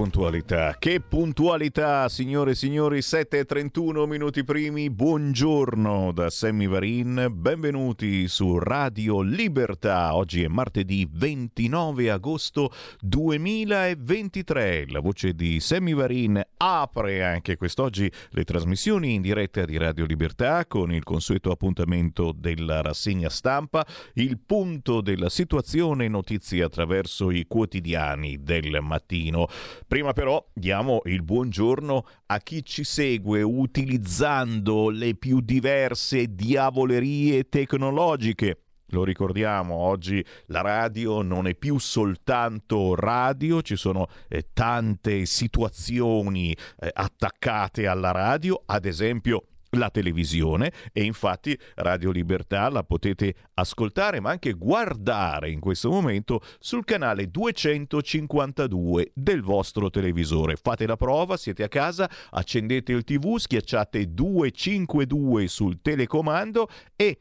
Puntualità, che puntualità, signore e signori, 7.31 minuti primi, buongiorno da Sammy Varin, benvenuti su Radio Libertà, oggi è martedì 29 agosto 2023, la voce di Sammy Varin apre anche quest'oggi le trasmissioni in diretta di Radio Libertà con il consueto appuntamento della rassegna stampa, il punto della situazione notizie attraverso i quotidiani del mattino. Prima però diamo il buongiorno a chi ci segue utilizzando le più diverse diavolerie tecnologiche. Lo ricordiamo, oggi la radio non è più soltanto radio, ci sono eh, tante situazioni eh, attaccate alla radio, ad esempio la televisione e infatti Radio Libertà la potete ascoltare ma anche guardare in questo momento sul canale 252 del vostro televisore. Fate la prova, siete a casa, accendete il TV, schiacciate 252 sul telecomando e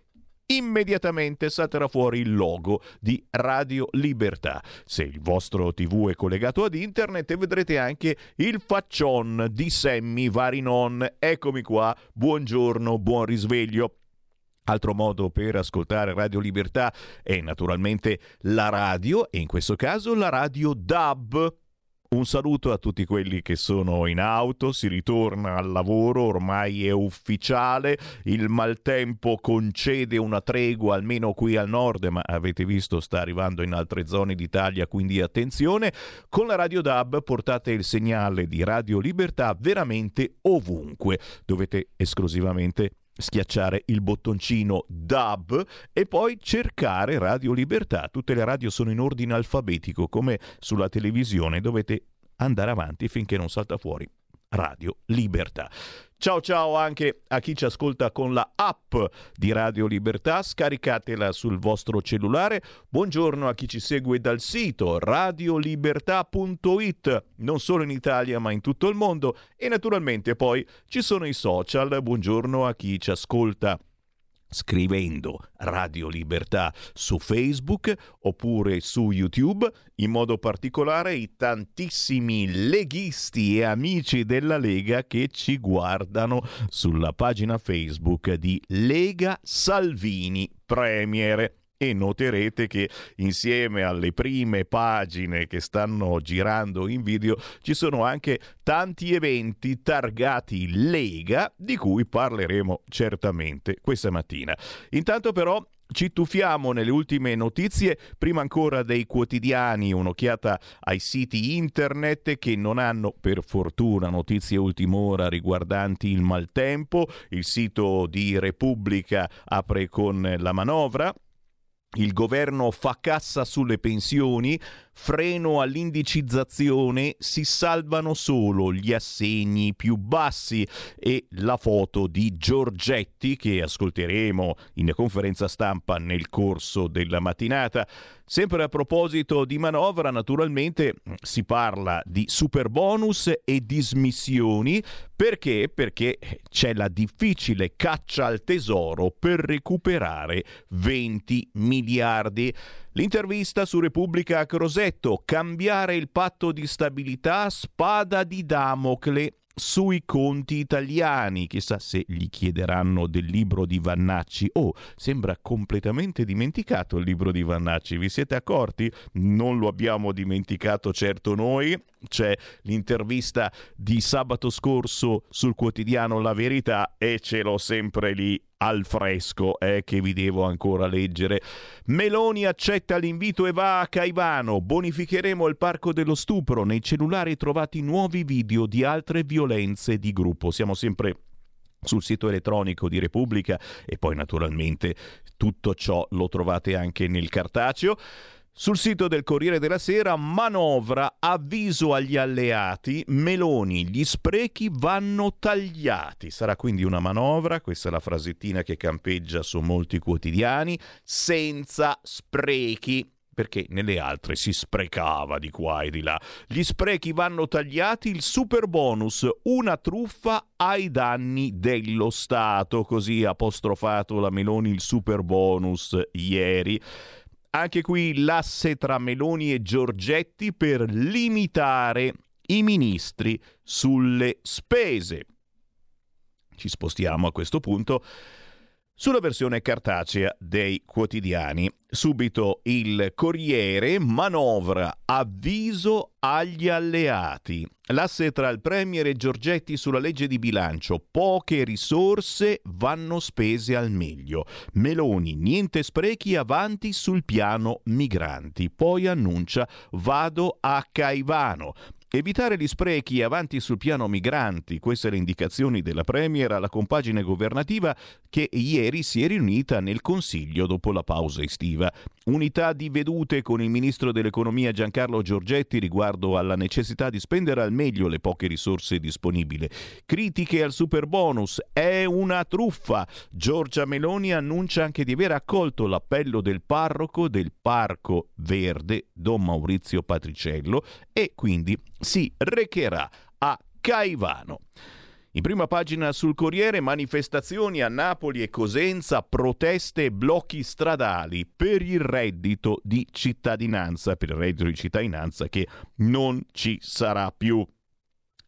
immediatamente salterà fuori il logo di Radio Libertà. Se il vostro TV è collegato ad internet vedrete anche il faccion di Sammy Varinon. Eccomi qua, buongiorno, buon risveglio. Altro modo per ascoltare Radio Libertà è naturalmente la radio e in questo caso la radio DAB un saluto a tutti quelli che sono in auto, si ritorna al lavoro, ormai è ufficiale, il maltempo concede una tregua almeno qui al nord, ma avete visto sta arrivando in altre zone d'Italia, quindi attenzione. Con la Radio DAB portate il segnale di Radio Libertà veramente ovunque. Dovete esclusivamente schiacciare il bottoncino DAB e poi cercare Radio Libertà. Tutte le radio sono in ordine alfabetico come sulla televisione, dovete andare avanti finché non salta fuori Radio Libertà. Ciao ciao anche a chi ci ascolta con la app di Radio Libertà, scaricatela sul vostro cellulare. Buongiorno a chi ci segue dal sito radiolibertà.it, non solo in Italia ma in tutto il mondo e naturalmente poi ci sono i social. Buongiorno a chi ci ascolta scrivendo Radio Libertà su Facebook oppure su YouTube, in modo particolare i tantissimi leghisti e amici della Lega che ci guardano sulla pagina Facebook di Lega Salvini Premier e noterete che insieme alle prime pagine che stanno girando in video ci sono anche tanti eventi targati Lega di cui parleremo certamente questa mattina. Intanto però ci tuffiamo nelle ultime notizie, prima ancora dei quotidiani, un'occhiata ai siti internet che non hanno per fortuna notizie ultim'ora riguardanti il maltempo. Il sito di Repubblica apre con la manovra, il governo fa cassa sulle pensioni, freno all'indicizzazione, si salvano solo gli assegni più bassi e la foto di Giorgetti che ascolteremo in conferenza stampa nel corso della mattinata. Sempre a proposito di manovra, naturalmente si parla di super bonus e dismissioni. Perché? Perché c'è la difficile caccia al tesoro per recuperare 20 miliardi. L'intervista su Repubblica a Crosetto, cambiare il patto di stabilità, spada di Damocle sui conti italiani. Chissà se gli chiederanno del libro di Vannacci. Oh, sembra completamente dimenticato il libro di Vannacci. Vi siete accorti? Non lo abbiamo dimenticato certo noi. C'è l'intervista di sabato scorso sul quotidiano La Verità e ce l'ho sempre lì al fresco eh, che vi devo ancora leggere. Meloni accetta l'invito e va a Caivano. Bonificheremo il parco dello stupro. Nei cellulari trovati nuovi video di altre violenze di gruppo. Siamo sempre sul sito elettronico di Repubblica e poi naturalmente tutto ciò lo trovate anche nel cartaceo. Sul sito del Corriere della Sera, manovra, avviso agli alleati, Meloni, gli sprechi vanno tagliati. Sarà quindi una manovra, questa è la frasettina che campeggia su molti quotidiani, senza sprechi perché nelle altre si sprecava di qua e di là. Gli sprechi vanno tagliati, il super bonus, una truffa ai danni dello Stato, così ha apostrofato la Meloni il super bonus ieri. Anche qui l'asse tra Meloni e Giorgetti per limitare i ministri sulle spese. Ci spostiamo a questo punto sulla versione cartacea dei quotidiani. Subito il Corriere manovra avviso agli alleati. L'asse tra il Premier e Giorgetti sulla legge di bilancio. Poche risorse vanno spese al meglio. Meloni, niente sprechi avanti sul piano migranti. Poi annuncia vado a Caivano. Evitare gli sprechi avanti sul piano migranti, queste le indicazioni della Premier alla compagine governativa che ieri si è riunita nel Consiglio dopo la pausa estiva. Unità di vedute con il ministro dell'economia Giancarlo Giorgetti riguardo alla necessità di spendere al meglio le poche risorse disponibili. Critiche al super bonus, è una truffa. Giorgia Meloni annuncia anche di aver accolto l'appello del parroco del Parco Verde, Don Maurizio Patriciello, e quindi si recherà a Caivano. In prima pagina sul Corriere manifestazioni a Napoli e Cosenza, proteste e blocchi stradali per il reddito di cittadinanza, per il reddito di cittadinanza che non ci sarà più.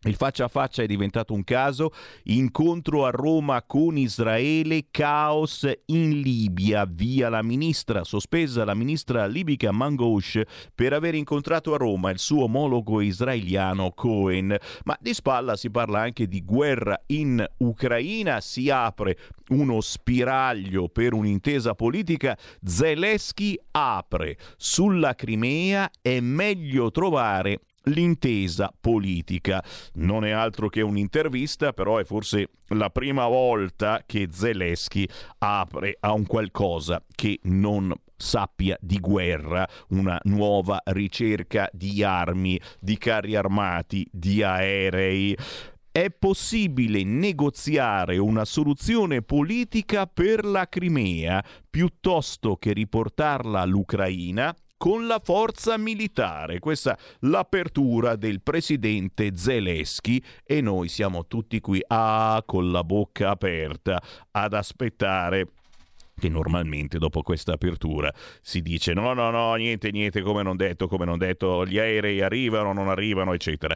Il faccia a faccia è diventato un caso, incontro a Roma con Israele, caos in Libia, via la ministra, sospesa la ministra libica Mangouche per aver incontrato a Roma il suo omologo israeliano Cohen. Ma di spalla si parla anche di guerra in Ucraina, si apre uno spiraglio per un'intesa politica, Zelensky apre sulla Crimea, è meglio trovare l'intesa politica. Non è altro che un'intervista, però è forse la prima volta che Zelensky apre a un qualcosa che non sappia di guerra, una nuova ricerca di armi, di carri armati, di aerei. È possibile negoziare una soluzione politica per la Crimea piuttosto che riportarla all'Ucraina con la forza militare. Questa l'apertura del presidente Zelensky e noi siamo tutti qui ah, con la bocca aperta ad aspettare che normalmente dopo questa apertura si dice no, no, no, niente, niente, come non detto, come non detto, gli aerei arrivano, non arrivano, eccetera.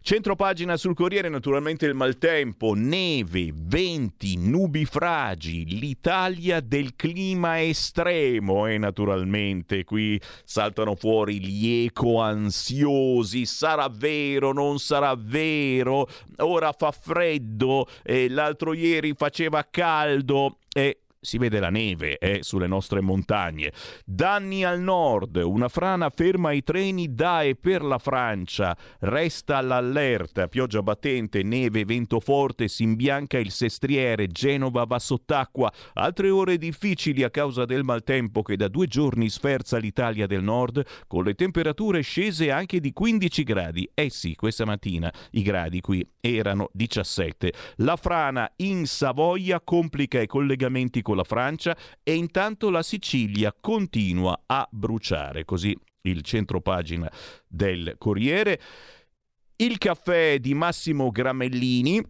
Centro pagina sul Corriere, naturalmente il maltempo, neve, venti, nubifragi, l'Italia del clima estremo e naturalmente qui saltano fuori gli eco ansiosi, sarà vero, non sarà vero, ora fa freddo, eh, l'altro ieri faceva caldo e si vede la neve eh, sulle nostre montagne. Danni al nord, una frana ferma i treni da e per la Francia, resta l'allerta, pioggia battente, neve, vento forte, si imbianca il sestriere, Genova va sott'acqua, altre ore difficili a causa del maltempo che da due giorni sferza l'Italia del nord, con le temperature scese anche di 15 gradi. Eh sì, questa mattina i gradi qui erano 17. La frana in Savoia complica i collegamenti con con la Francia e intanto la Sicilia continua a bruciare. Così il centropagina del Corriere. Il caffè di Massimo Gramellini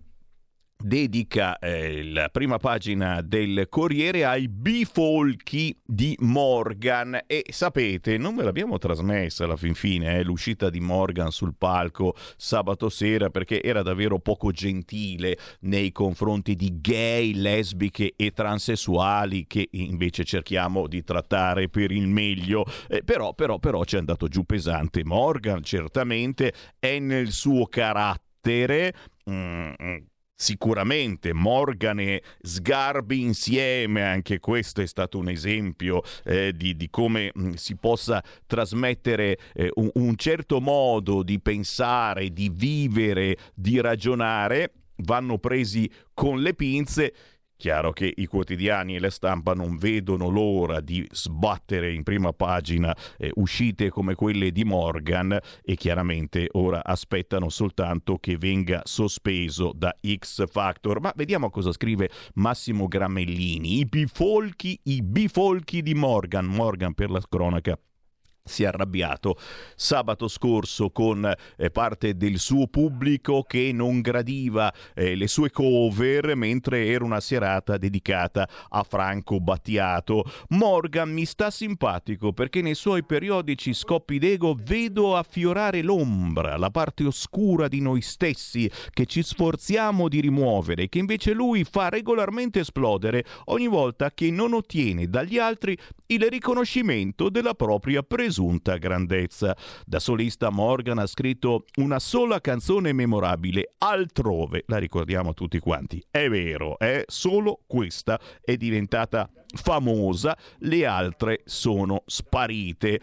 dedica eh, la prima pagina del Corriere ai bifolchi di Morgan. E sapete, non ve l'abbiamo trasmessa alla fin fine eh, l'uscita di Morgan sul palco sabato sera perché era davvero poco gentile nei confronti di gay, lesbiche e transessuali che invece cerchiamo di trattare per il meglio, eh, però, però, però ci è andato giù pesante Morgan, certamente. È nel suo carattere. Mm, mm Sicuramente Morgan e Sgarbi insieme, anche questo è stato un esempio eh, di, di, come mm, si possa trasmettere eh, un, un certo modo di pensare, di vivere, di ragionare. Vanno presi con le pinze Chiaro che i quotidiani e la stampa non vedono l'ora di sbattere in prima pagina eh, uscite come quelle di Morgan e chiaramente ora aspettano soltanto che venga sospeso da X Factor. Ma vediamo cosa scrive Massimo Gramellini. I bifolchi, i bifolchi di Morgan. Morgan per la cronaca si è arrabbiato sabato scorso con eh, parte del suo pubblico che non gradiva eh, le sue cover mentre era una serata dedicata a Franco Battiato. Morgan mi sta simpatico perché nei suoi periodici scoppi d'ego vedo affiorare l'ombra, la parte oscura di noi stessi che ci sforziamo di rimuovere, che invece lui fa regolarmente esplodere ogni volta che non ottiene dagli altri il riconoscimento della propria presunta grandezza. Da solista Morgan ha scritto una sola canzone memorabile, Altrove, la ricordiamo tutti quanti. È vero, è solo questa è diventata famosa, le altre sono sparite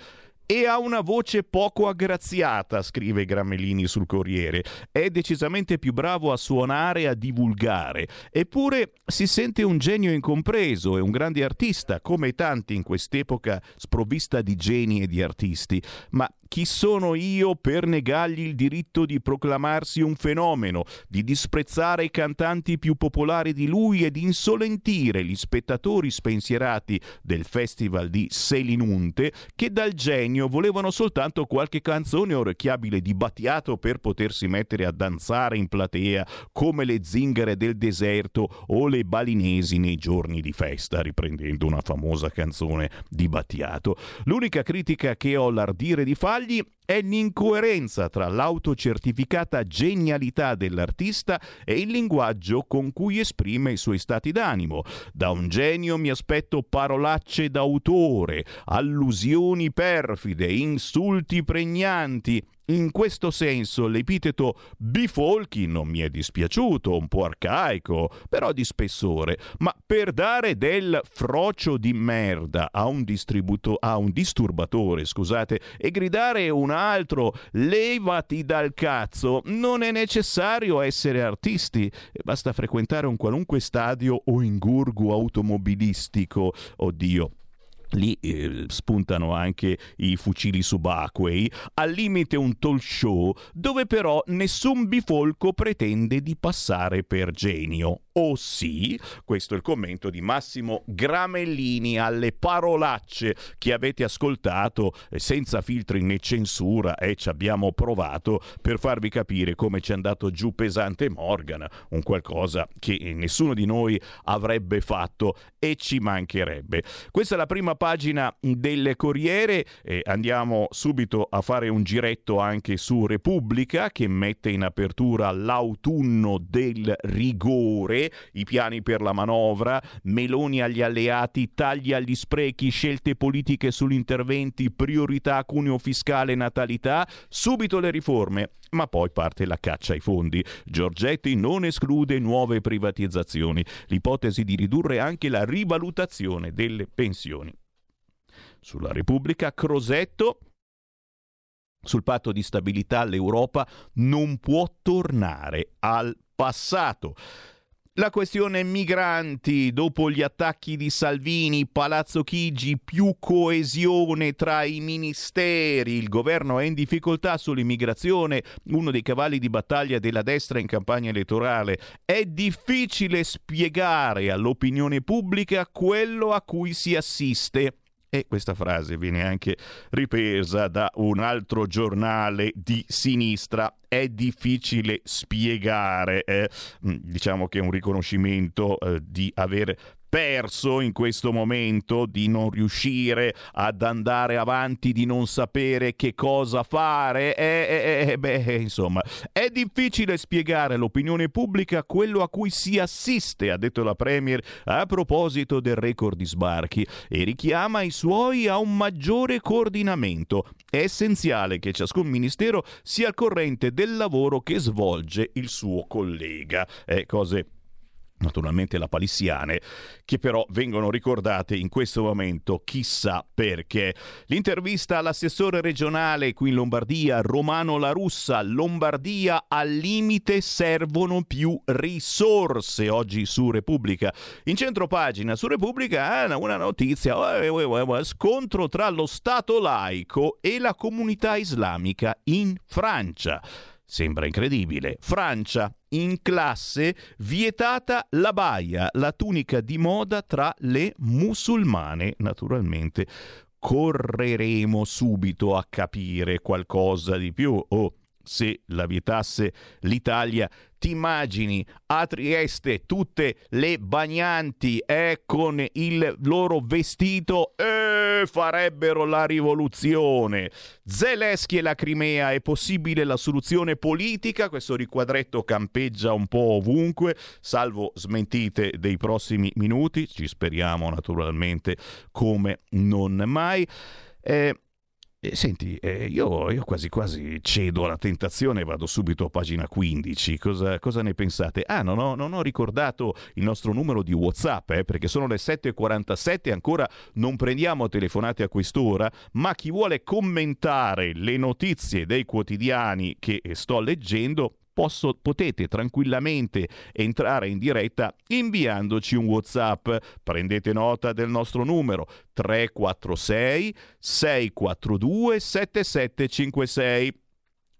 e ha una voce poco aggraziata, scrive Gramellini sul Corriere. È decisamente più bravo a suonare e a divulgare. Eppure si sente un genio incompreso e un grande artista, come tanti in quest'epoca sprovvista di geni e di artisti. Ma chi sono io per negargli il diritto di proclamarsi un fenomeno, di disprezzare i cantanti più popolari di lui e di insolentire gli spettatori spensierati del festival di Selinunte che dal genio volevano soltanto qualche canzone orecchiabile di Battiato per potersi mettere a danzare in platea come le zingare del deserto o le balinesi nei giorni di festa, riprendendo una famosa canzone di Battiato. L'unica critica che ho l'ardire di fare sbagli è l'incoerenza tra l'autocertificata genialità dell'artista e il linguaggio con cui esprime i suoi stati d'animo. Da un genio mi aspetto parolacce d'autore, allusioni perfide, insulti pregnanti, in questo senso l'epiteto bifolchi non mi è dispiaciuto, un po' arcaico, però di spessore, ma per dare del frocio di merda a un, a un disturbatore, scusate, e gridare un altro levati dal cazzo, non è necessario essere artisti, basta frequentare un qualunque stadio o ingurgo automobilistico. Oddio, Lì eh, spuntano anche i fucili subacquei, al limite un talk show dove però nessun bifolco pretende di passare per genio. O sì, questo è il commento di Massimo Gramellini alle parolacce che avete ascoltato eh, senza filtri né censura e ci abbiamo provato per farvi capire come ci è andato giù pesante Morgan, un qualcosa che nessuno di noi avrebbe fatto e ci mancherebbe. Questa è la prima pagina del Corriere e andiamo subito a fare un giretto anche su Repubblica che mette in apertura l'autunno del rigore, i piani per la manovra, Meloni agli alleati, tagli agli sprechi, scelte politiche sugli interventi, priorità cuneo fiscale, natalità, subito le riforme. ma poi parte la caccia ai fondi. Giorgetti non esclude nuove privatizzazioni, l'ipotesi di ridurre anche la rivalutazione delle pensioni. Sulla Repubblica, Crosetto sul patto di stabilità l'Europa non può tornare al passato. La questione migranti, dopo gli attacchi di Salvini, Palazzo Chigi, più coesione tra i ministeri, il governo è in difficoltà sull'immigrazione, uno dei cavalli di battaglia della destra in campagna elettorale. È difficile spiegare all'opinione pubblica quello a cui si assiste. E questa frase viene anche ripresa da un altro giornale di sinistra. È difficile spiegare, eh, mm, diciamo che è un riconoscimento eh, di aver perso in questo momento, di non riuscire ad andare avanti, di non sapere che cosa fare. Eh, eh, eh, beh, insomma, è difficile spiegare all'opinione pubblica quello a cui si assiste, ha detto la Premier a proposito del record di sbarchi e richiama i suoi a un maggiore coordinamento. È essenziale che ciascun ministero sia al corrente del lavoro che svolge il suo collega. Eh, cose naturalmente la Palissiane, che però vengono ricordate in questo momento chissà perché. L'intervista all'assessore regionale qui in Lombardia, Romano La Russa, Lombardia al limite servono più risorse oggi su Repubblica. In centro pagina su Repubblica eh, una notizia, scontro tra lo Stato laico e la comunità islamica in Francia. Sembra incredibile. Francia, in classe, vietata la baia, la tunica di moda tra le musulmane, naturalmente. Correremo subito a capire qualcosa di più. Oh, se la vietasse l'Italia, ti immagini a Trieste tutte le bagnanti eh, con il loro vestito e eh, farebbero la rivoluzione. Zelensky e la Crimea è possibile la soluzione politica? Questo riquadretto campeggia un po' ovunque, salvo smentite dei prossimi minuti, ci speriamo naturalmente come non mai. Eh, eh, senti, eh, io, io, quasi quasi cedo alla tentazione e vado subito a pagina 15. Cosa, cosa ne pensate? Ah, non ho, non ho, ricordato il nostro numero di WhatsApp, eh, perché sono le 7.47 e ancora non prendiamo telefonate a quest'ora, ma chi vuole commentare le notizie dei quotidiani che sto leggendo posso, potete tranquillamente entrare in diretta inviandoci un WhatsApp. Prendete nota del nostro numero 346 642 7756.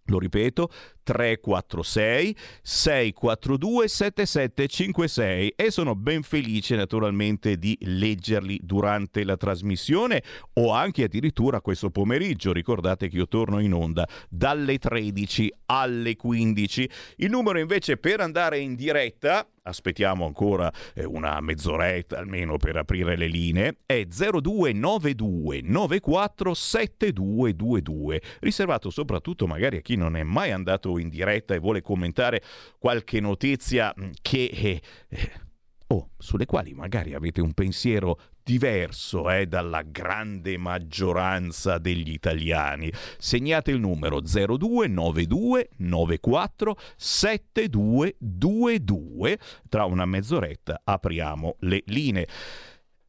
Lo ripeto, 346 642 7756 e sono ben felice naturalmente di leggerli durante la trasmissione o anche addirittura questo pomeriggio. Ricordate che io torno in onda dalle 13 alle 15. Il numero invece per andare in diretta aspettiamo ancora eh, una mezz'oretta almeno per aprire le linee, è 0292 94 7222, riservato soprattutto magari a chi non è mai andato in diretta e vuole commentare qualche notizia mm, che... Eh, eh, oh, sulle quali magari avete un pensiero diverso eh, dalla grande maggioranza degli italiani. Segnate il numero 0292 94 7222. Tra una mezz'oretta apriamo le linee.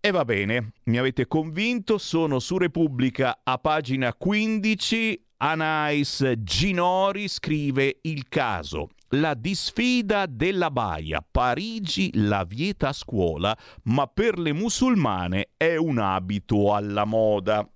E va bene, mi avete convinto, sono su Repubblica a pagina 15 Anais Ginori scrive il caso. La disfida della Baia, Parigi la vieta a scuola, ma per le musulmane è un abito alla moda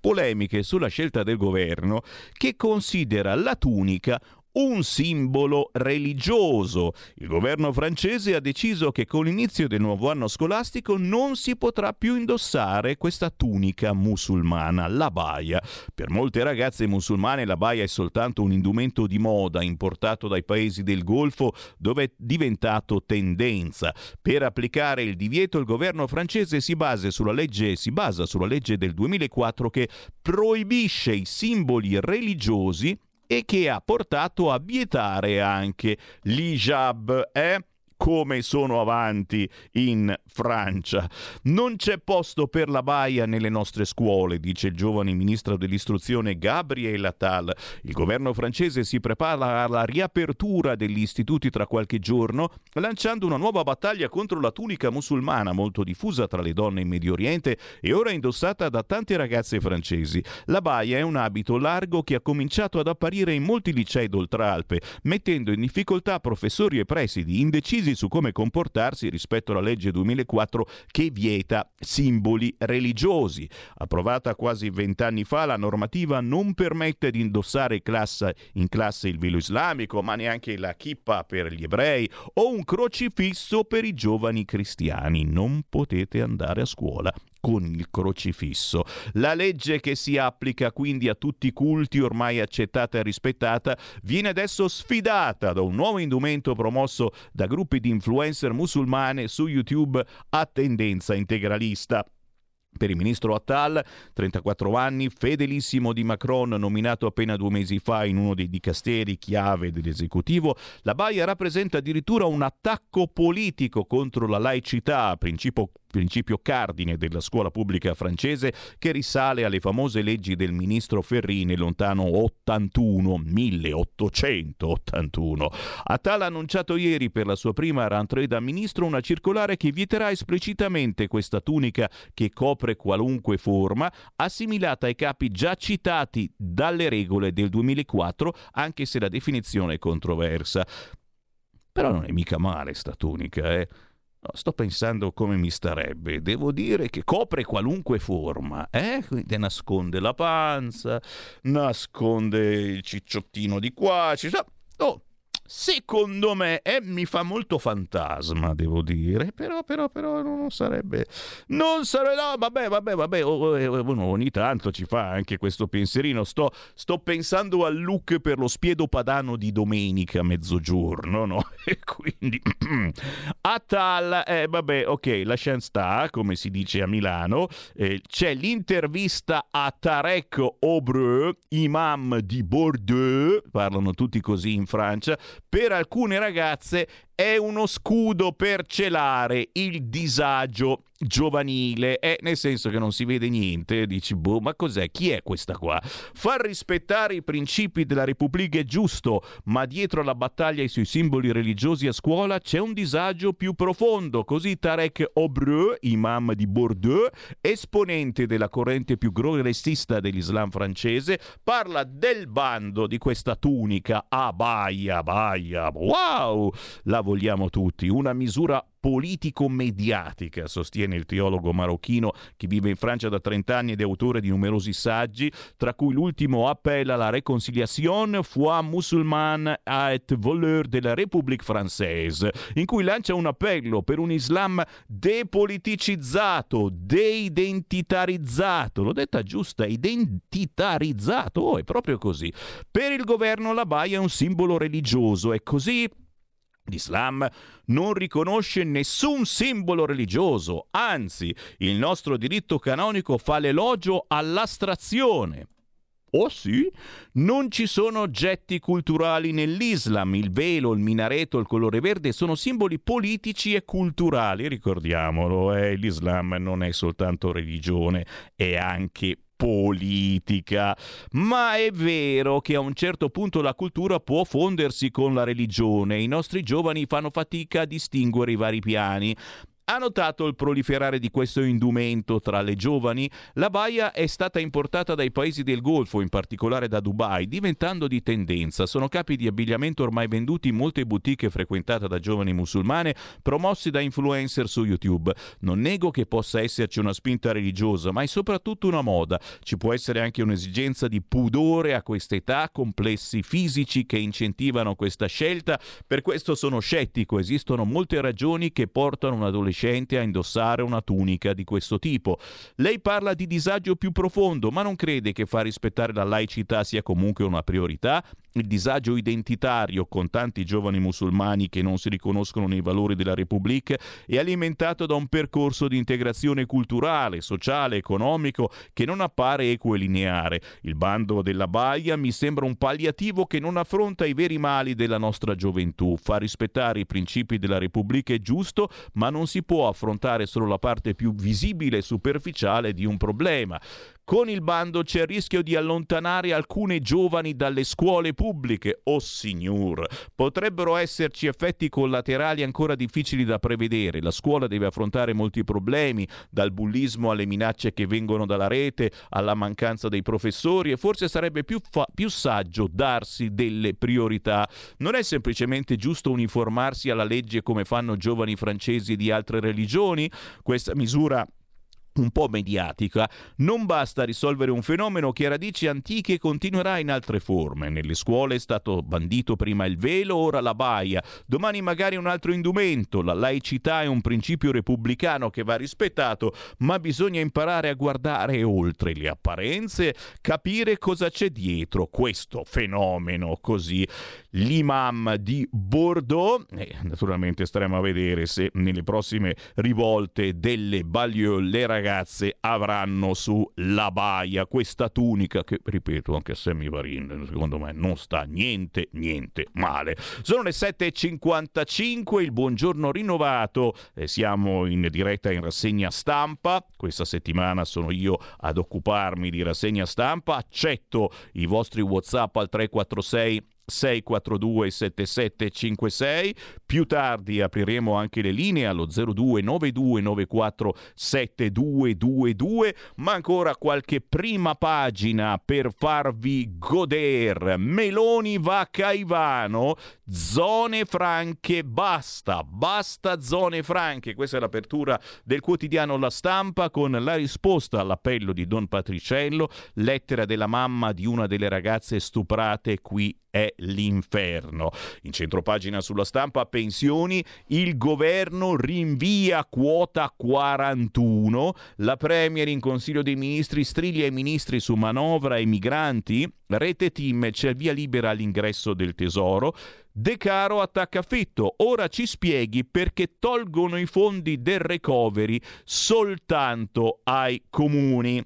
polemiche sulla scelta del governo che considera la tunica un simbolo religioso. Il governo francese ha deciso che con l'inizio del nuovo anno scolastico non si potrà più indossare questa tunica musulmana, la baia. Per molte ragazze musulmane la baia è soltanto un indumento di moda importato dai paesi del Golfo dove è diventato tendenza. Per applicare il divieto il governo francese si basa sulla legge, basa sulla legge del 2004 che proibisce i simboli religiosi e che ha portato a vietare anche l'hijab, eh? come sono avanti in Francia. Non c'è posto per la baia nelle nostre scuole, dice il giovane ministro dell'istruzione Gabriel Attal. Il governo francese si prepara alla riapertura degli istituti tra qualche giorno, lanciando una nuova battaglia contro la tunica musulmana molto diffusa tra le donne in Medio Oriente e ora indossata da tante ragazze francesi. La baia è un abito largo che ha cominciato ad apparire in molti licei d'Oltralpe, mettendo in difficoltà professori e presidi indecisi su come comportarsi rispetto alla legge 2004 che vieta simboli religiosi. Approvata quasi vent'anni fa, la normativa non permette di indossare classe, in classe il velo islamico, ma neanche la kippa per gli ebrei o un crocifisso per i giovani cristiani. Non potete andare a scuola con il crocifisso. La legge che si applica quindi a tutti i culti ormai accettata e rispettata viene adesso sfidata da un nuovo indumento promosso da gruppi di influencer musulmane su YouTube a tendenza integralista. Per il ministro Attal, 34 anni, fedelissimo di Macron, nominato appena due mesi fa in uno dei dicasteri chiave dell'esecutivo, la Baia rappresenta addirittura un attacco politico contro la laicità, principio principio cardine della scuola pubblica francese che risale alle famose leggi del ministro Ferrini lontano 81, 1881. Attal ha annunciato ieri per la sua prima rentrée da ministro una circolare che vieterà esplicitamente questa tunica che copre qualunque forma, assimilata ai capi già citati dalle regole del 2004, anche se la definizione è controversa. Però non è mica male sta tunica, eh? No, sto pensando come mi starebbe. Devo dire che copre qualunque forma, eh? Quindi nasconde la panza, nasconde il cicciottino di qua. Ci... Oh, secondo me eh, mi fa molto fantasma, devo dire, però, però, però non sarebbe, non sarebbe, no, vabbè, vabbè, vabbè, ogni tanto ci fa anche questo pensierino, sto, sto pensando al look per lo spiedo padano di domenica a mezzogiorno, no? E quindi, a tal, eh, vabbè, ok, lasciamo sta, come si dice a Milano, eh, c'è l'intervista a Tarek Obreu, imam di Bordeaux, parlano tutti così in Francia, per alcune ragazze è uno scudo per celare il disagio giovanile, è nel senso che non si vede niente, dici boh, ma cos'è? Chi è questa qua? Far rispettare i principi della Repubblica è giusto, ma dietro la battaglia sui simboli religiosi a scuola c'è un disagio più profondo, così Tarek Obreu, imam di Bordeaux, esponente della corrente più progressista dell'Islam francese, parla del bando di questa tunica a baia, baia, wow! La vogliamo tutti, una misura politico-mediatica, sostiene il teologo marocchino che vive in Francia da 30 anni ed è autore di numerosi saggi, tra cui l'ultimo appella alla réconciliation foi musulmane et voleur de la République française, in cui lancia un appello per un Islam depoliticizzato, deidentitarizzato, l'ho detta giusta, identitarizzato, oh, è proprio così. Per il governo la baia è un simbolo religioso e così L'Islam non riconosce nessun simbolo religioso, anzi il nostro diritto canonico fa l'elogio all'astrazione. Oh sì? Non ci sono oggetti culturali nell'Islam, il velo, il minareto, il colore verde sono simboli politici e culturali, ricordiamolo, eh? l'Islam non è soltanto religione, è anche politica, ma è vero che a un certo punto la cultura può fondersi con la religione, i nostri giovani fanno fatica a distinguere i vari piani. Ha notato il proliferare di questo indumento tra le giovani? La baia è stata importata dai paesi del Golfo, in particolare da Dubai, diventando di tendenza. Sono capi di abbigliamento ormai venduti in molte boutique frequentate da giovani musulmane, promossi da influencer su YouTube. Non nego che possa esserci una spinta religiosa, ma è soprattutto una moda. Ci può essere anche un'esigenza di pudore a questa età, complessi fisici che incentivano questa scelta. Per questo sono scettico, esistono molte ragioni che portano un adolescente adolescente a indossare una tunica di questo tipo. Lei parla di disagio più profondo, ma non crede che far rispettare la laicità sia comunque una priorità? Il disagio identitario con tanti giovani musulmani che non si riconoscono nei valori della Repubblica è alimentato da un percorso di integrazione culturale, sociale, economico che non appare equo e lineare. Il bando della Baia mi sembra un palliativo che non affronta i veri mali della nostra gioventù. Fa rispettare i principi della Repubblica è giusto, ma non si può affrontare solo la parte più visibile e superficiale di un problema. Con il bando c'è il rischio di allontanare alcune giovani dalle scuole pubbliche. Oh signor, potrebbero esserci effetti collaterali ancora difficili da prevedere. La scuola deve affrontare molti problemi, dal bullismo alle minacce che vengono dalla rete, alla mancanza dei professori e forse sarebbe più, fa- più saggio darsi delle priorità. Non è semplicemente giusto uniformarsi alla legge come fanno giovani francesi di altre religioni? Questa misura un po' mediatica, non basta risolvere un fenomeno che ha radici antiche continuerà in altre forme. Nelle scuole è stato bandito prima il velo, ora la baia, domani magari un altro indumento. La laicità è un principio repubblicano che va rispettato, ma bisogna imparare a guardare oltre le apparenze, capire cosa c'è dietro questo fenomeno così. L'imam di Bordeaux, e naturalmente staremo a vedere se nelle prossime rivolte delle Baglieu le ragazze avranno su la baia, questa tunica che, ripeto, anche a Sammy Varin, secondo me non sta niente, niente male. Sono le 7.55, il buongiorno rinnovato, eh, siamo in diretta in rassegna stampa, questa settimana sono io ad occuparmi di rassegna stampa, accetto i vostri Whatsapp al 346 642 7756 più tardi apriremo anche le linee allo 029294 7222 ma ancora qualche prima pagina per farvi goder. Meloni va a Caivano zone franche basta basta zone franche questa è l'apertura del quotidiano La Stampa con la risposta all'appello di Don Patriciello lettera della mamma di una delle ragazze stuprate qui è l'inferno. In centropagina sulla stampa pensioni, il governo rinvia quota 41, la Premier in Consiglio dei Ministri striglia i ministri su manovra e migranti, rete team c'è via libera all'ingresso del tesoro, De Caro attacca Fitto, ora ci spieghi perché tolgono i fondi del recovery soltanto ai comuni.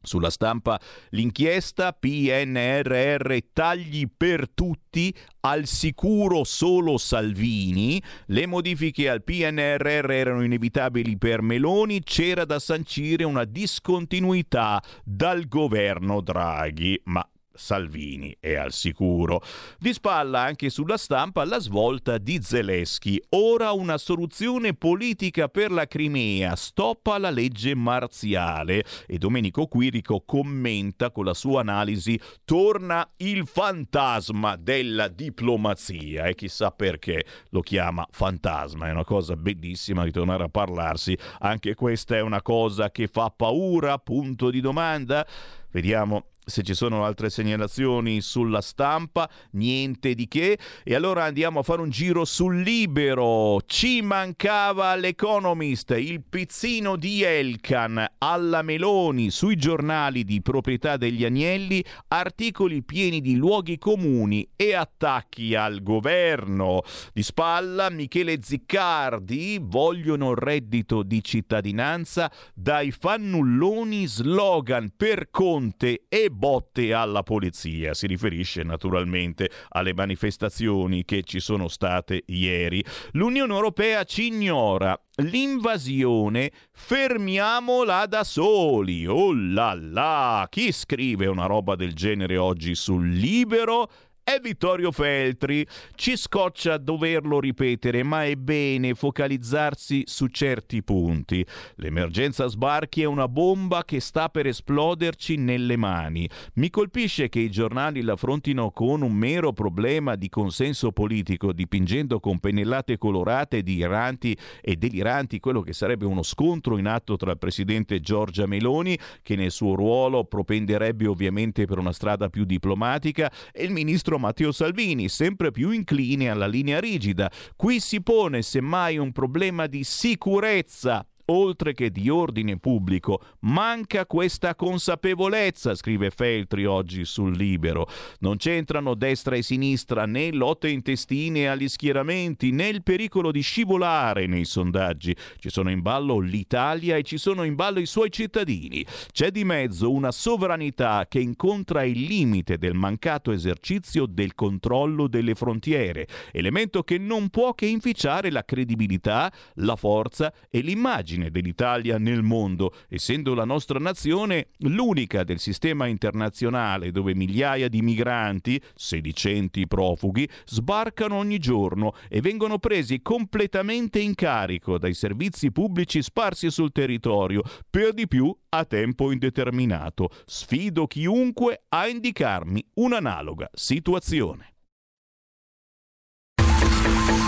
Sulla stampa l'inchiesta PNRR tagli per tutti, al sicuro solo Salvini, le modifiche al PNRR erano inevitabili per Meloni, c'era da sancire una discontinuità dal governo Draghi, ma Salvini è al sicuro. Di spalla anche sulla stampa la svolta di Zelensky. Ora una soluzione politica per la Crimea, stop alla legge marziale. E Domenico Quirico commenta con la sua analisi: torna il fantasma della diplomazia. E chissà perché lo chiama fantasma. È una cosa bellissima di tornare a parlarsi. Anche questa è una cosa che fa paura? Punto di domanda. Vediamo se ci sono altre segnalazioni sulla stampa, niente di che. E allora andiamo a fare un giro sul libero. Ci mancava l'Economist, il pizzino di Elkan alla Meloni sui giornali di proprietà degli Agnelli, articoli pieni di luoghi comuni e attacchi al governo. Di spalla Michele Ziccardi, vogliono reddito di cittadinanza dai fannulloni slogan per Conte e botte alla polizia. Si riferisce naturalmente alle manifestazioni che ci sono state ieri. L'Unione Europea ci ignora. L'invasione fermiamola da soli. Oh là là! Chi scrive una roba del genere oggi sul libero? È Vittorio Feltri. Ci scoccia doverlo ripetere, ma è bene focalizzarsi su certi punti. L'emergenza sbarchi è una bomba che sta per esploderci nelle mani. Mi colpisce che i giornali l'affrontino con un mero problema di consenso politico, dipingendo con pennellate colorate di iranti e deliranti quello che sarebbe uno scontro in atto tra il presidente Giorgia Meloni, che nel suo ruolo propenderebbe ovviamente per una strada più diplomatica, e il ministro ministro Matteo Salvini, sempre più incline alla linea rigida. Qui si pone semmai un problema di sicurezza oltre che di ordine pubblico, manca questa consapevolezza, scrive Feltri oggi sul Libero. Non c'entrano destra e sinistra né lotte intestine agli schieramenti né il pericolo di scivolare nei sondaggi. Ci sono in ballo l'Italia e ci sono in ballo i suoi cittadini. C'è di mezzo una sovranità che incontra il limite del mancato esercizio del controllo delle frontiere, elemento che non può che inficiare la credibilità, la forza e l'immagine immagine dell'Italia nel mondo, essendo la nostra nazione l'unica del sistema internazionale dove migliaia di migranti, sedicenti profughi, sbarcano ogni giorno e vengono presi completamente in carico dai servizi pubblici sparsi sul territorio, per di più a tempo indeterminato. Sfido chiunque a indicarmi un'analoga situazione.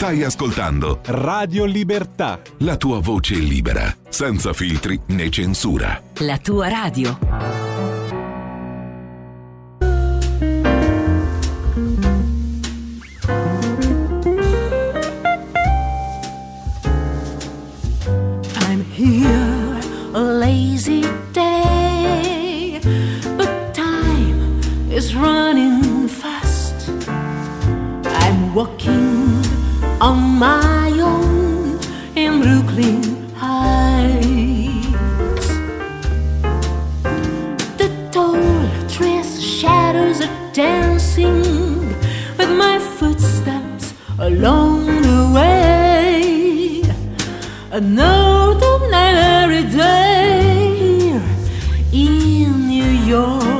Stai ascoltando Radio Libertà. La tua voce libera, senza filtri né censura. La tua radio. I'm here, a lazy day, but time is running fast. I'm walking on my own in Brooklyn Heights. The tall trees, shadows are dancing with my footsteps along the way. An ordinary day in New York.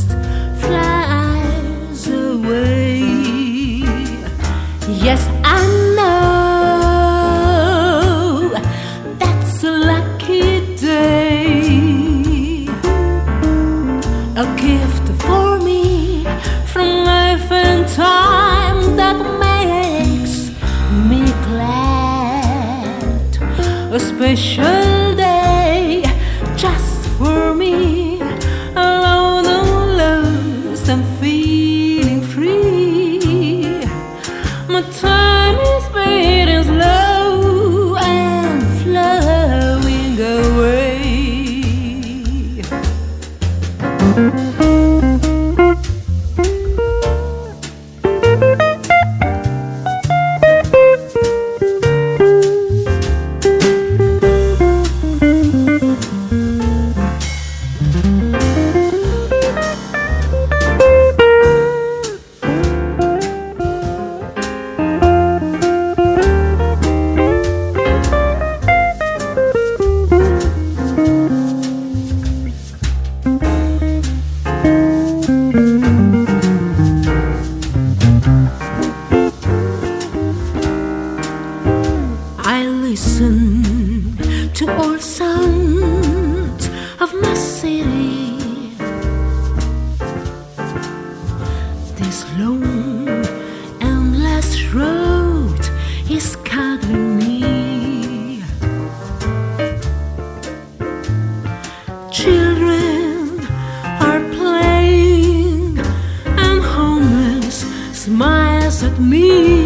time that makes me glad. A at me.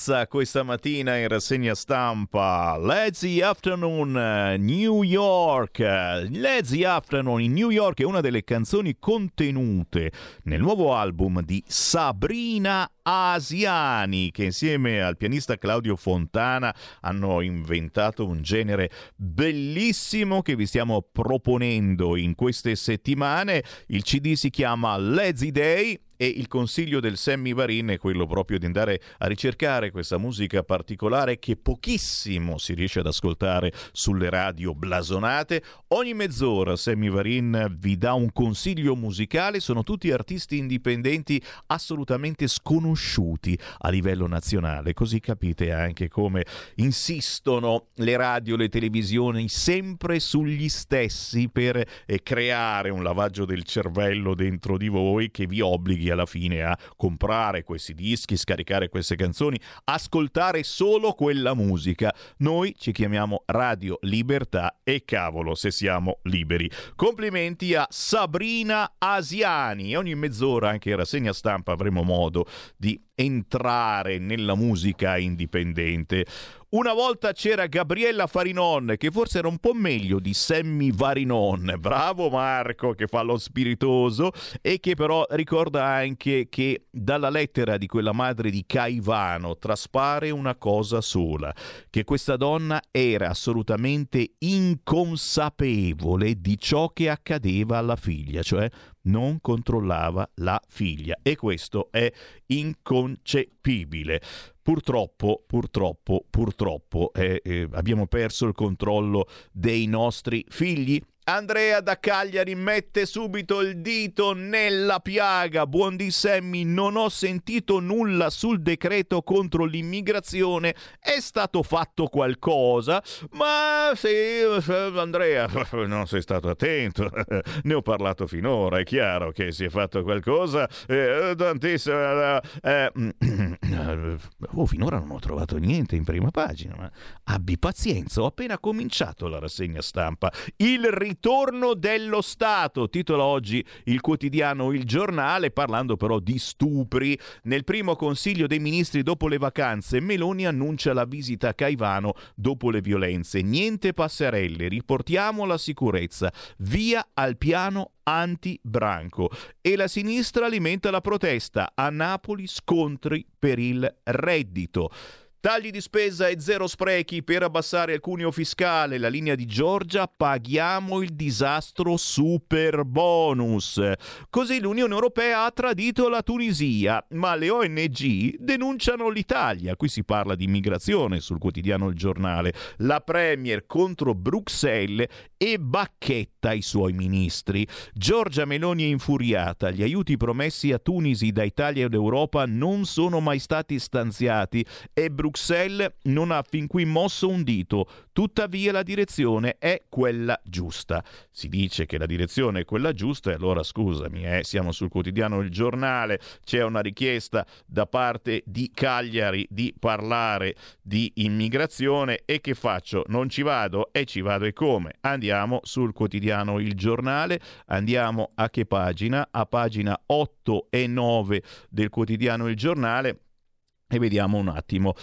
Eleganza questa mattina in rassegna stampa. Lazy Afternoon New York. Lazy Afternoon in New York è una delle canzoni contenute nel nuovo album di Sabrina Asiani che insieme al pianista Claudio Fontana hanno inventato un genere bellissimo che vi stiamo proponendo in queste settimane. Il CD si chiama Lazy Day e il consiglio del Sammy Varin è quello proprio di andare a ricercare questa musica particolare che pochissimo si riesce ad ascoltare sulle radio blasonate. Ogni mezz'ora Sammy Varin vi dà un consiglio musicale, sono tutti artisti indipendenti assolutamente sconosciuti a livello nazionale, così capite anche come insistono le radio, le televisioni sempre sugli stessi per eh, creare un lavaggio del cervello dentro di voi che vi obblighi alla fine a comprare questi dischi, scaricare queste canzoni, ascoltare solo quella musica. Noi ci chiamiamo Radio Libertà e cavolo se siamo liberi. Complimenti a Sabrina Asiani. Ogni mezz'ora anche in rassegna stampa avremo modo di entrare nella musica indipendente. Una volta c'era Gabriella Farinon, che forse era un po' meglio di Sammy Varinon. Bravo Marco, che fa lo spiritoso e che però ricorda anche che dalla lettera di quella madre di Caivano traspare una cosa sola, che questa donna era assolutamente inconsapevole di ciò che accadeva alla figlia, cioè non controllava la figlia e questo è inconcepibile. Purtroppo, purtroppo, purtroppo eh, eh, abbiamo perso il controllo dei nostri figli Andrea da Cagliari mette subito il dito nella piaga. Buon di Sammy, non ho sentito nulla sul decreto contro l'immigrazione. È stato fatto qualcosa, ma sì, Andrea, non sei stato attento. ne ho parlato finora. È chiaro che si è fatto qualcosa. Eh, tantissimo. Eh, eh oh, finora non ho trovato niente in prima pagina. Ma abbi pazienza, ho appena cominciato la rassegna stampa. Il ritorno ritorno dello Stato, titola oggi il quotidiano Il Giornale, parlando però di stupri. Nel primo Consiglio dei Ministri dopo le vacanze, Meloni annuncia la visita a Caivano dopo le violenze. Niente passerelle, riportiamo la sicurezza. Via al piano anti-branco e la sinistra alimenta la protesta. A Napoli scontri per il reddito. Tagli di spesa e zero sprechi per abbassare il cuneo fiscale. La linea di Giorgia, paghiamo il disastro super bonus. Così l'Unione Europea ha tradito la Tunisia, ma le ONG denunciano l'Italia. Qui si parla di immigrazione sul quotidiano Il Giornale. La Premier contro Bruxelles e bacchetta i suoi ministri. Giorgia Meloni è infuriata. Gli aiuti promessi a Tunisi da Italia ed Europa non sono mai stati stanziati e Bruxelles Bruxelles non ha fin qui mosso un dito, tuttavia la direzione è quella giusta. Si dice che la direzione è quella giusta e allora scusami, eh, siamo sul quotidiano Il Giornale, c'è una richiesta da parte di Cagliari di parlare di immigrazione e che faccio? Non ci vado e ci vado e come? Andiamo sul quotidiano Il Giornale, andiamo a che pagina? A pagina 8 e 9 del quotidiano Il Giornale e vediamo un attimo.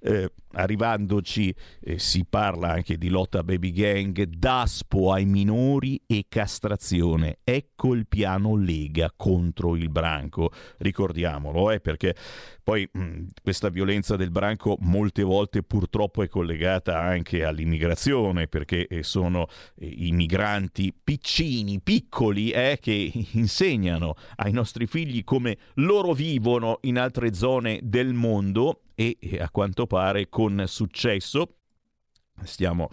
Eh, arrivandoci eh, si parla anche di lotta baby gang, daspo ai minori e castrazione. Ecco il piano Lega contro il branco. Ricordiamolo, eh, perché poi mh, questa violenza del branco molte volte purtroppo è collegata anche all'immigrazione, perché eh, sono eh, i migranti piccini, piccoli, eh, che insegnano ai nostri figli come loro vivono in altre zone del mondo e a quanto pare con successo. Stiamo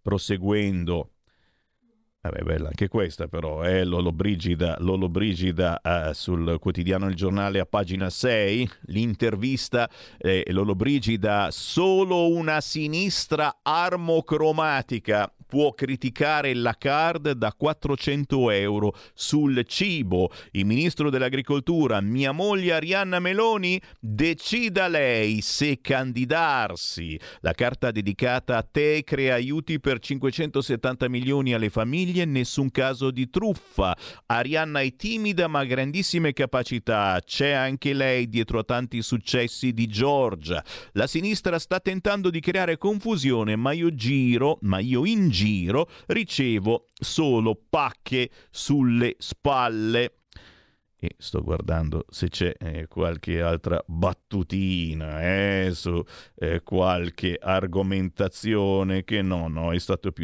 proseguendo. Vabbè, bella anche questa però, eh? Lolo Brigida, Lolo Brigida eh, sul quotidiano Il Giornale a pagina 6, l'intervista eh, Lolo Brigida, solo una sinistra armocromatica può criticare la card da 400 euro sul cibo. Il ministro dell'agricoltura, mia moglie Arianna Meloni, decida lei se candidarsi. La carta dedicata a te crea aiuti per 570 milioni alle famiglie, nessun caso di truffa. Arianna è timida ma ha grandissime capacità. C'è anche lei dietro a tanti successi di Giorgia. La sinistra sta tentando di creare confusione, ma io giro, ma io in giro ricevo solo pacche sulle spalle. E sto guardando se c'è eh, qualche altra battutina eh, su eh, qualche argomentazione che no, no, è stato,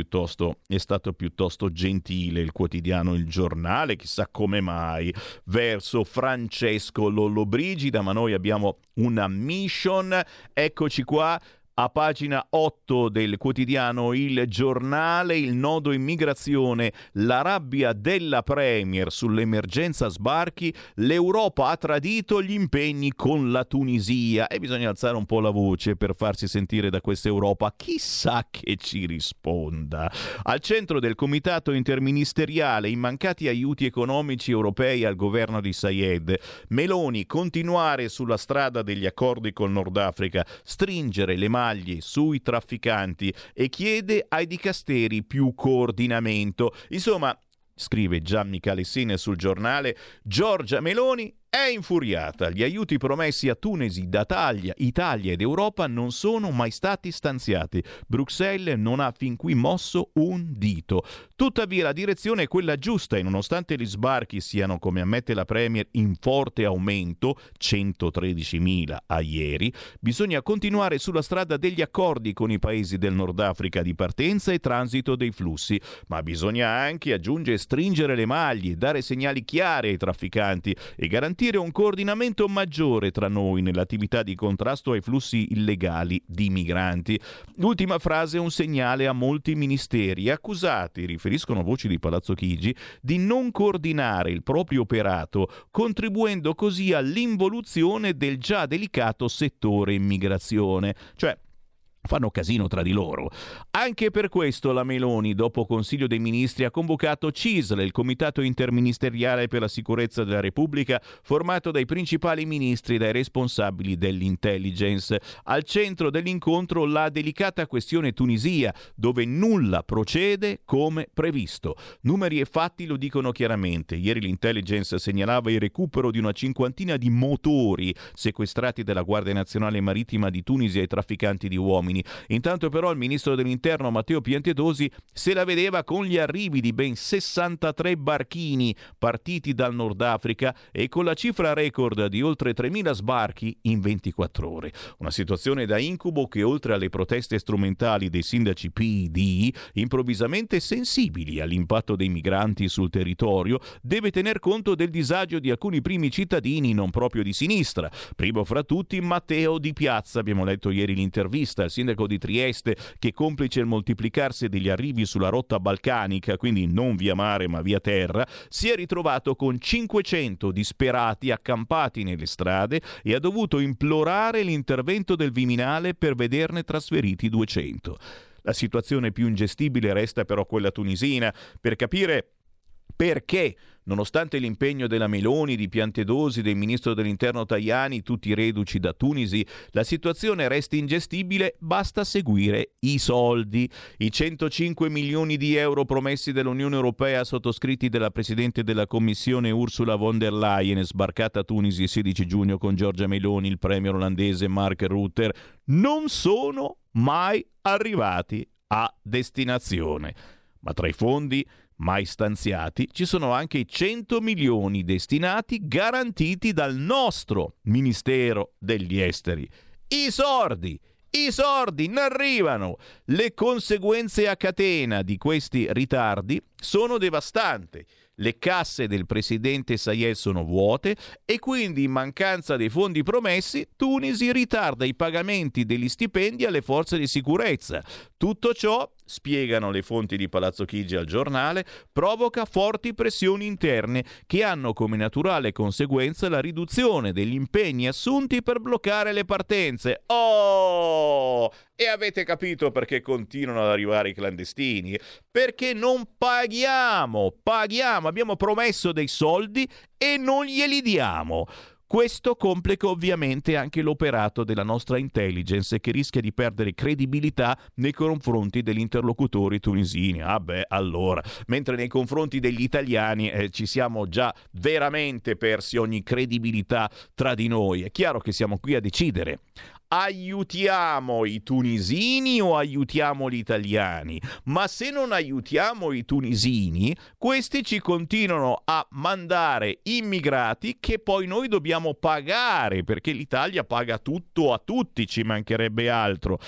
è stato piuttosto gentile il quotidiano Il Giornale, chissà come mai, verso Francesco Lollobrigida, ma noi abbiamo una mission, eccoci qua, a pagina 8 del quotidiano Il Giornale, il nodo immigrazione, la rabbia della Premier sull'emergenza sbarchi, l'Europa ha tradito gli impegni con la Tunisia e bisogna alzare un po' la voce per farsi sentire da questa Europa, chissà che ci risponda. Al centro del comitato interministeriale i mancati aiuti economici europei al governo di Sayed, Meloni continuare sulla strada degli accordi col Nord Africa, stringere le mani tagli sui trafficanti e chiede ai dicasteri più coordinamento. Insomma, scrive Gianni Calessine sul giornale, Giorgia Meloni è infuriata. Gli aiuti promessi a Tunisi da Italia, Italia ed Europa non sono mai stati stanziati. Bruxelles non ha fin qui mosso un dito. Tuttavia la direzione è quella giusta e nonostante gli sbarchi siano, come ammette la Premier, in forte aumento, 113.000 a ieri, bisogna continuare sulla strada degli accordi con i paesi del Nord Africa di partenza e transito dei flussi, ma bisogna anche, aggiunge, stringere le maglie, dare segnali chiari ai trafficanti e garantire garantire un coordinamento maggiore tra noi nell'attività di contrasto ai flussi illegali di migranti. L'ultima frase è un segnale a molti ministeri accusati, riferiscono voci di Palazzo Chigi, di non coordinare il proprio operato, contribuendo così all'involuzione del già delicato settore immigrazione. Cioè, fanno casino tra di loro. Anche per questo la Meloni, dopo Consiglio dei Ministri, ha convocato CISL, il Comitato Interministeriale per la Sicurezza della Repubblica, formato dai principali ministri e dai responsabili dell'intelligence. Al centro dell'incontro la delicata questione Tunisia, dove nulla procede come previsto. Numeri e fatti lo dicono chiaramente. Ieri l'intelligence segnalava il recupero di una cinquantina di motori sequestrati dalla Guardia Nazionale Marittima di Tunisia ai trafficanti di uomini uomini. Intanto però il ministro dell'interno Matteo Piantedosi se la vedeva con gli arrivi di ben 63 barchini partiti dal Nord Africa e con la cifra record di oltre 3.000 sbarchi in 24 ore. Una situazione da incubo che oltre alle proteste strumentali dei sindaci PD, improvvisamente sensibili all'impatto dei migranti sul territorio, deve tener conto del disagio di alcuni primi cittadini non proprio di sinistra. Primo fra tutti Matteo Di Piazza, abbiamo letto ieri l'intervista al sindaco di Trieste, che complice il moltiplicarsi degli arrivi sulla rotta balcanica, quindi non via mare ma via terra, si è ritrovato con 500 disperati accampati nelle strade e ha dovuto implorare l'intervento del Viminale per vederne trasferiti 200. La situazione più ingestibile resta però quella tunisina. Per capire perché Nonostante l'impegno della Meloni, di Piantedosi, del ministro dell'interno Tajani, tutti reduci da Tunisi, la situazione resta ingestibile, basta seguire i soldi. I 105 milioni di euro promessi dall'Unione Europea sottoscritti dalla Presidente della Commissione Ursula von der Leyen, sbarcata a Tunisi il 16 giugno con Giorgia Meloni, il premier olandese Mark Rutter, non sono mai arrivati a destinazione. Ma tra i fondi mai stanziati, ci sono anche i 100 milioni destinati garantiti dal nostro Ministero degli Esteri. I sordi! I sordi non arrivano! Le conseguenze a catena di questi ritardi sono devastanti. Le casse del presidente Sayed sono vuote e quindi in mancanza dei fondi promessi Tunisi ritarda i pagamenti degli stipendi alle forze di sicurezza. Tutto ciò spiegano le fonti di Palazzo Chigi al giornale, provoca forti pressioni interne che hanno come naturale conseguenza la riduzione degli impegni assunti per bloccare le partenze. Oh! E avete capito perché continuano ad arrivare i clandestini? Perché non paghiamo, paghiamo, abbiamo promesso dei soldi e non glieli diamo. Questo complica ovviamente anche l'operato della nostra intelligence che rischia di perdere credibilità nei confronti degli interlocutori tunisini. Ah beh, allora, mentre nei confronti degli italiani eh, ci siamo già veramente persi ogni credibilità tra di noi. È chiaro che siamo qui a decidere aiutiamo i tunisini o aiutiamo gli italiani? Ma se non aiutiamo i tunisini, questi ci continuano a mandare immigrati che poi noi dobbiamo pagare, perché l'Italia paga tutto a tutti, ci mancherebbe altro.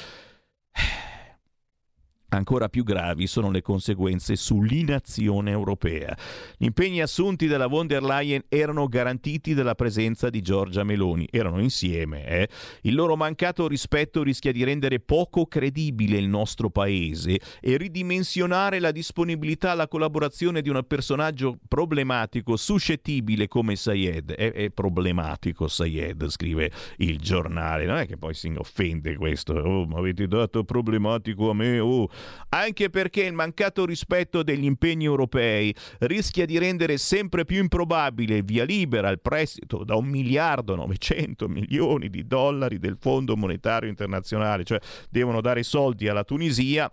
Ancora più gravi sono le conseguenze sull'inazione europea. Gli impegni assunti dalla von der Leyen erano garantiti dalla presenza di Giorgia Meloni, erano insieme. Eh? Il loro mancato rispetto rischia di rendere poco credibile il nostro paese e ridimensionare la disponibilità alla collaborazione di un personaggio problematico, suscettibile come Sayed. È, è problematico Sayed, scrive il giornale. Non è che poi si offende questo. Oh, mi avete dato problematico a me. Oh anche perché il mancato rispetto degli impegni europei rischia di rendere sempre più improbabile il via libera al prestito da un miliardo 900 milioni di dollari del Fondo Monetario Internazionale, cioè devono dare soldi alla Tunisia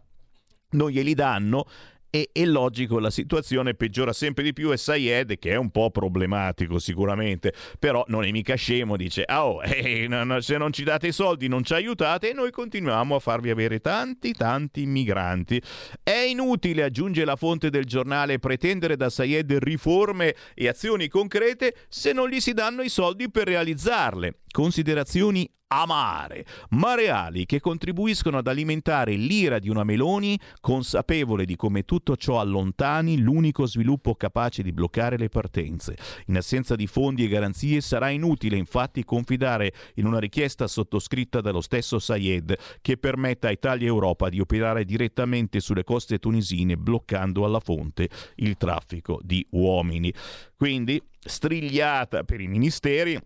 non glieli danno e è logico, la situazione peggiora sempre di più e Sayed, che è un po' problematico sicuramente, però non è mica scemo, dice, ah, oh, eh, no, no, se non ci date i soldi non ci aiutate e noi continuiamo a farvi avere tanti, tanti migranti. È inutile, aggiunge la fonte del giornale, pretendere da Sayed riforme e azioni concrete se non gli si danno i soldi per realizzarle. Considerazioni amare, ma reali che contribuiscono ad alimentare l'ira di una Meloni consapevole di come tutto ciò allontani l'unico sviluppo capace di bloccare le partenze. In assenza di fondi e garanzie sarà inutile infatti confidare in una richiesta sottoscritta dallo stesso Sayed che permetta a Italia e Europa di operare direttamente sulle coste tunisine bloccando alla fonte il traffico di uomini. Quindi strigliata per i ministeri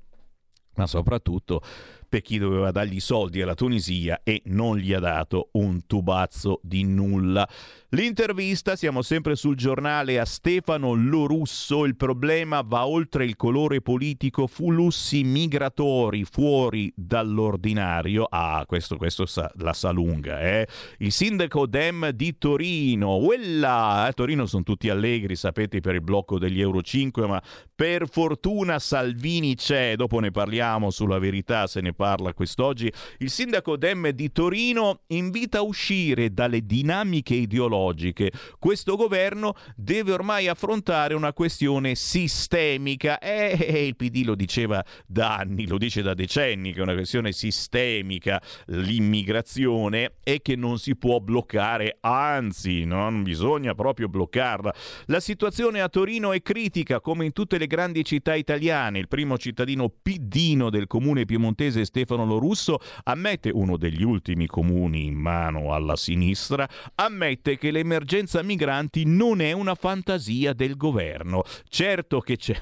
ma soprattutto chi doveva dargli soldi alla Tunisia e non gli ha dato un tubazzo di nulla. L'intervista, siamo sempre sul giornale, a Stefano Lorusso, il problema va oltre il colore politico, flussi migratori fuori dall'ordinario. Ah, questo, questo sa, la sa lunga, eh? Il sindaco Dem di Torino, quella, a Torino sono tutti allegri, sapete, per il blocco degli Euro 5, ma per fortuna Salvini c'è, dopo ne parliamo sulla verità, se ne parla parla quest'oggi, il sindaco Dem di Torino invita a uscire dalle dinamiche ideologiche. Questo governo deve ormai affrontare una questione sistemica e eh, il PD lo diceva da anni, lo dice da decenni che è una questione sistemica l'immigrazione e che non si può bloccare, anzi non bisogna proprio bloccarla. La situazione a Torino è critica come in tutte le grandi città italiane. Il primo cittadino pidino del comune piemontese Stefano Lorusso ammette, uno degli ultimi comuni in mano alla sinistra, ammette che l'emergenza migranti non è una fantasia del governo. Certo che c'è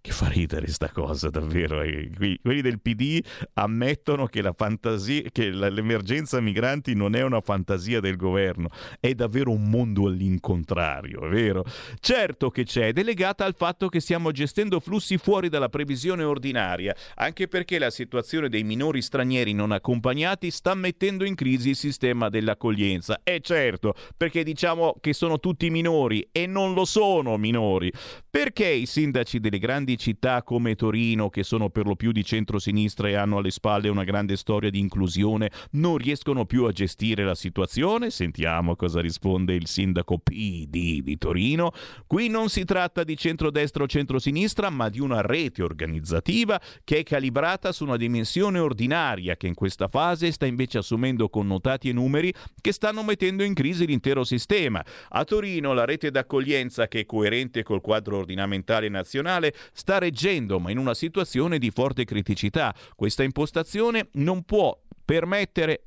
che fa ridere sta cosa, davvero. Eh. Quelli del PD ammettono che, la fantasia, che l'emergenza migranti non è una fantasia del governo, è davvero un mondo all'incontrario, è vero? Certo che c'è, è delegata al fatto che stiamo gestendo flussi fuori dalla previsione ordinaria, anche perché la situazione dei minori stranieri non accompagnati sta mettendo in crisi il sistema dell'accoglienza. È certo, perché diciamo che sono tutti minori e non lo sono minori. Perché i sindaci delle grandi città come Torino, che sono per lo più di centrosinistra e hanno alle spalle una grande storia di inclusione, non riescono più a gestire la situazione? Sentiamo cosa risponde il sindaco PD di Torino. Qui non si tratta di centrodestra o centrosinistra, ma di una rete organizzativa che è calibrata su una dimensione ordinaria che in questa fase sta invece assumendo connotati e numeri che stanno mettendo in crisi l'intero sistema. A Torino la rete d'accoglienza che è coerente col quadro ordinamentale nazionale sta reggendo, ma in una situazione di forte criticità. Questa impostazione non può permettere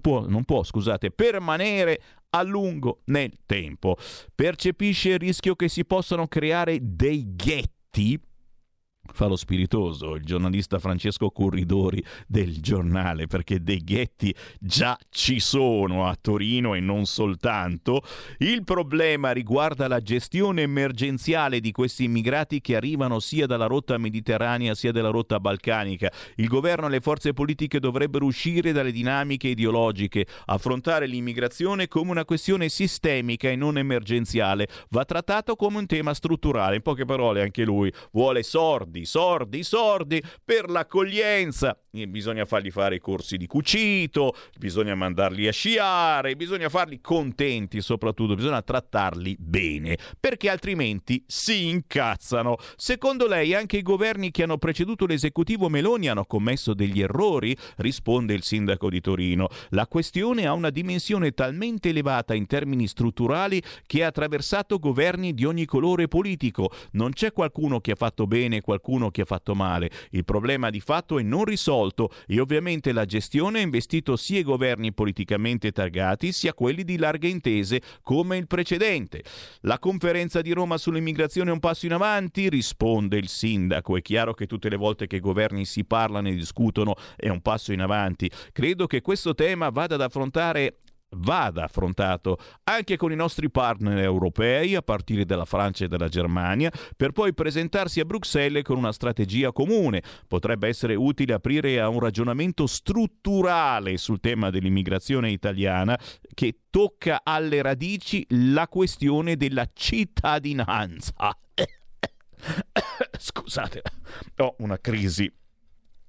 può, non può scusate, permanere a lungo nel tempo. Percepisce il rischio che si possano creare dei ghetti fa lo spiritoso, il giornalista Francesco Corridori del giornale, perché dei ghetti già ci sono a Torino e non soltanto. Il problema riguarda la gestione emergenziale di questi immigrati che arrivano sia dalla rotta mediterranea sia dalla rotta balcanica. Il governo e le forze politiche dovrebbero uscire dalle dinamiche ideologiche, affrontare l'immigrazione come una questione sistemica e non emergenziale. Va trattato come un tema strutturale. In poche parole, anche lui vuole sordi sordi, sordi, sordi per l'accoglienza. Bisogna fargli fare i corsi di cucito, bisogna mandarli a sciare, bisogna farli contenti soprattutto, bisogna trattarli bene, perché altrimenti si incazzano. Secondo lei anche i governi che hanno preceduto l'esecutivo Meloni hanno commesso degli errori? Risponde il sindaco di Torino. La questione ha una dimensione talmente elevata in termini strutturali che ha attraversato governi di ogni colore politico. Non c'è qualcuno che ha fatto bene e qualcuno qualcuno che ha fatto male. Il problema di fatto è non risolto e ovviamente la gestione ha investito sia i governi politicamente targati sia quelli di larghe intese come il precedente. La conferenza di Roma sull'immigrazione è un passo in avanti? Risponde il sindaco. È chiaro che tutte le volte che i governi si parlano e discutono è un passo in avanti. Credo che questo tema vada ad affrontare vada affrontato anche con i nostri partner europei, a partire dalla Francia e dalla Germania, per poi presentarsi a Bruxelles con una strategia comune. Potrebbe essere utile aprire a un ragionamento strutturale sul tema dell'immigrazione italiana che tocca alle radici la questione della cittadinanza. Scusate, ho una crisi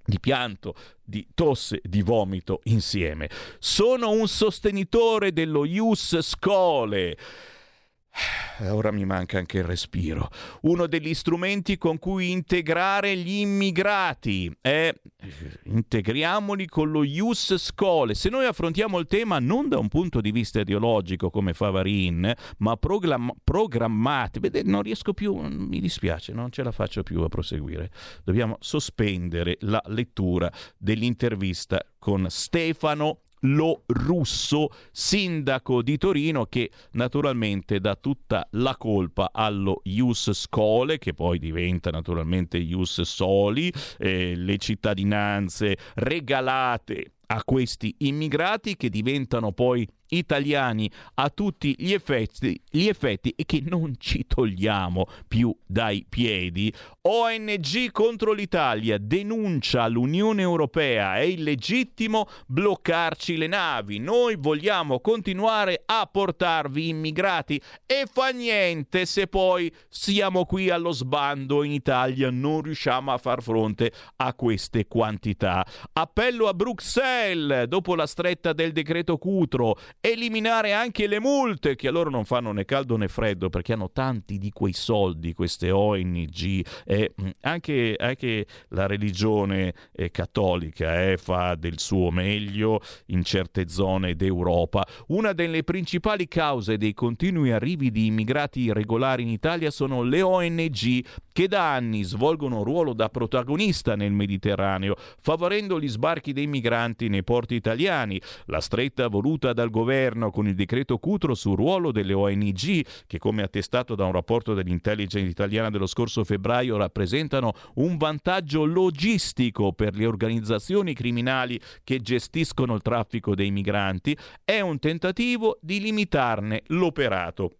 di pianto, di tosse, di vomito insieme. Sono un sostenitore dello Ius Scole. Eh, ora mi manca anche il respiro. Uno degli strumenti con cui integrare gli immigrati è integriamoli con lo Ius Scole. Se noi affrontiamo il tema non da un punto di vista ideologico come fa Varin, ma programm- programmati, Vede, non riesco più, mi dispiace, non ce la faccio più a proseguire. Dobbiamo sospendere la lettura dell'intervista con Stefano lo russo, sindaco di Torino, che naturalmente dà tutta la colpa allo Ius Scole, che poi diventa naturalmente Ius Soli, eh, le cittadinanze regalate a questi immigrati che diventano poi italiani a tutti gli effetti, gli effetti e che non ci togliamo più dai piedi. ONG contro l'Italia denuncia l'Unione Europea, è illegittimo bloccarci le navi, noi vogliamo continuare a portarvi immigrati e fa niente se poi siamo qui allo sbando in Italia, non riusciamo a far fronte a queste quantità. Appello a Bruxelles dopo la stretta del decreto Cutro eliminare anche le multe che a loro non fanno né caldo né freddo perché hanno tanti di quei soldi, queste ONG e mm, anche, anche la religione eh, cattolica eh, fa del suo meglio in certe zone d'Europa. Una delle principali cause dei continui arrivi di immigrati irregolari in Italia sono le ONG che da anni svolgono un ruolo da protagonista nel Mediterraneo, favorendo gli sbarchi dei migranti nei porti italiani. La stretta voluta dal governo con il decreto Cutro sul ruolo delle ONG, che come attestato da un rapporto dell'intelligence italiana dello scorso febbraio rappresentano un vantaggio logistico per le organizzazioni criminali che gestiscono il traffico dei migranti, è un tentativo di limitarne l'operato.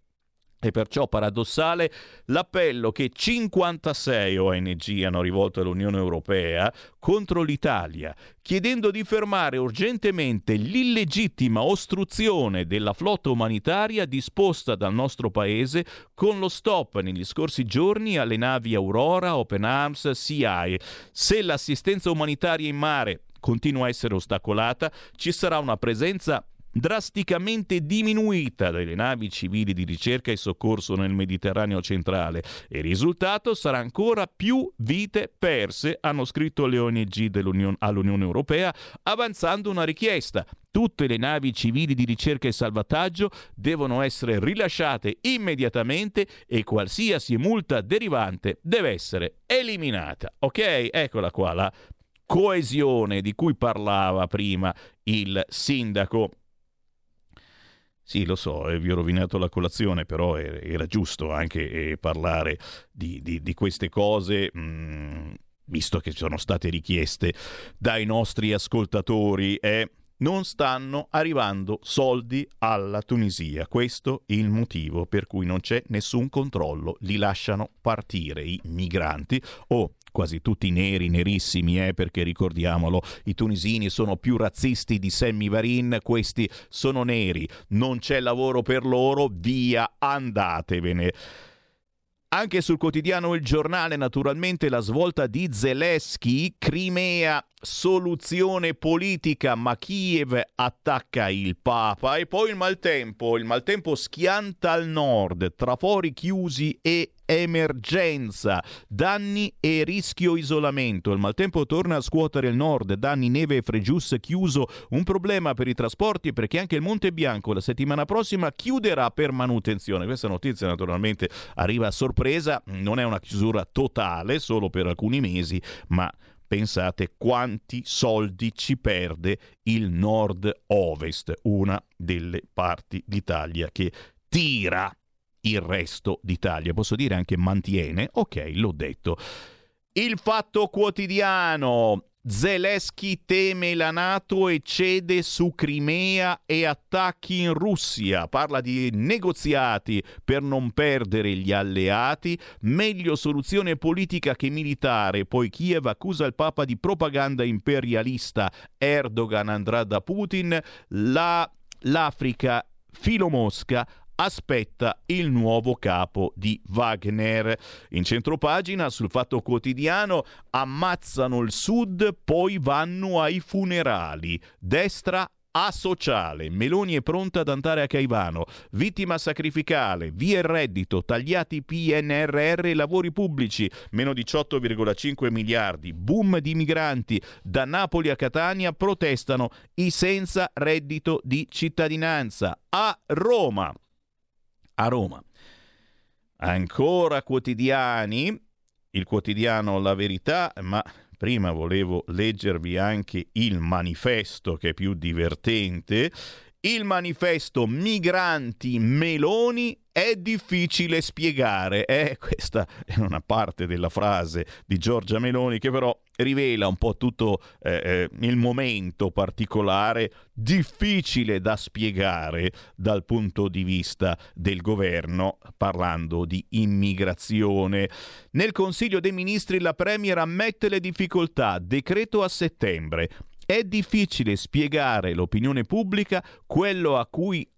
È perciò paradossale l'appello che 56 ONG hanno rivolto all'Unione Europea contro l'Italia, chiedendo di fermare urgentemente l'illegittima ostruzione della flotta umanitaria disposta dal nostro paese con lo stop negli scorsi giorni alle navi Aurora, Open Arms, CI. Se l'assistenza umanitaria in mare continua a essere ostacolata, ci sarà una presenza drasticamente diminuita dalle navi civili di ricerca e soccorso nel Mediterraneo centrale e il risultato sarà ancora più vite perse, hanno scritto le ONG all'Unione Europea, avanzando una richiesta. Tutte le navi civili di ricerca e salvataggio devono essere rilasciate immediatamente e qualsiasi multa derivante deve essere eliminata. Ok? Eccola qua la coesione di cui parlava prima il sindaco. Sì, lo so, eh, vi ho rovinato la colazione, però era giusto anche eh, parlare di, di, di, queste cose. Mm, visto che sono state richieste dai nostri ascoltatori, eh, non stanno arrivando soldi alla Tunisia. Questo è il motivo per cui non c'è nessun controllo. Li lasciano partire i migranti o quasi tutti neri, nerissimi, eh, perché ricordiamolo, i tunisini sono più razzisti di Sammy Varin, questi sono neri, non c'è lavoro per loro, via, andatevene. Anche sul quotidiano Il Giornale, naturalmente, la svolta di Zelensky, Crimea, soluzione politica, ma Kiev attacca il Papa e poi il maltempo. Il maltempo schianta al nord, trafori chiusi e emergenza, danni e rischio isolamento. Il maltempo torna a scuotere il nord, danni neve e Fregius chiuso, un problema per i trasporti perché anche il Monte Bianco la settimana prossima chiuderà per manutenzione. Questa notizia naturalmente arriva a sorpresa, non è una chiusura totale, solo per alcuni mesi, ma pensate quanti soldi ci perde il nord-ovest, una delle parti d'Italia che tira il resto d'Italia. Posso dire anche mantiene? Ok, l'ho detto. Il fatto quotidiano. Zelensky teme la Nato e cede su Crimea e attacchi in Russia. Parla di negoziati per non perdere gli alleati. Meglio soluzione politica che militare. Poi Kiev accusa il Papa di propaganda imperialista. Erdogan andrà da Putin. La, L'Africa filo Mosca aspetta il nuovo capo di Wagner. In centropagina sul Fatto Quotidiano ammazzano il Sud, poi vanno ai funerali. Destra asociale. Meloni è pronta ad andare a Caivano. Vittima sacrificale, via il reddito, tagliati PNRR e lavori pubblici, meno 18,5 miliardi. Boom di migranti. Da Napoli a Catania protestano i senza reddito di cittadinanza. A Roma a Roma. Ancora quotidiani, il quotidiano La Verità, ma prima volevo leggervi anche il manifesto che è più divertente. Il manifesto Migranti Meloni è difficile spiegare. Eh, questa è una parte della frase di Giorgia Meloni che però rivela un po' tutto eh, eh, il momento particolare, difficile da spiegare dal punto di vista del governo, parlando di immigrazione. Nel Consiglio dei Ministri la Premier ammette le difficoltà, decreto a settembre. È difficile spiegare all'opinione pubblica quello a cui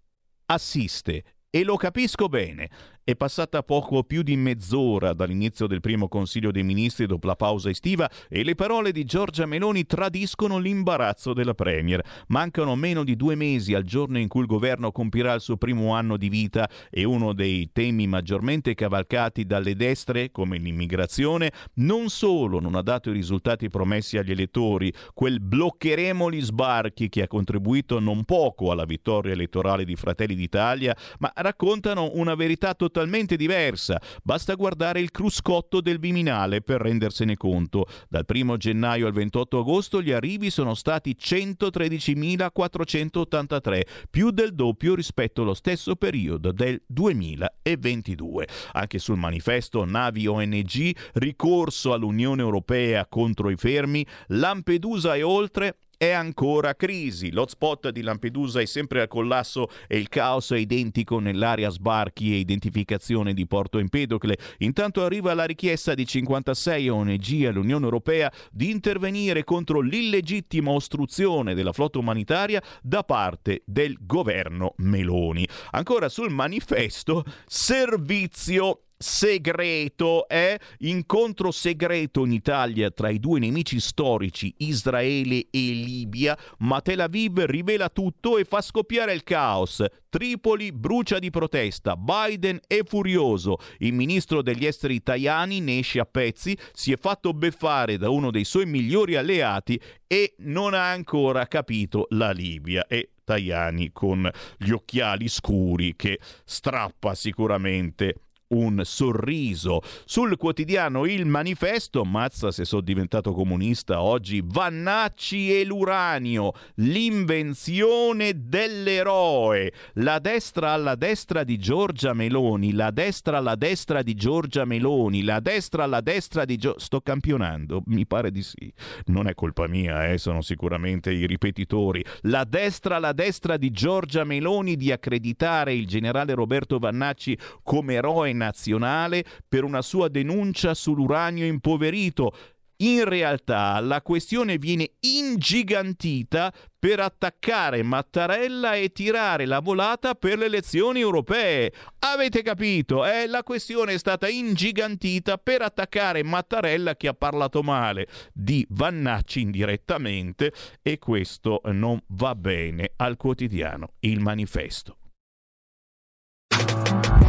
assiste e lo capisco bene. È passata poco più di mezz'ora dall'inizio del primo Consiglio dei Ministri dopo la pausa estiva e le parole di Giorgia Meloni tradiscono l'imbarazzo della Premier. Mancano meno di due mesi al giorno in cui il governo compirà il suo primo anno di vita e uno dei temi maggiormente cavalcati dalle destre, come l'immigrazione, non solo non ha dato i risultati promessi agli elettori, quel bloccheremo gli sbarchi che ha contribuito non poco alla vittoria elettorale di Fratelli d'Italia, ma raccontano una verità totalmente totalmente diversa. Basta guardare il cruscotto del Viminale per rendersene conto. Dal 1 gennaio al 28 agosto gli arrivi sono stati 113.483, più del doppio rispetto allo stesso periodo del 2022. Anche sul manifesto Navi ONG, ricorso all'Unione Europea contro i fermi, Lampedusa e oltre è ancora crisi. L'hotspot di Lampedusa è sempre al collasso e il caos è identico nell'area sbarchi e identificazione di Porto Empedocle. Intanto arriva la richiesta di 56 ONG all'Unione Europea di intervenire contro l'illegittima ostruzione della flotta umanitaria da parte del governo Meloni. Ancora sul manifesto servizio segreto è incontro segreto in Italia tra i due nemici storici Israele e Libia, ma Tel Aviv rivela tutto e fa scoppiare il caos. Tripoli brucia di protesta, Biden è furioso, il ministro degli esteri italiani ne esce a pezzi, si è fatto beffare da uno dei suoi migliori alleati e non ha ancora capito la Libia. E Tajani con gli occhiali scuri che strappa sicuramente un sorriso. Sul quotidiano Il Manifesto, mazza se sono diventato comunista oggi, Vannacci e l'uranio, l'invenzione dell'eroe. La destra alla destra di Giorgia Meloni, la destra alla destra di Giorgia Meloni, la destra alla destra di Giorgia... Sto campionando? Mi pare di sì. Non è colpa mia, eh, sono sicuramente i ripetitori. La destra alla destra di Giorgia Meloni di accreditare il generale Roberto Vannacci come eroe nazionale per una sua denuncia sull'uranio impoverito. In realtà la questione viene ingigantita per attaccare Mattarella e tirare la volata per le elezioni europee. Avete capito? Eh? La questione è stata ingigantita per attaccare Mattarella che ha parlato male di Vannacci indirettamente e questo non va bene al quotidiano Il Manifesto.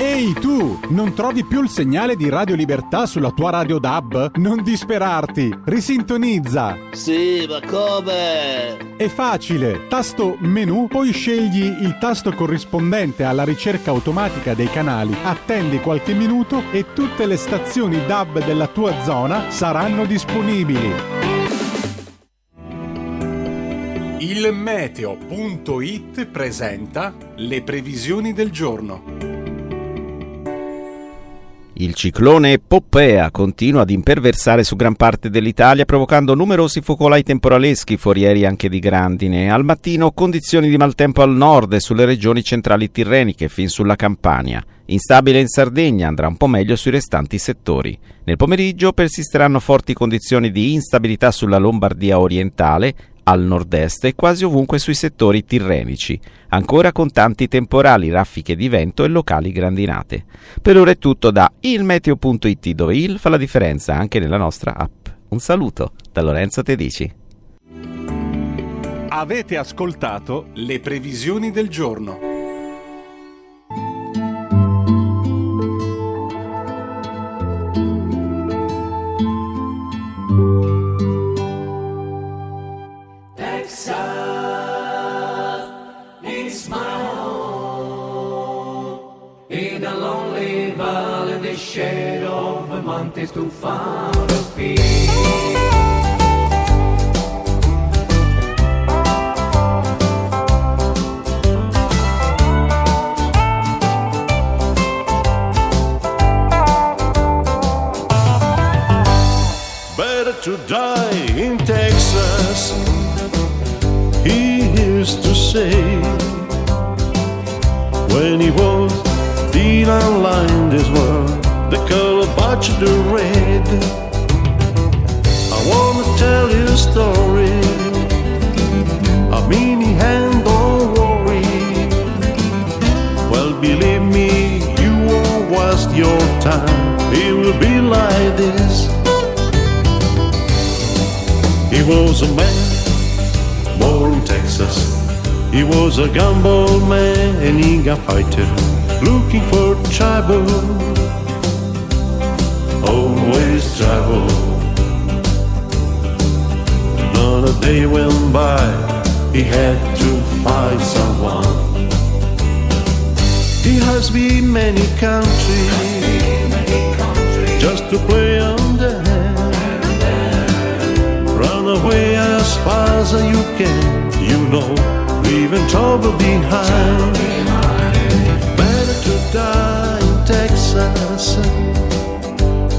Ehi tu, non trovi più il segnale di Radio Libertà sulla tua radio DAB? Non disperarti, risintonizza. Sì, ma come? È facile, tasto menu, poi scegli il tasto corrispondente alla ricerca automatica dei canali, attendi qualche minuto e tutte le stazioni DAB della tua zona saranno disponibili. Il meteo.it presenta le previsioni del giorno. Il ciclone Poppea continua ad imperversare su gran parte dell'Italia provocando numerosi focolai temporaleschi forieri anche di grandine. Al mattino condizioni di maltempo al nord e sulle regioni centrali tirreniche fin sulla Campania. Instabile in Sardegna, andrà un po' meglio sui restanti settori. Nel pomeriggio persisteranno forti condizioni di instabilità sulla Lombardia orientale, al nord-est e quasi ovunque sui settori tirrenici, ancora con tanti temporali, raffiche di vento e locali grandinate. Per ora è tutto da ilmeteo.it dove il fa la differenza anche nella nostra app. Un saluto da Lorenzo Tedici. Avete ascoltato le previsioni del giorno. In a lonely valley, the shade of the mountains to find a peace. Better to die say when he was in online this world, the color batch the red. I wanna tell you a story, a mini hand don't worry. Well, believe me, you won't waste your time. It will be like this. He was a man born in Texas. He was a gumball man and he got fighter looking for trouble. Always trouble. Not a day went by, he had to find someone. He has been many countries just to play on the hand. Run away as fast as you can, you know, leaving trouble behind. Better to die in Texas,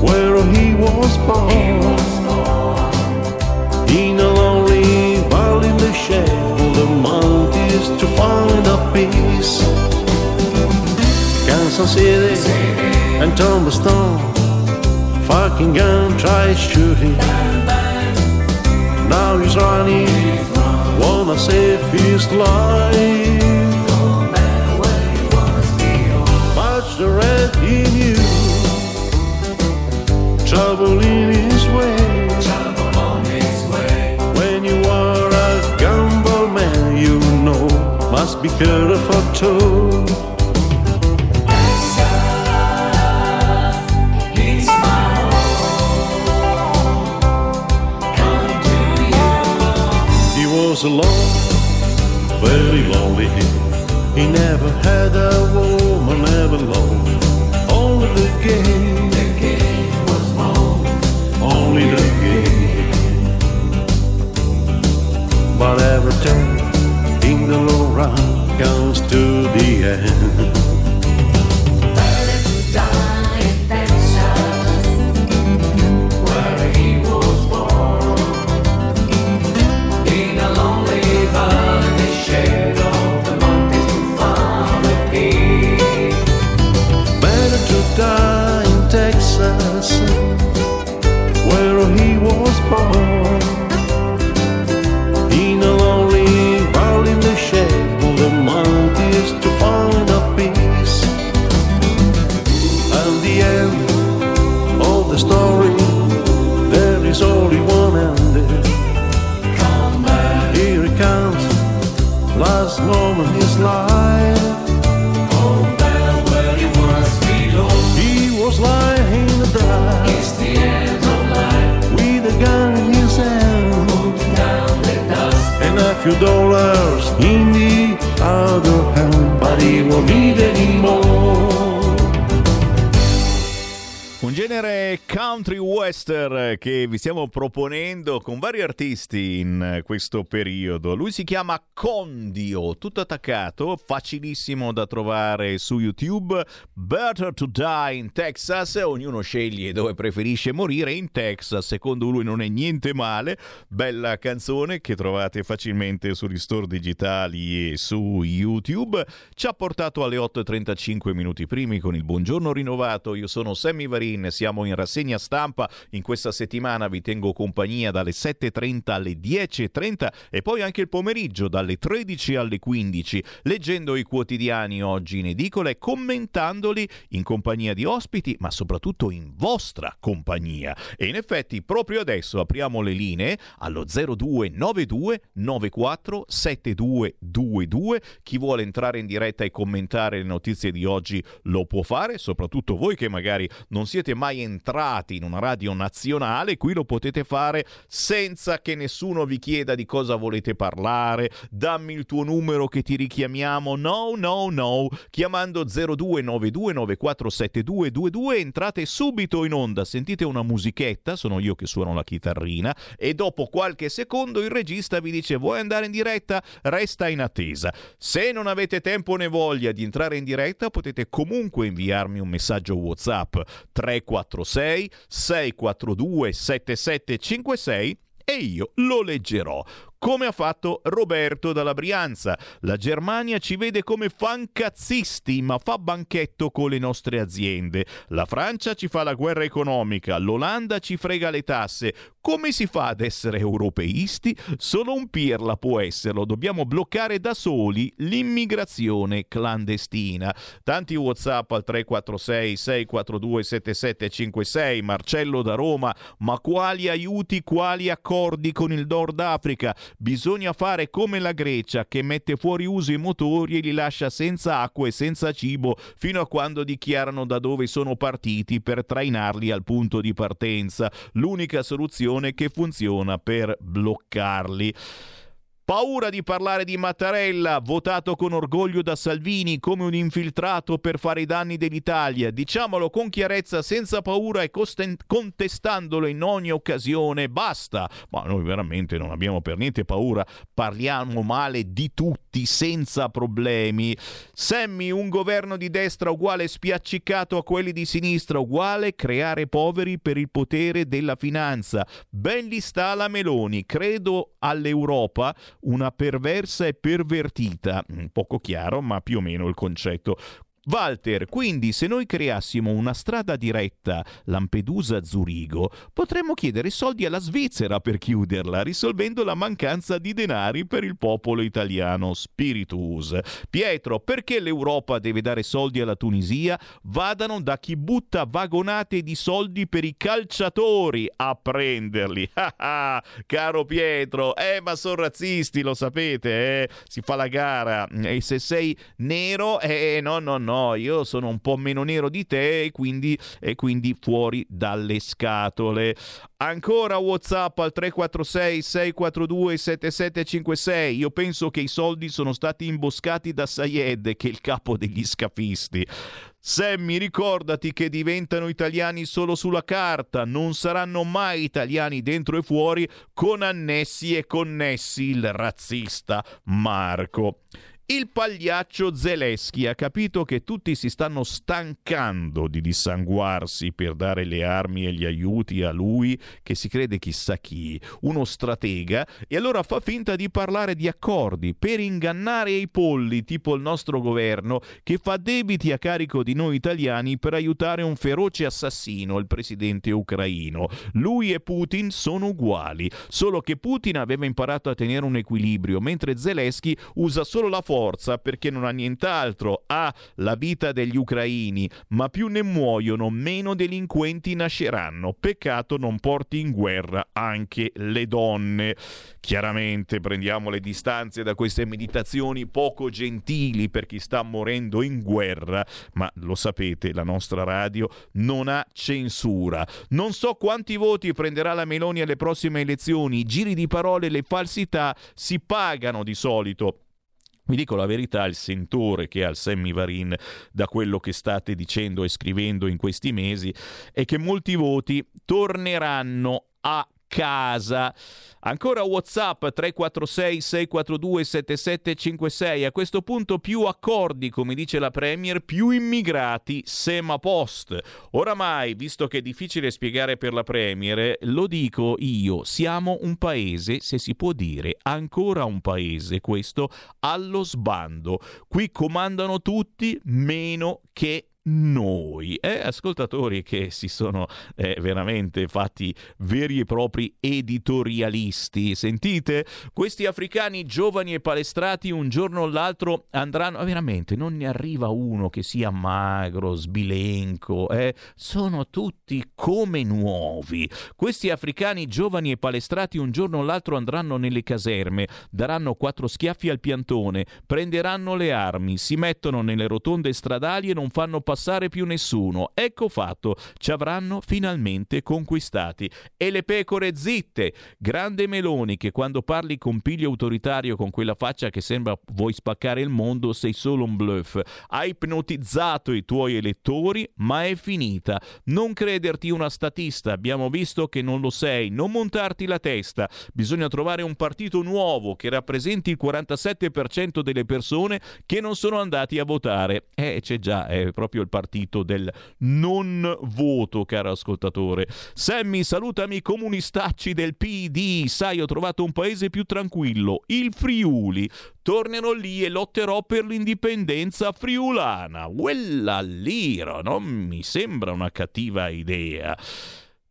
where he was born. In a lonely valley in the shade the mountains to find a peace. Kansas City and Tombstone, fucking gun tries shooting. Now he's running, wanna save his life. Much the red in you, trouble in his way. When you are a gumball man, you know, must be careful too. Was alone, very lonely. He never had a woman ever alone. Only the game, the game was wrong. Only the game. But everything in the long run comes to the end. Few dollars in the other hand. But he won't need any more. Country western che vi stiamo proponendo con vari artisti in questo periodo. Lui si chiama Condio, tutto attaccato, facilissimo da trovare su YouTube. Better to Die in Texas, ognuno sceglie dove preferisce morire. In Texas, secondo lui, non è niente male. Bella canzone che trovate facilmente sugli store digitali e su YouTube. Ci ha portato alle 8.35 minuti primi con il buongiorno rinnovato. Io sono Sammy Varin, siamo in rassegna stampa. In questa settimana vi tengo compagnia dalle 7.30 alle 10.30 e poi anche il pomeriggio dalle 13 alle 15, leggendo i quotidiani oggi in edicola e commentandoli in compagnia di ospiti, ma soprattutto in vostra compagnia. E in effetti proprio adesso apriamo le linee allo 0292 94 7222. Chi vuole entrare in diretta e commentare le notizie di oggi lo può fare, soprattutto voi che magari non siete mai entrati in una radio nazionale, qui lo potete fare senza che nessuno vi chieda di cosa volete parlare, dammi il tuo numero che ti richiamiamo. No, no, no. Chiamando 0292947222 entrate subito in onda, sentite una musichetta, sono io che suono la chitarrina e dopo qualche secondo il regista vi dice "Vuoi andare in diretta? Resta in attesa". Se non avete tempo né voglia di entrare in diretta, potete comunque inviarmi un messaggio WhatsApp 346 642 7756 e io lo leggerò. Come ha fatto Roberto dalla Brianza. La Germania ci vede come fancazzisti, ma fa banchetto con le nostre aziende. La Francia ci fa la guerra economica, l'Olanda ci frega le tasse. Come si fa ad essere europeisti? Solo un pirla può esserlo. Dobbiamo bloccare da soli l'immigrazione clandestina. Tanti WhatsApp al 346 642 7756. Marcello da Roma. Ma quali aiuti, quali accordi con il Nord Africa? Bisogna fare come la Grecia che mette fuori uso i motori e li lascia senza acqua e senza cibo fino a quando dichiarano da dove sono partiti per trainarli al punto di partenza. L'unica soluzione che funziona per bloccarli. Paura di parlare di Mattarella, votato con orgoglio da Salvini come un infiltrato per fare i danni dell'Italia. Diciamolo con chiarezza, senza paura e costen- contestandolo in ogni occasione. Basta! Ma noi veramente non abbiamo per niente paura. Parliamo male di tutti senza problemi. Semmi, un governo di destra uguale spiaccicato a quelli di sinistra, uguale creare poveri per il potere della finanza. Ben li sta la Meloni. Credo all'Europa una perversa e pervertita, poco chiaro, ma più o meno il concetto. Walter, quindi se noi creassimo una strada diretta Lampedusa-Zurigo, potremmo chiedere soldi alla Svizzera per chiuderla, risolvendo la mancanza di denari per il popolo italiano. Spiritus. Pietro, perché l'Europa deve dare soldi alla Tunisia? Vadano da chi butta vagonate di soldi per i calciatori a prenderli. Caro Pietro, eh, ma sono razzisti, lo sapete, eh? Si fa la gara e se sei nero, eh, no, no, no no, io sono un po' meno nero di te e quindi, e quindi fuori dalle scatole. Ancora WhatsApp al 346 642 7756. Io penso che i soldi sono stati imboscati da Sayed, che è il capo degli scafisti. Sammy, ricordati che diventano italiani solo sulla carta, non saranno mai italiani dentro e fuori con annessi e connessi il razzista Marco. Il pagliaccio Zelensky ha capito che tutti si stanno stancando di dissanguarsi per dare le armi e gli aiuti a lui, che si crede chissà chi, uno stratega, e allora fa finta di parlare di accordi per ingannare i polli, tipo il nostro governo, che fa debiti a carico di noi italiani per aiutare un feroce assassino, il presidente ucraino. Lui e Putin sono uguali, solo che Putin aveva imparato a tenere un equilibrio, mentre Zelensky usa solo la forza forza perché non ha nient'altro, ha la vita degli ucraini, ma più ne muoiono, meno delinquenti nasceranno. Peccato non porti in guerra anche le donne. Chiaramente prendiamo le distanze da queste meditazioni poco gentili per chi sta morendo in guerra, ma lo sapete, la nostra radio non ha censura. Non so quanti voti prenderà la Meloni alle prossime elezioni, giri di parole, le falsità si pagano di solito. Vi dico la verità, il sentore che ha il Sammy Varin da quello che state dicendo e scrivendo in questi mesi è che molti voti torneranno a casa. Ancora WhatsApp 346 642 7756. A questo punto più accordi, come dice la Premier, più immigrati, sema post. Oramai, visto che è difficile spiegare per la Premier, lo dico io, siamo un paese, se si può dire, ancora un paese questo allo sbando. Qui comandano tutti meno che noi, eh, ascoltatori che si sono eh, veramente fatti veri e propri editorialisti. Sentite, questi africani giovani e palestrati un giorno o l'altro andranno, veramente non ne arriva uno che sia magro, sbilenco, eh? sono tutti come nuovi. Questi africani giovani e palestrati un giorno o l'altro andranno nelle caserme, daranno quattro schiaffi al piantone, prenderanno le armi, si mettono nelle rotonde stradali e non fanno passare più nessuno. Ecco fatto, ci avranno finalmente conquistati. E le pecore zitte. Grande Meloni che quando parli con piglio autoritario con quella faccia che sembra vuoi spaccare il mondo, sei solo un bluff. Hai ipnotizzato i tuoi elettori, ma è finita. Non crederti una statista, abbiamo visto che non lo sei, non montarti la testa. Bisogna trovare un partito nuovo che rappresenti il 47% delle persone che non sono andati a votare. Eh, c'è già, è proprio il partito del non voto, caro ascoltatore. Sammy, salutami comunistacci del PD. Sai, ho trovato un paese più tranquillo, il Friuli. Tornerò lì e lotterò per l'indipendenza friulana. Quella lira, non mi sembra una cattiva idea.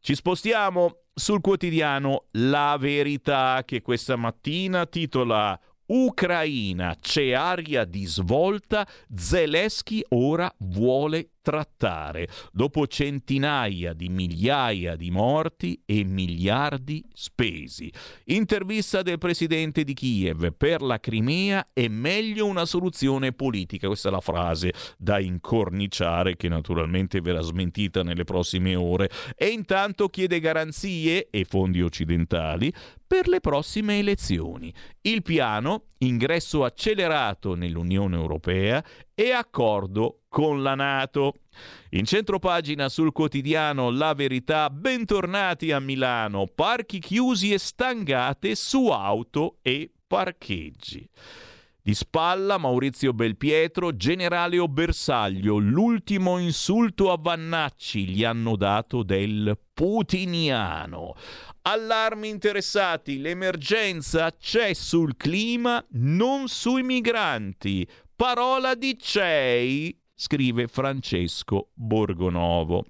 Ci spostiamo sul quotidiano La Verità che questa mattina titola Ucraina, c'è aria di svolta, Zelensky ora vuole trattare, dopo centinaia di migliaia di morti e miliardi spesi. Intervista del presidente di Kiev, per la Crimea è meglio una soluzione politica, questa è la frase da incorniciare che naturalmente verrà smentita nelle prossime ore, e intanto chiede garanzie e fondi occidentali per le prossime elezioni. Il piano, ingresso accelerato nell'Unione Europea e accordo con la Nato. In centropagina sul quotidiano La Verità, bentornati a Milano, parchi chiusi e stangate su auto e parcheggi. Di spalla Maurizio Belpietro, generale o bersaglio, l'ultimo insulto a Vannacci gli hanno dato del putiniano. Allarmi interessati, l'emergenza c'è sul clima, non sui migranti. Parola di CEI, scrive Francesco Borgonovo.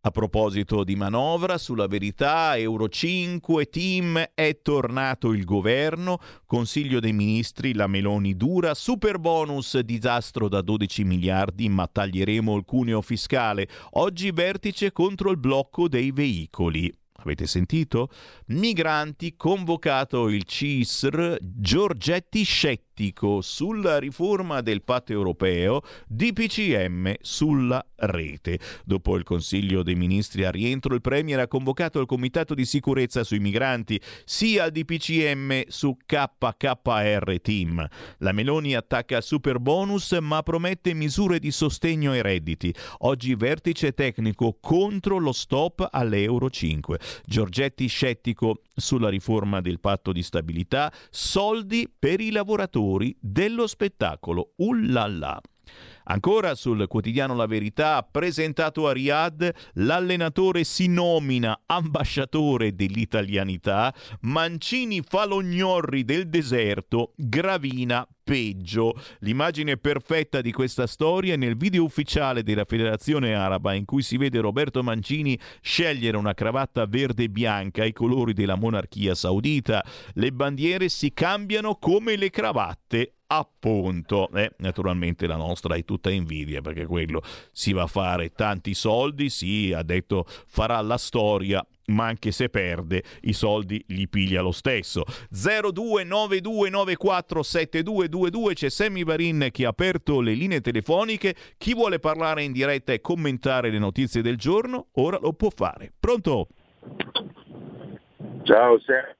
A proposito di manovra, sulla verità, Euro 5, Team, è tornato il governo, Consiglio dei Ministri, la Meloni dura, super bonus, disastro da 12 miliardi, ma taglieremo il cuneo fiscale. Oggi vertice contro il blocco dei veicoli. Avete sentito? Migranti, convocato il CISR, Giorgetti Scetti scettico sulla riforma del patto europeo, DPCM sulla rete. Dopo il Consiglio dei Ministri a rientro, il Premier ha convocato il Comitato di sicurezza sui migranti, sia al DPCM su KKR Team. La Meloni attacca il super bonus ma promette misure di sostegno ai redditi. Oggi vertice tecnico contro lo stop all'Euro 5. Giorgetti scettico sulla riforma del patto di stabilità, soldi per i lavoratori dello spettacolo. Ullala. Ancora sul quotidiano La Verità, presentato a Riyadh, l'allenatore si nomina ambasciatore dell'italianità, Mancini falognorri del deserto, Gravina peggio. L'immagine perfetta di questa storia è nel video ufficiale della Federazione Araba in cui si vede Roberto Mancini scegliere una cravatta verde e bianca ai colori della monarchia saudita. Le bandiere si cambiano come le cravatte appunto. Eh, naturalmente la nostra è tutta invidia perché quello si va a fare tanti soldi, sì, ha detto farà la storia ma anche se perde i soldi li piglia lo stesso. 0292947222 c'è Sammy Varin che ha aperto le linee telefoniche. Chi vuole parlare in diretta e commentare le notizie del giorno, ora lo può fare. Pronto? Ciao Sam.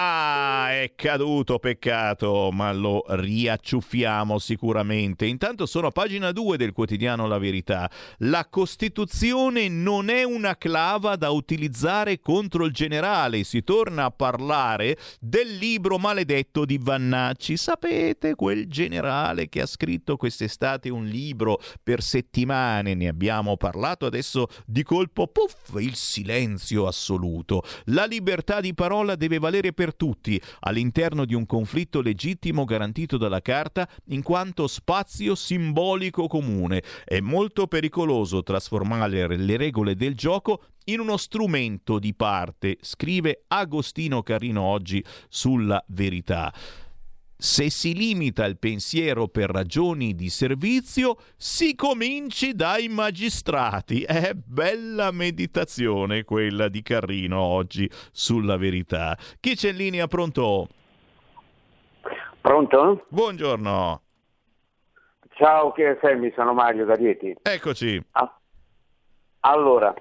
Ah, è caduto, peccato, ma lo riacciuffiamo sicuramente. Intanto sono a pagina 2 del quotidiano La Verità. La Costituzione non è una clava da utilizzare contro il generale. Si torna a parlare del libro maledetto di Vannacci. Sapete, quel generale che ha scritto quest'estate un libro per settimane, ne abbiamo parlato, adesso di colpo, puff, il silenzio assoluto. La libertà di parola deve valere per tutti all'interno di un conflitto legittimo garantito dalla Carta in quanto spazio simbolico comune. È molto pericoloso trasformare le regole del gioco in uno strumento di parte, scrive Agostino Carino oggi sulla verità. Se si limita il pensiero per ragioni di servizio, si cominci dai magistrati. È bella meditazione quella di Carrino oggi sulla verità. Chi c'è in linea pronto? Pronto? Buongiorno. Ciao, che sei? Sono Mario da Rieti. Eccoci. Ah, allora,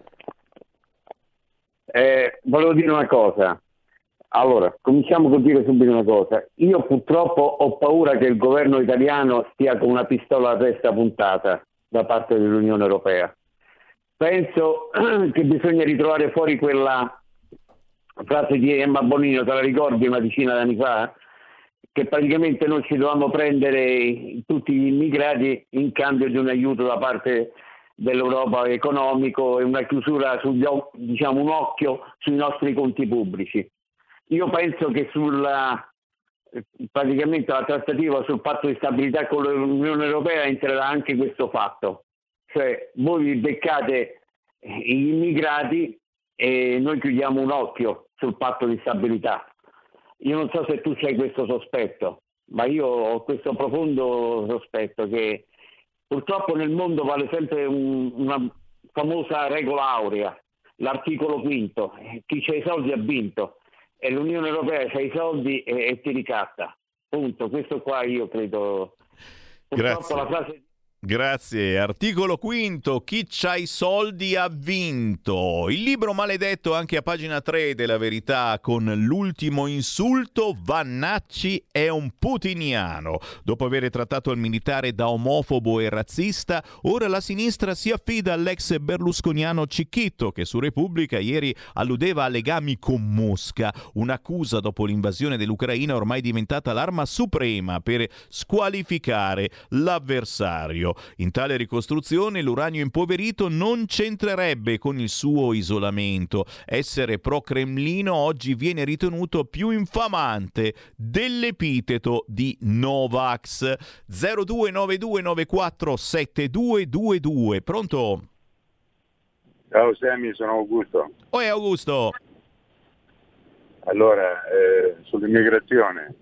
eh, volevo dire una cosa. Allora, cominciamo con dire subito una cosa. Io purtroppo ho paura che il governo italiano stia con una pistola a testa puntata da parte dell'Unione Europea. Penso che bisogna ritrovare fuori quella frase di Emma Bonino, te la ricordi una decina d'anni fa? Che praticamente noi ci dovevamo prendere tutti gli immigrati in cambio di un aiuto da parte dell'Europa economico e una chiusura sugli, diciamo un occhio sui nostri conti pubblici. Io penso che sulla praticamente la trattativa sul patto di stabilità con l'Unione Europea entrerà anche questo fatto. Cioè voi vi beccate gli immigrati e noi chiudiamo un occhio sul patto di stabilità. Io non so se tu hai questo sospetto, ma io ho questo profondo sospetto che purtroppo nel mondo vale sempre un, una famosa regola aurea, l'articolo quinto, chi c'ha i soldi ha vinto e l'Unione Europea c'ha i soldi e, e ti ricatta. Punto. Questo qua io credo. Purtroppo Grazie. la frase Grazie. Articolo quinto. Chi c'ha i soldi ha vinto. Il libro maledetto anche a pagina 3 della verità con l'ultimo insulto. Vannacci è un putiniano. Dopo aver trattato il militare da omofobo e razzista, ora la sinistra si affida all'ex berlusconiano Cicchitto che su Repubblica ieri alludeva a legami con Mosca. Un'accusa dopo l'invasione dell'Ucraina ormai diventata l'arma suprema per squalificare l'avversario. In tale ricostruzione l'uranio impoverito non c'entrerebbe con il suo isolamento. Essere pro-Cremlino oggi viene ritenuto più infamante dell'epiteto di Novax. 0292947222. Pronto? Ciao Sammy, sono Augusto. Oi Augusto. Allora, eh, sull'immigrazione,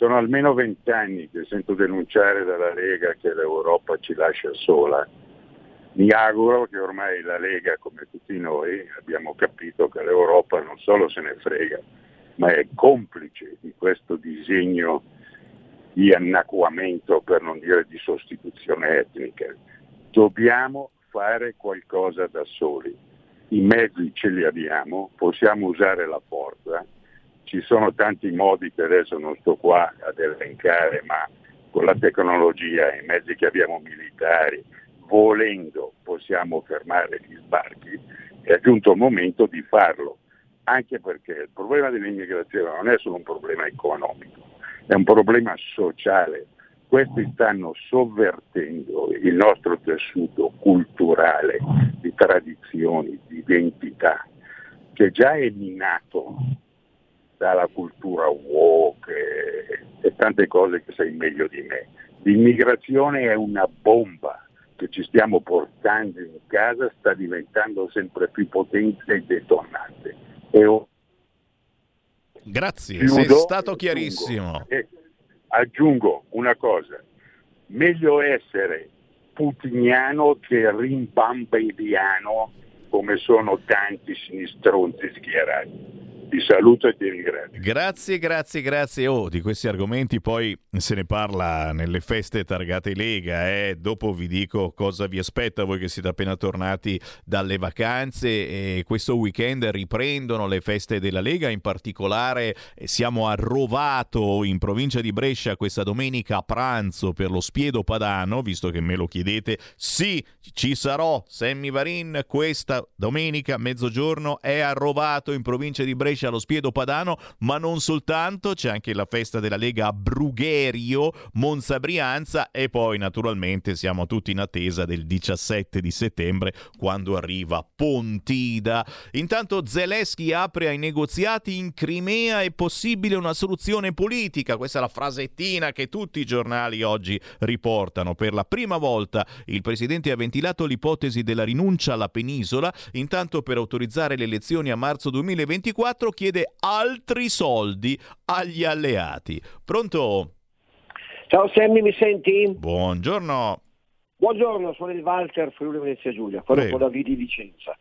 sono almeno vent'anni che sento denunciare dalla Lega che l'Europa ci lascia sola. Mi auguro che ormai la Lega, come tutti noi, abbiamo capito che l'Europa non solo se ne frega, ma è complice di questo disegno di anacquamento, per non dire di sostituzione etnica. Dobbiamo fare qualcosa da soli. I mezzi ce li abbiamo, possiamo usare la forza, ci sono tanti modi che adesso non sto qua ad elencare, ma con la tecnologia e i mezzi che abbiamo militari, volendo possiamo fermare gli sbarchi, è giunto il momento di farlo, anche perché il problema dell'immigrazione non è solo un problema economico, è un problema sociale. Questi stanno sovvertendo il nostro tessuto culturale, di tradizioni, di identità, che già è minato dalla cultura woke e, e tante cose che sai meglio di me. L'immigrazione è una bomba che ci stiamo portando in casa, sta diventando sempre più potente e detonante. E ho... Grazie, Chiudo sei stato aggiungo- chiarissimo. e aggiungo una cosa, meglio essere putiniano che rimbambediano come sono tanti sinistronzi schierati. Ti saluto e ti ringrazio. Grazie, grazie, grazie. Oh, di questi argomenti poi se ne parla nelle feste targate Lega. Eh. Dopo vi dico cosa vi aspetta voi che siete appena tornati dalle vacanze. E questo weekend riprendono le feste della Lega. In particolare eh, siamo a Rovato, in provincia di Brescia, questa domenica a pranzo per lo Spiedo Padano. Visto che me lo chiedete, sì, ci sarò. Sammy Varin questa domenica, mezzogiorno, è a Rovato, in provincia di Brescia, allo Spiedo Padano, ma non soltanto, c'è anche la festa della Lega a Brugherio, Monza Brianza e poi naturalmente siamo tutti in attesa del 17 di settembre quando arriva Pontida. Intanto Zelensky apre ai negoziati in Crimea è possibile una soluzione politica, questa è la frasettina che tutti i giornali oggi riportano. Per la prima volta il presidente ha ventilato l'ipotesi della rinuncia alla penisola, intanto per autorizzare le elezioni a marzo 2024 chiede altri soldi agli alleati. Pronto? Ciao Sammy, mi senti? Buongiorno. Buongiorno, sono il Walter Friuli Venezia Giulia, quello con la V di Vicenza.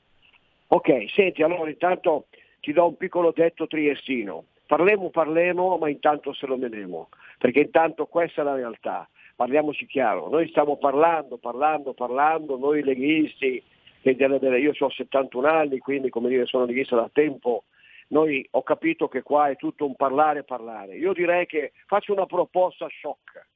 Ok, senti, allora intanto ti do un piccolo detto triestino. Parlemo, parlemo, ma intanto se lo menemo, perché intanto questa è la realtà. Parliamoci chiaro, noi stiamo parlando, parlando, parlando, noi leghisti, io ho 71 anni, quindi come dire sono leghista da tempo, noi ho capito che qua è tutto un parlare parlare. Io direi che faccio una proposta shock.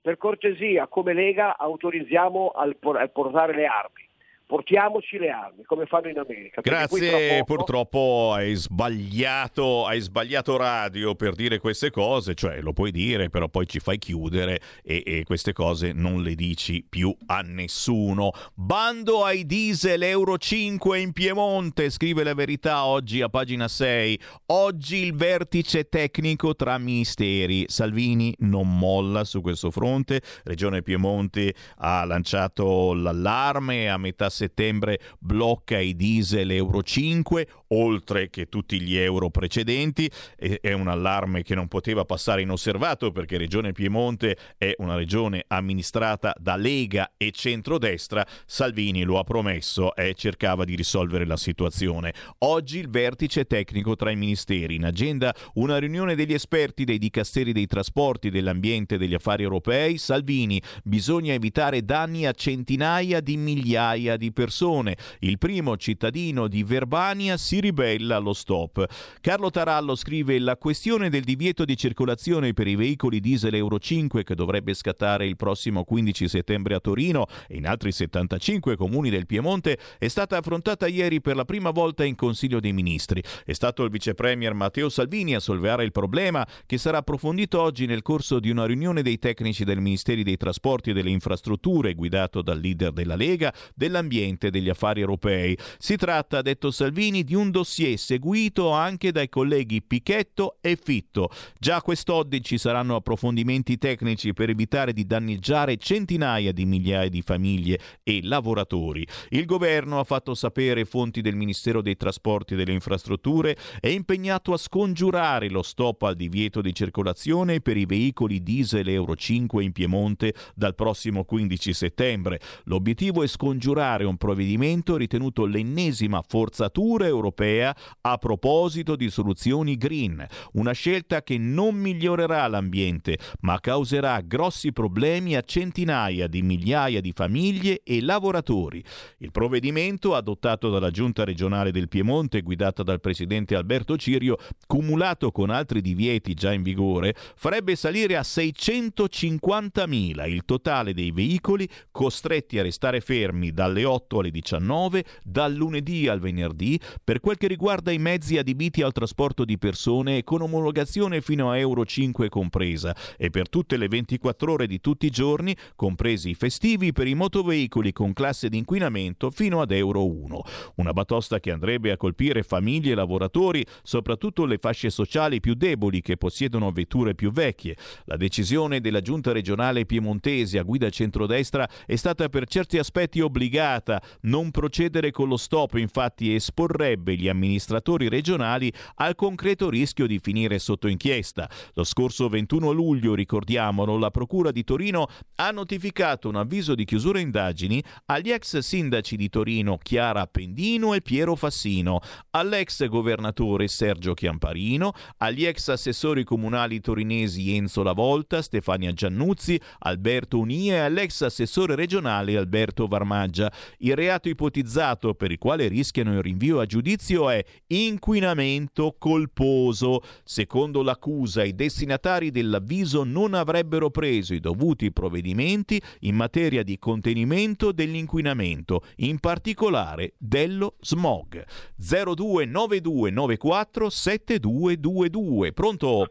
Per cortesia, come Lega autorizziamo al portare le armi. Portiamoci le armi, come fanno in America. Grazie, poco- purtroppo hai sbagliato, hai sbagliato radio per dire queste cose, cioè lo puoi dire, però poi ci fai chiudere e, e queste cose non le dici più a nessuno. Bando ai diesel Euro 5 in Piemonte, scrive la verità oggi a pagina 6. Oggi il vertice tecnico tra ministeri. Salvini non molla su questo fronte. Regione Piemonte ha lanciato l'allarme a metà settembre blocca i diesel Euro 5 oltre che tutti gli euro precedenti E- è un allarme che non poteva passare inosservato perché Regione Piemonte è una regione amministrata da Lega e centrodestra. Salvini lo ha promesso e cercava di risolvere la situazione. Oggi il vertice tecnico tra i ministeri. In agenda una riunione degli esperti dei dicasteri dei trasporti dell'ambiente e degli affari europei. Salvini bisogna evitare danni a centinaia di migliaia di persone. Il primo cittadino di Verbania si ribella allo stop. Carlo Tarallo scrive la questione del divieto di circolazione per i veicoli diesel Euro 5 che dovrebbe scattare il prossimo 15 settembre a Torino e in altri 75 comuni del Piemonte è stata affrontata ieri per la prima volta in Consiglio dei Ministri. È stato il vice premier Matteo Salvini a solvare il problema che sarà approfondito oggi nel corso di una riunione dei tecnici del Ministeri dei Trasporti e delle Infrastrutture guidato dal leader della Lega, dell'Ambiente e degli Affari Europei. Si tratta, ha detto Salvini, di un dossier seguito anche dai colleghi Pichetto e Fitto. Già quest'oggi ci saranno approfondimenti tecnici per evitare di danneggiare centinaia di migliaia di famiglie e lavoratori. Il governo ha fatto sapere fonti del Ministero dei Trasporti e delle Infrastrutture è impegnato a scongiurare lo stop al divieto di circolazione per i veicoli diesel Euro 5 in Piemonte dal prossimo 15 settembre. L'obiettivo è scongiurare approvare un provvedimento ritenuto l'ennesima forzatura europea a proposito di soluzioni green, una scelta che non migliorerà l'ambiente, ma causerà grossi problemi a centinaia di migliaia di famiglie e lavoratori. Il provvedimento, adottato dalla Giunta regionale del Piemonte, guidata dal presidente Alberto Cirio, cumulato con altri divieti già in vigore, farebbe salire a 650.000 il totale dei veicoli costretti a restare fermi dalle 8 alle 19, dal lunedì al venerdì, per quel che riguarda i mezzi adibiti al trasporto di persone con omologazione fino a Euro 5 compresa e per tutte le 24 ore di tutti i giorni, compresi i festivi, per i motoveicoli con classe di inquinamento fino ad Euro 1. Una batosta che andrebbe a colpire famiglie e lavoratori, soprattutto le fasce sociali più deboli che possiedono vetture più vecchie. La decisione della giunta regionale piemontese a guida centrodestra è stata per certi aspetti obbligata. Non procedere con lo stop infatti esporrebbe gli amministratori regionali al concreto rischio di finire sotto inchiesta. Lo scorso 21 luglio, ricordiamolo, la Procura di Torino ha notificato un avviso di chiusura indagini agli ex sindaci di Torino Chiara Appendino e Piero Fassino, all'ex governatore Sergio Chiamparino, agli ex assessori comunali torinesi Enzo Lavolta, Stefania Giannuzzi, Alberto Unia e all'ex assessore regionale Alberto Varmaggia. Il reato ipotizzato per il quale rischiano il rinvio a giudizio è inquinamento colposo. Secondo l'accusa, i destinatari dell'avviso non avrebbero preso i dovuti provvedimenti in materia di contenimento dell'inquinamento, in particolare dello smog. 029294 7222. Pronto?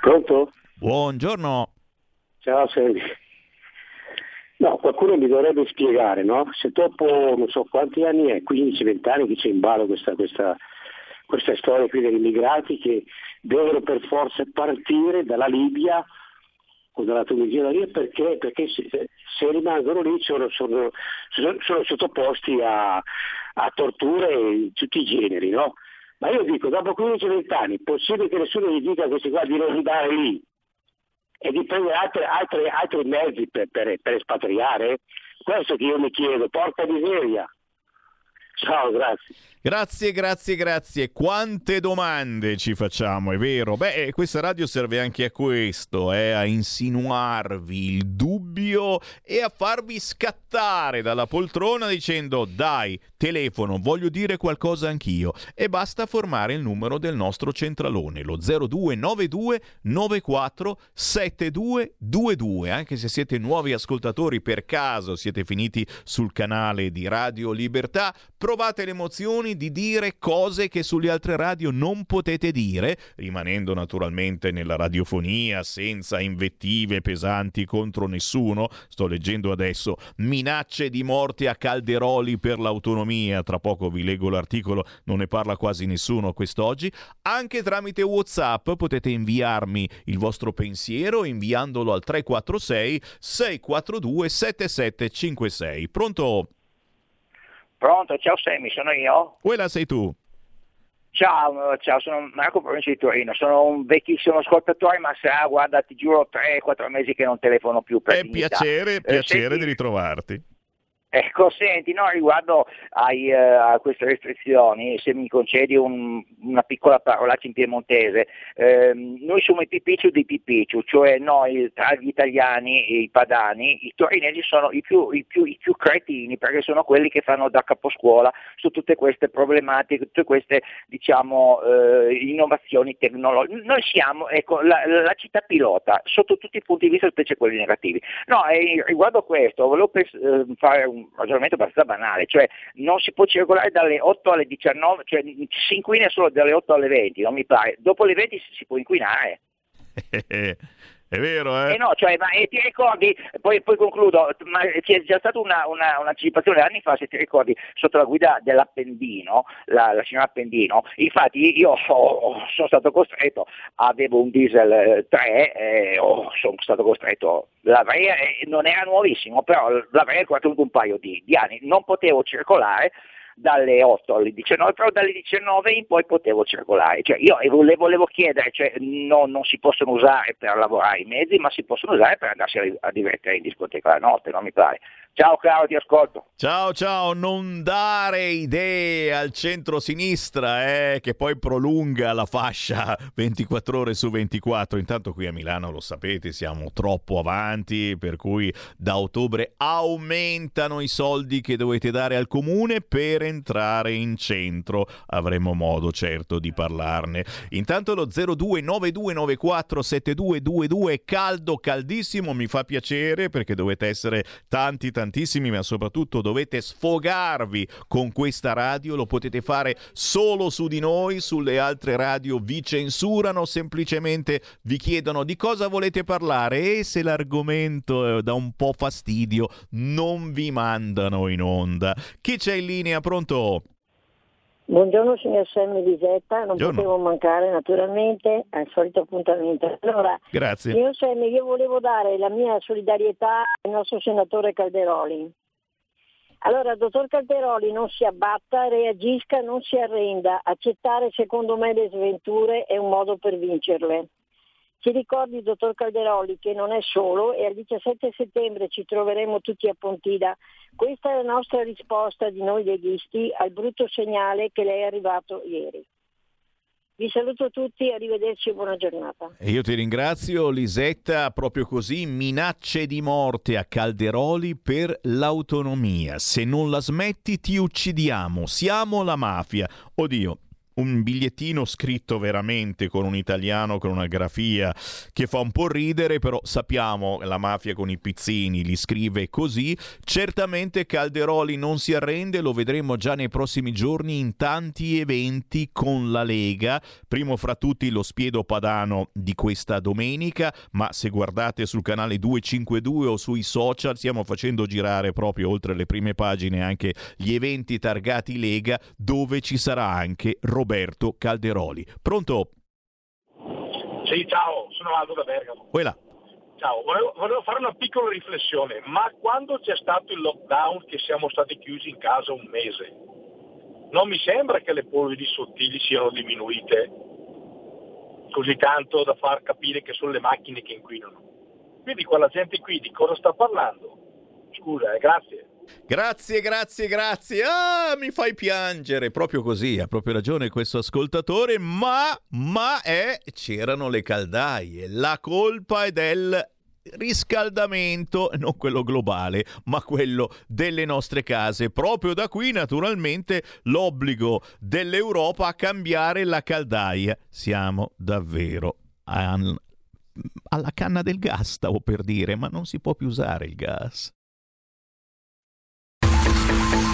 Pronto? Buongiorno. Ciao Sergio. No, qualcuno mi dovrebbe spiegare, no? Se dopo non so quanti anni è, 15-20 anni che c'è in ballo questa, questa, questa storia qui degli immigrati che devono per forza partire dalla Libia o dalla Tunisia da lì perché, perché se, se, rimangono lì sono, sono, sono, sottoposti a, a, torture di tutti i generi, no? Ma io dico, dopo 15-20 anni, è possibile che nessuno gli dica a questi qua di non andare lì? E di prendere altri, altri, altri mezzi per, per, per espatriare? Questo che io mi chiedo, porca miseria. Ciao, grazie. Grazie, grazie, grazie. Quante domande ci facciamo, è vero? Beh, eh, questa radio serve anche a questo, eh, a insinuarvi il dubbio e a farvi scattare dalla poltrona dicendo dai, telefono, voglio dire qualcosa anch'io. E basta formare il numero del nostro centralone, lo 0292 94 7222. Anche se siete nuovi ascoltatori, per caso siete finiti sul canale di Radio Libertà, provate le emozioni di dire cose che sulle altre radio non potete dire, rimanendo naturalmente nella radiofonia, senza invettive pesanti contro nessuno. Sto leggendo adesso minacce di morte a Calderoli per l'autonomia. Tra poco vi leggo l'articolo, non ne parla quasi nessuno quest'oggi. Anche tramite WhatsApp potete inviarmi il vostro pensiero inviandolo al 346 642 7756. Pronto? Pronto, ciao Semi, sono io. Quella sei tu. Ciao, ciao, sono Marco Provincia di Torino, sono un vecchissimo ascoltatore, ma sarà, guarda, ti giuro, 3-4 mesi che non telefono più per È piacere, piacere eh, senti, di ritrovarti. Ecco, senti, no, riguardo ai, uh, a queste restrizioni, se mi concedi un, una piccola parolaccia in piemontese, eh, noi siamo i pipicciu di pipicciu, cioè noi tra gli italiani e i padani, i torinesi sono i più, i, più, i più, cretini perché sono quelli che fanno da caposcuola su tutte queste problematiche, tutte queste diciamo, eh, innovazioni tecnologiche. Noi siamo ecco, la, la, città pilota sotto tutti i punti di vista, specie quelli negativi. No, riguardo a questo, volevo pes- eh, fare un ragionamento abbastanza banale, cioè non si può circolare dalle 8 alle 19, cioè si inquina solo dalle 8 alle 20, non mi pare, dopo le 20 si, si può inquinare. È vero, eh? eh no, cioè, ma e ti ricordi, poi, poi concludo, ma c'è già stata una, una, un'anticipazione anni fa, se ti ricordi, sotto la guida dell'Appendino, la, la signora Appendino, infatti io so, sono stato costretto, avevo un diesel 3, eh, oh, sono stato costretto, l'avrei, eh, non era nuovissimo, però l'avrei ancora un paio di, di anni, non potevo circolare dalle 8 alle 19, però dalle 19 in poi potevo circolare. Cioè, io le volevo chiedere, cioè, no, non si possono usare per lavorare i mezzi, ma si possono usare per andarsi a, a divertere in discoteca la notte, non mi pare. Ciao caro, ti ascolto. Ciao ciao, non dare idee al centro-sinistra eh, che poi prolunga la fascia 24 ore su 24. Intanto qui a Milano lo sapete, siamo troppo avanti, per cui da ottobre aumentano i soldi che dovete dare al comune per entrare in centro. Avremo modo certo di parlarne. Intanto lo 0292947222 è caldo, caldissimo, mi fa piacere perché dovete essere tanti tantissimi, ma soprattutto dovete sfogarvi con questa radio, lo potete fare solo su di noi, sulle altre radio vi censurano, semplicemente vi chiedono di cosa volete parlare e se l'argomento eh, dà un po' fastidio non vi mandano in onda. Chi c'è in linea? Pronto? Buongiorno signor Sammy Lisetta, non Buongiorno. potevo mancare naturalmente al solito appuntamento. Allora, Grazie. signor Sammy, io volevo dare la mia solidarietà al nostro senatore Calderoli. Allora, dottor Calderoli, non si abbatta, reagisca, non si arrenda. Accettare, secondo me, le sventure è un modo per vincerle. Ci ricordi, dottor Calderoli, che non è solo e al 17 settembre ci troveremo tutti a Pontida. Questa è la nostra risposta di noi leghisti al brutto segnale che lei è arrivato ieri. Vi saluto tutti, arrivederci e buona giornata. Io ti ringrazio, Lisetta, proprio così, minacce di morte a Calderoli per l'autonomia. Se non la smetti ti uccidiamo, siamo la mafia. Oddio. Un bigliettino scritto veramente con un italiano, con una grafia che fa un po' ridere, però sappiamo la mafia con i pizzini li scrive così. Certamente Calderoli non si arrende, lo vedremo già nei prossimi giorni in tanti eventi con la Lega. Primo fra tutti lo spiedo padano di questa domenica, ma se guardate sul canale 252 o sui social stiamo facendo girare proprio oltre le prime pagine anche gli eventi targati Lega dove ci sarà anche Roberto Calderoli. Pronto? Sì, ciao, sono Aldo da Bergamo. Quella. Ciao, volevo, volevo fare una piccola riflessione, ma quando c'è stato il lockdown che siamo stati chiusi in casa un mese, non mi sembra che le polveri sottili siano diminuite così tanto da far capire che sono le macchine che inquinano. Quindi quella gente qui di cosa sta parlando? Scusa, eh, grazie. Grazie, grazie, grazie. Ah, mi fai piangere. Proprio così, ha proprio ragione questo ascoltatore, ma, ma è, c'erano le caldaie. La colpa è del riscaldamento, non quello globale, ma quello delle nostre case. Proprio da qui, naturalmente, l'obbligo dell'Europa a cambiare la caldaia. Siamo davvero al- alla canna del gas, stavo per dire, ma non si può più usare il gas.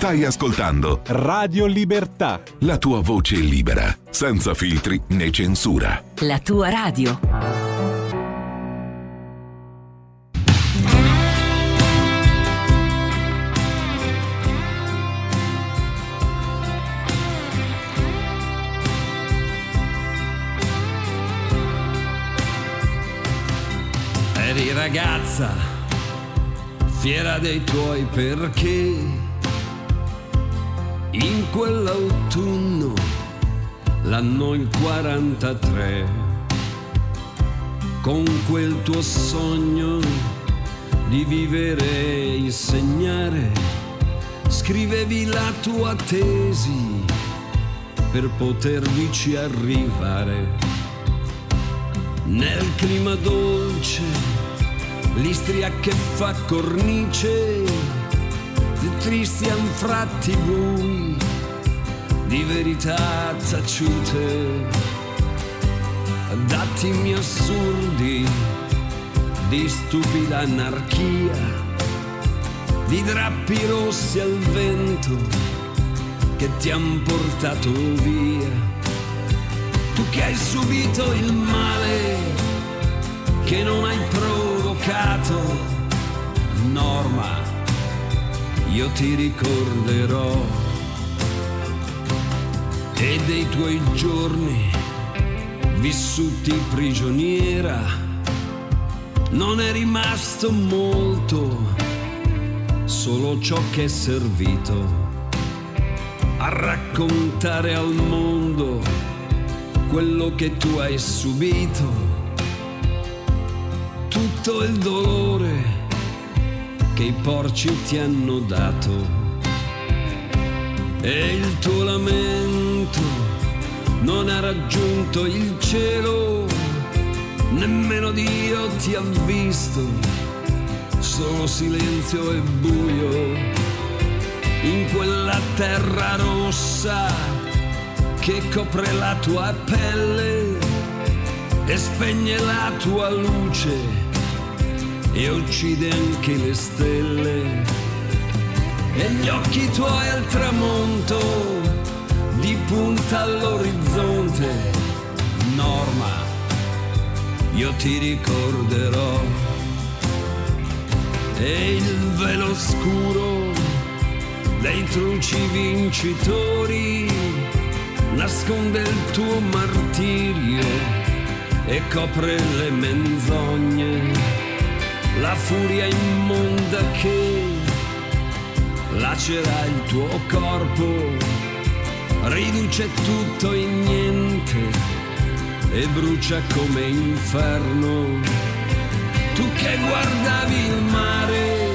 Stai ascoltando Radio Libertà. la tua voce libera, senza filtri né censura. La tua radio. Eri ragazza, fiera dei tuoi perché in quell'autunno, l'anno il 43, con quel tuo sogno di vivere e insegnare, scrivevi la tua tesi per potervici arrivare. Nel clima dolce, l'istria che fa cornice, di tristi anfratti bui, di verità taciute, d'attimi assurdi, di stupida anarchia, di drappi rossi al vento che ti han portato via. Tu che hai subito il male che non hai provocato, Norma, io ti ricorderò. e dei tuoi giorni vissuti prigioniera non è rimasto molto, solo ciò che è servito a raccontare al mondo quello che tu hai subito, tutto il dolore che i porci ti hanno dato. E il tuo lamento non ha raggiunto il cielo, nemmeno Dio ti ha visto, solo silenzio e buio in quella terra rossa che copre la tua pelle e spegne la tua luce e uccide anche le stelle. E gli occhi tuoi al tramonto di punta all'orizzonte. Norma io ti ricorderò. E il velo scuro dei truci vincitori nasconde il tuo martirio e copre le menzogne, furia immonda che lacera il tuo corpo, riduce tutto in niente e brucia come inferno. Tu che guardavi il mare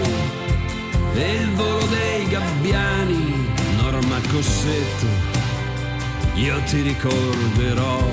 e il volo dei gabbiani, Norma Cossetto io ti ricorderò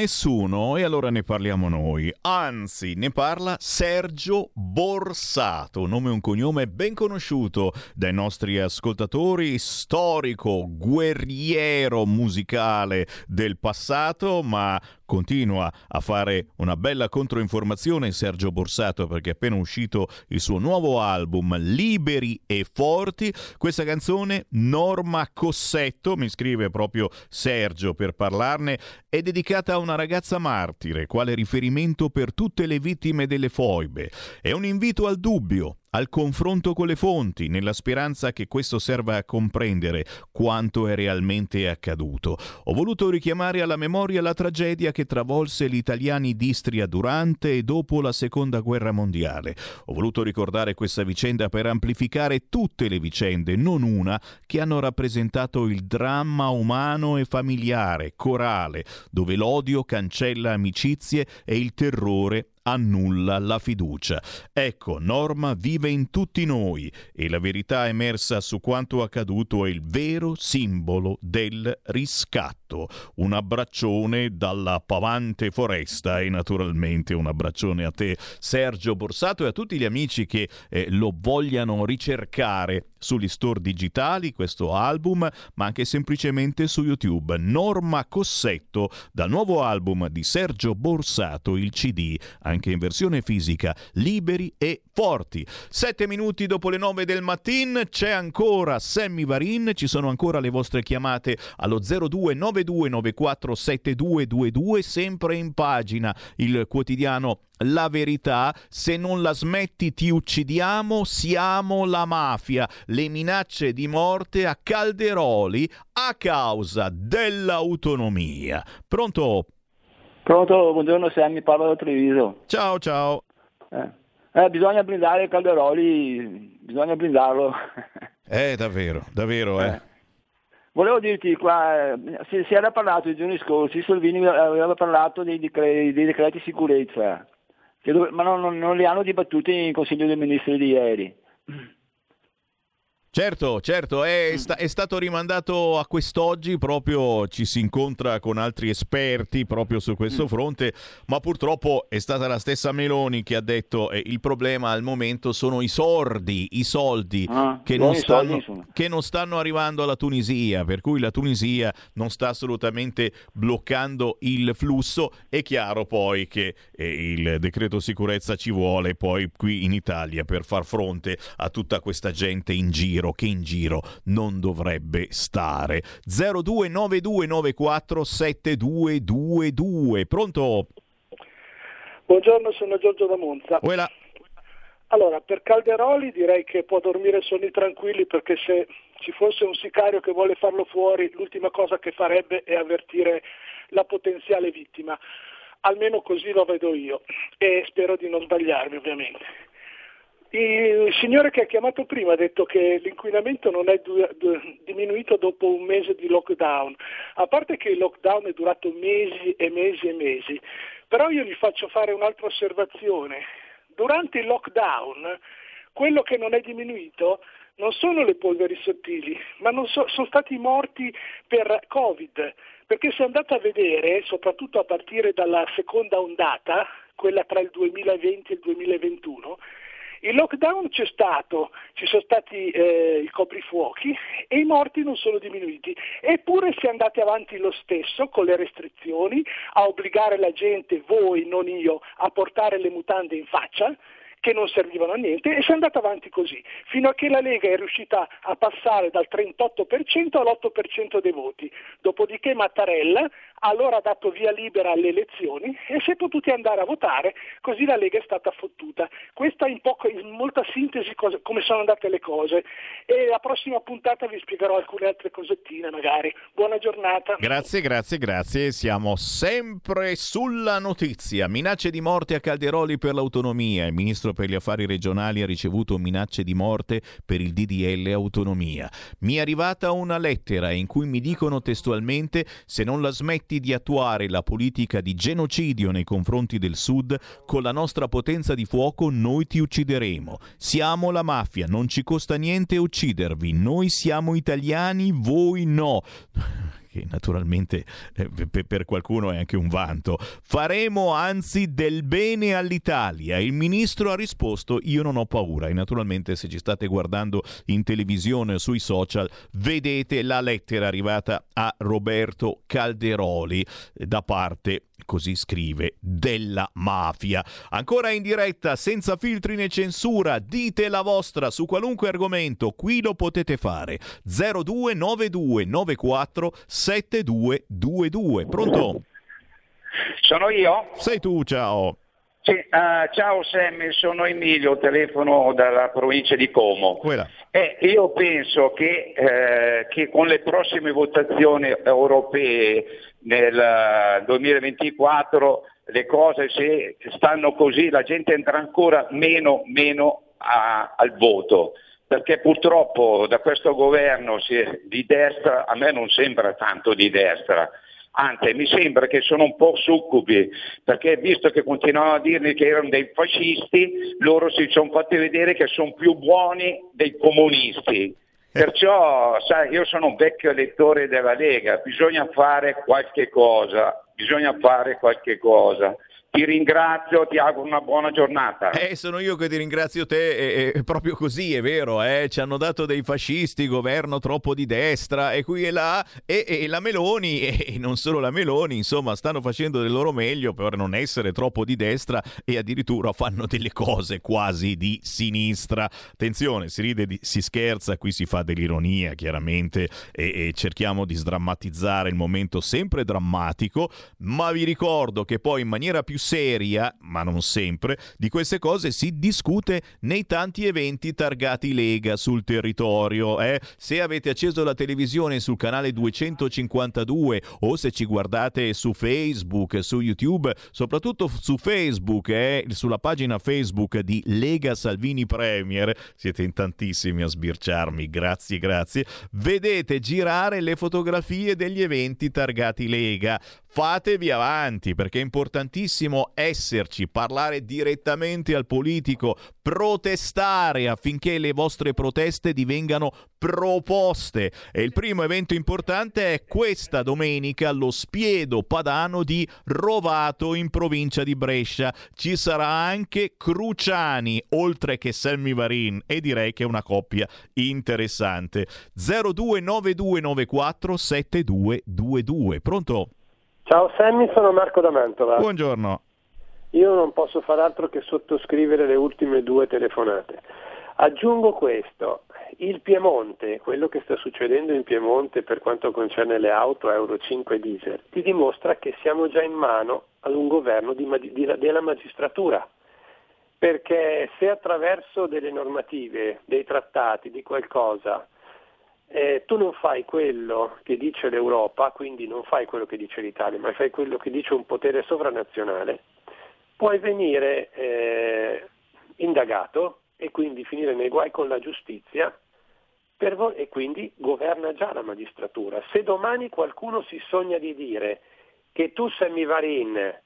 nessuno e allora ne parliamo noi. Anzi, ne parla Sergio Borsato, nome e un cognome ben conosciuto dai nostri ascoltatori, storico, guerriero musicale del passato, ma continua a fare una bella controinformazione Sergio Borsato perché è appena uscito il suo nuovo album Liberi e Forti. Questa canzone Norma Cossetto, mi scrive proprio Sergio per parlarne, è dedicata a una ragazza martire, quale riferimento per tutte le vittime delle foibe. È un invito al dubbio, al confronto con le fonti, nella speranza che questo serva a comprendere quanto è realmente accaduto. Ho voluto richiamare alla memoria la tragedia che travolse gli italiani d'Istria durante e dopo la Seconda Guerra Mondiale. Ho voluto ricordare questa vicenda per amplificare tutte le vicende, non una, che hanno rappresentato il dramma umano e familiare, corale, dove l'odio cancella amicizie e il terrore annulla la fiducia. Ecco, Norma vive in tutti noi e la verità emersa su quanto accaduto è il vero simbolo del riscatto. Un abbraccione dalla pavante foresta e naturalmente un abbraccione a te Sergio Borsato e a tutti gli amici che eh, lo vogliano ricercare sugli store digitali questo album, ma anche semplicemente su YouTube. Norma Cossetto dal nuovo album di Sergio Borsato, il CD anche in versione fisica, liberi e forti. Sette minuti dopo le nove del mattino c'è ancora Sammy Varin, ci sono ancora le vostre chiamate allo 0292947222, sempre in pagina il quotidiano la verità, se non la smetti ti uccidiamo, siamo la mafia. Le minacce di morte a Calderoli a causa dell'autonomia. Pronto? Pronto, buongiorno Sammy, parlo da Treviso. Ciao, ciao. Eh. Eh, bisogna blindare Calderoli, bisogna blindarlo. Eh, davvero, davvero, eh. eh. Volevo dirti qua, eh, si, si, era parlato i giorni scorsi, Salvini aveva parlato dei decreti, dei decreti sicurezza, dove, ma non, non, non, li hanno dibattuti in Consiglio dei Ministri di ieri. Certo, certo, è, Mm. sta- è stato rimandato a quest'oggi, proprio ci si incontra con altri esperti proprio su Mm. questo fronte, ma purtroppo è stata la stessa Meloni che ha detto eh, il problema al momento sono i sordi, i soldi Ah, che, non soldi, stanno, insomma. che non stanno arrivando alla Tunisia, per cui la Tunisia non sta assolutamente bloccando il flusso. È chiaro poi che eh, il decreto sicurezza ci vuole poi qui in Italia per far fronte a tutta questa gente in giro che in giro non dovrebbe stare. 029294 7222. Pronto? Buongiorno, sono Giorgio da Monza. Quella. Allora, per Calderoli direi che può dormire sonni tranquilli perché se ci fosse un sicario che vuole farlo fuori, l'ultima cosa che farebbe è avvertire la potenziale vittima. Almeno così lo vedo io e spero di non sbagliarmi ovviamente. Il signore che ha chiamato prima ha detto che l'inquinamento non è du- du- diminuito dopo un mese di lockdown, a parte che il lockdown è durato mesi e mesi e mesi, però io gli faccio fare un'altra osservazione. Durante il lockdown quello che non è diminuito non sono le polveri sottili, ma so- sono stati morti per Covid, perché se andate a vedere, soprattutto a partire dalla seconda ondata, quella tra il 2020 e il 2021, il lockdown c'è stato, ci sono stati eh, i coprifuochi e i morti non sono diminuiti. Eppure si è andati avanti lo stesso con le restrizioni, a obbligare la gente, voi, non io, a portare le mutande in faccia che non servivano a niente e si è andata avanti così, fino a che la Lega è riuscita a passare dal 38% all'8% dei voti. Dopodiché Mattarella allora ha dato via libera alle elezioni e si è potuti andare a votare, così la Lega è stata fottuta. Questa in, poco- in molta sintesi cosa- come sono andate le cose e la prossima puntata vi spiegherò alcune altre cosettine magari. Buona giornata. Grazie, grazie, grazie. Siamo sempre sulla notizia. Minacce di morte a Calderoli per l'autonomia. Il ministro per gli affari regionali ha ricevuto minacce di morte per il DDL autonomia. Mi è arrivata una lettera in cui mi dicono testualmente se non la smetti di attuare la politica di genocidio nei confronti del Sud, con la nostra potenza di fuoco noi ti uccideremo. Siamo la mafia, non ci costa niente uccidervi. Noi siamo italiani, voi no che naturalmente eh, pe- per qualcuno è anche un vanto. Faremo anzi del bene all'Italia. Il ministro ha risposto io non ho paura e naturalmente se ci state guardando in televisione o sui social vedete la lettera arrivata a Roberto Calderoli eh, da parte così scrive, della mafia. Ancora in diretta, senza filtri né censura, dite la vostra su qualunque argomento, qui lo potete fare. 029294 7222. Pronto? Sono io? Sei tu, ciao. Sì, eh, ciao Sam, sono Emilio, telefono dalla provincia di Como. Eh, io penso che, eh, che con le prossime votazioni europee nel eh, 2024 le cose se stanno così la gente entra ancora meno, meno a- al voto. Perché purtroppo da questo governo di destra, a me non sembra tanto di destra, Anzi, mi sembra che sono un po' succubi, perché visto che continuavano a dirmi che erano dei fascisti, loro si sono fatti vedere che sono più buoni dei comunisti. Perciò, sai, io sono un vecchio elettore della Lega, bisogna fare qualche cosa, bisogna fare qualche cosa. Ti ringrazio, ti auguro una buona giornata. Eh, sono io che ti ringrazio te, è, è proprio così, è vero, eh? ci hanno dato dei fascisti, governo troppo di destra e qui e là, e, e la Meloni, e non solo la Meloni, insomma, stanno facendo del loro meglio per non essere troppo di destra e addirittura fanno delle cose quasi di sinistra. Attenzione, si ride, di- si scherza, qui si fa dell'ironia chiaramente e, e cerchiamo di sdrammatizzare il momento sempre drammatico, ma vi ricordo che poi in maniera più seria, ma non sempre, di queste cose si discute nei tanti eventi targati Lega sul territorio. eh. Se avete acceso la televisione sul canale 252 o se ci guardate su Facebook, su YouTube, soprattutto su Facebook, eh, sulla pagina Facebook di Lega Salvini Premier, siete in tantissimi a sbirciarmi, grazie, grazie, vedete girare le fotografie degli eventi targati Lega. fatevi avanti perché è importantissimo esserci, parlare direttamente al politico, protestare affinché le vostre proteste divengano proposte. E il primo evento importante è questa domenica allo Spiedo Padano di Rovato in provincia di Brescia. Ci sarà anche Cruciani, oltre che Sammy Varin e direi che è una coppia interessante. 029294 7222. Pronto? Ciao Sammy, sono Marco da Mantova. Buongiorno. Io non posso far altro che sottoscrivere le ultime due telefonate. Aggiungo questo, il Piemonte, quello che sta succedendo in Piemonte per quanto concerne le auto Euro 5 diesel, ti dimostra che siamo già in mano ad un governo di, di, della magistratura, perché se attraverso delle normative, dei trattati, di qualcosa, eh, tu non fai quello che dice l'Europa, quindi non fai quello che dice l'Italia, ma fai quello che dice un potere sovranazionale, puoi venire eh, indagato e quindi finire nei guai con la giustizia vo- e quindi governa già la magistratura. Se domani qualcuno si sogna di dire che tu sei Varin,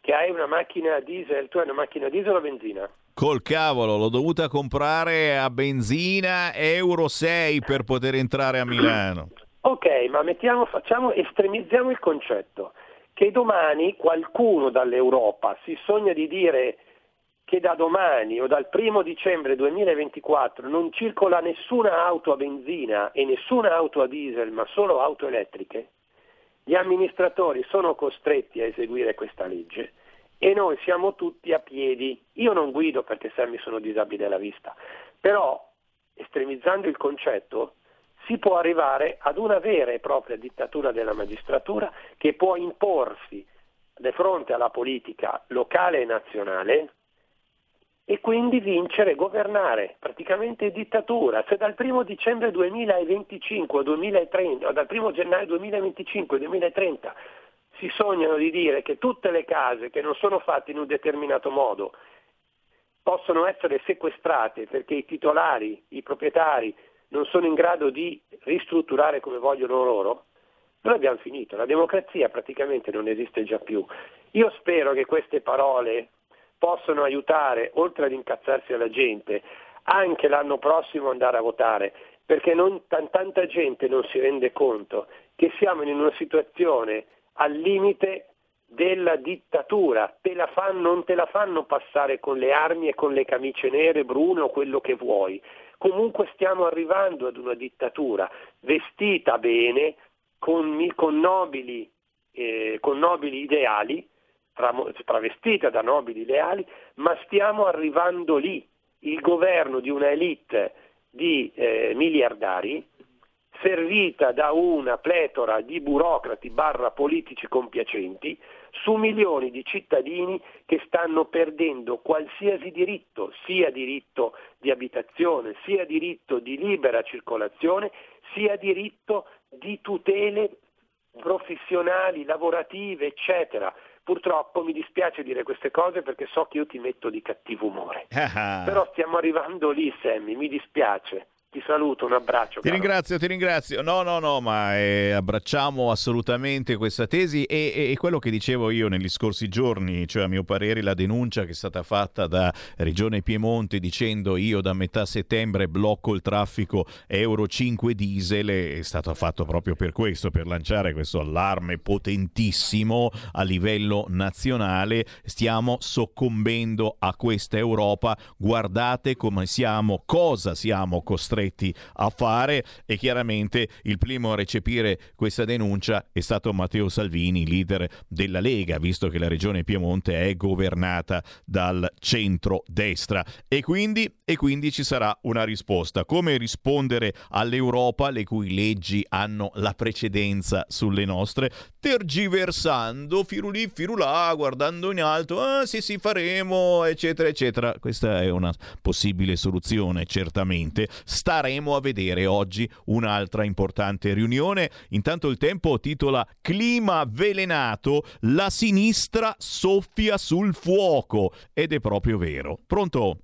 che hai una macchina diesel, tu hai una macchina diesel o benzina? Col cavolo, l'ho dovuta comprare a benzina Euro 6 per poter entrare a Milano. Ok, ma mettiamo, facciamo, estremizziamo il concetto che domani qualcuno dall'Europa si sogna di dire che da domani o dal primo dicembre 2024 non circola nessuna auto a benzina e nessuna auto a diesel, ma solo auto elettriche, gli amministratori sono costretti a eseguire questa legge e noi siamo tutti a piedi. Io non guido perché se mi sono disabile alla vista, però estremizzando il concetto si può arrivare ad una vera e propria dittatura della magistratura che può imporsi di fronte alla politica locale e nazionale e quindi vincere, governare, praticamente dittatura. Se dal 1 dicembre 2025 o 2030, o dal 1 gennaio 2025-2030 si sognano di dire che tutte le case che non sono fatte in un determinato modo possono essere sequestrate perché i titolari, i proprietari non sono in grado di ristrutturare come vogliono loro, noi abbiamo finito, la democrazia praticamente non esiste già più. Io spero che queste parole possano aiutare, oltre ad incazzarsi alla gente, anche l'anno prossimo andare a votare, perché non, t- tanta gente non si rende conto che siamo in una situazione al limite della dittatura, te la fanno, non te la fanno passare con le armi e con le camicie nere, brune o quello che vuoi, comunque stiamo arrivando ad una dittatura vestita bene, con, con, nobili, eh, con nobili, ideali, travestita da nobili ideali, ma stiamo arrivando lì. Il governo di una elite di eh, miliardari, servita da una pletora di burocrati barra politici compiacenti, su milioni di cittadini che stanno perdendo qualsiasi diritto, sia diritto di abitazione, sia diritto di libera circolazione, sia diritto di tutele professionali, lavorative, eccetera. Purtroppo mi dispiace dire queste cose perché so che io ti metto di cattivo umore. Però stiamo arrivando lì, Sammy, mi dispiace. Ti saluto, un abbraccio. Ti caro. ringrazio, ti ringrazio. No, no, no, ma eh, abbracciamo assolutamente questa tesi e, e, e, quello che dicevo io negli scorsi giorni, cioè a mio parere la denuncia che è stata fatta da Regione Piemonte dicendo io da metà settembre blocco il traffico Euro 5 diesel è stato fatto proprio per questo, per lanciare questo allarme potentissimo a livello nazionale. Stiamo soccombendo a questa Europa. Guardate come siamo, cosa siamo costretti costretti a fare e chiaramente il primo a recepire questa denuncia è stato Matteo Salvini, leader della Lega, visto che la regione Piemonte è governata dal centro-destra e quindi, e quindi ci sarà una risposta. Come rispondere all'Europa, le cui leggi hanno la precedenza sulle nostre, tergiversando, firulì, firulà, guardando in alto, ah sì sì faremo, eccetera, eccetera. Questa è una possibile soluzione, certamente staremo a vedere oggi un'altra importante riunione. Intanto il tempo titola Clima avvelenato, la sinistra soffia sul fuoco ed è proprio vero. Pronto?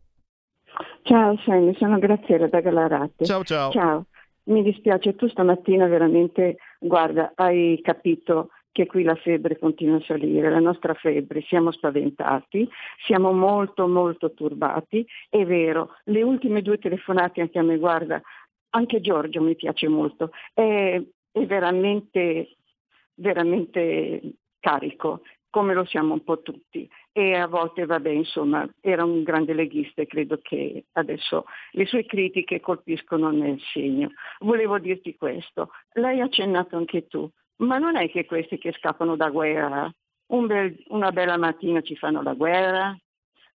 Ciao Sammy, sono Graziella da Galarate. Ciao ciao. Ciao. Mi dispiace, tu stamattina veramente, guarda, hai capito che qui la febbre continua a salire, la nostra febbre, siamo spaventati, siamo molto molto turbati, è vero, le ultime due telefonate anche a me, guarda, anche Giorgio mi piace molto, è, è veramente, veramente carico, come lo siamo un po' tutti. E a volte, vabbè, insomma, era un grande leghista e credo che adesso le sue critiche colpiscono nel segno. Volevo dirti questo, ha accennato anche tu, ma non è che questi che scappano da guerra, un bel, una bella mattina ci fanno la guerra,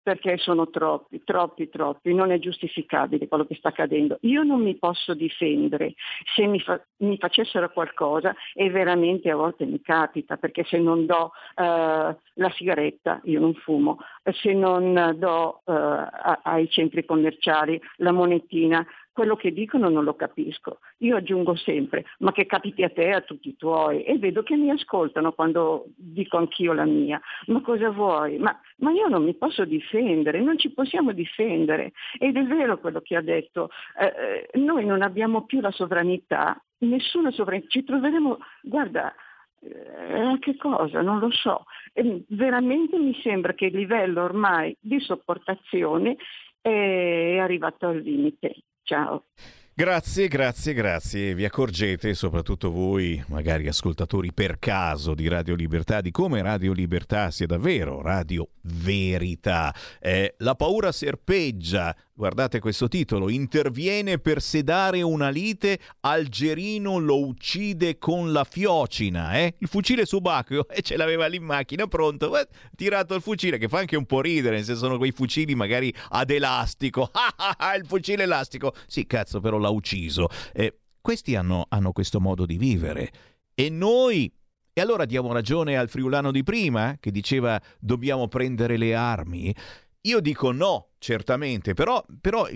perché sono troppi, troppi, troppi, non è giustificabile quello che sta accadendo. Io non mi posso difendere, se mi, fa, mi facessero qualcosa e veramente a volte mi capita, perché se non do uh, la sigaretta, io non fumo, se non do uh, a, ai centri commerciali la monetina, quello che dicono non lo capisco. Io aggiungo sempre, ma che capiti a te e a tutti i tuoi, e vedo che mi ascoltano quando dico anch'io la mia. Ma cosa vuoi? Ma, ma io non mi posso difendere, non ci possiamo difendere. Ed è vero quello che ha detto, eh, eh noi non abbiamo più la sovranità, nessuna sovranità, ci troveremo, guarda, eh, che cosa? Non lo so. Eh, veramente mi sembra che il livello ormai di sopportazione è arrivato al limite. Ciao. Grazie, grazie, grazie. Vi accorgete, soprattutto voi, magari ascoltatori per caso di Radio Libertà, di come Radio Libertà sia davvero Radio Verità. Eh, la paura serpeggia, guardate questo titolo, interviene per sedare una lite, Algerino lo uccide con la fiocina, eh? Il fucile subacqueo e ce l'aveva lì in macchina pronto, eh, tirato il fucile che fa anche un po' ridere, se sono quei fucili magari ad elastico, il fucile elastico, sì cazzo però l'ha ucciso. Eh, questi hanno, hanno questo modo di vivere e noi e allora diamo ragione al friulano di prima che diceva dobbiamo prendere le armi. Io dico no, certamente, però, però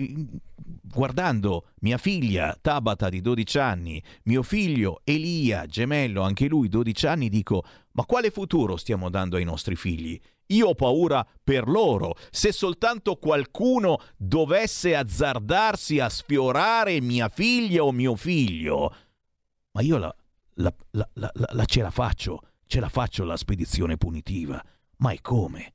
guardando mia figlia Tabata di 12 anni, mio figlio Elia, gemello, anche lui 12 anni, dico ma quale futuro stiamo dando ai nostri figli? Io ho paura per loro. Se soltanto qualcuno dovesse azzardarsi a sfiorare mia figlia o mio figlio, ma io la, la, la, la ce la faccio, ce la faccio la spedizione punitiva. Ma e come?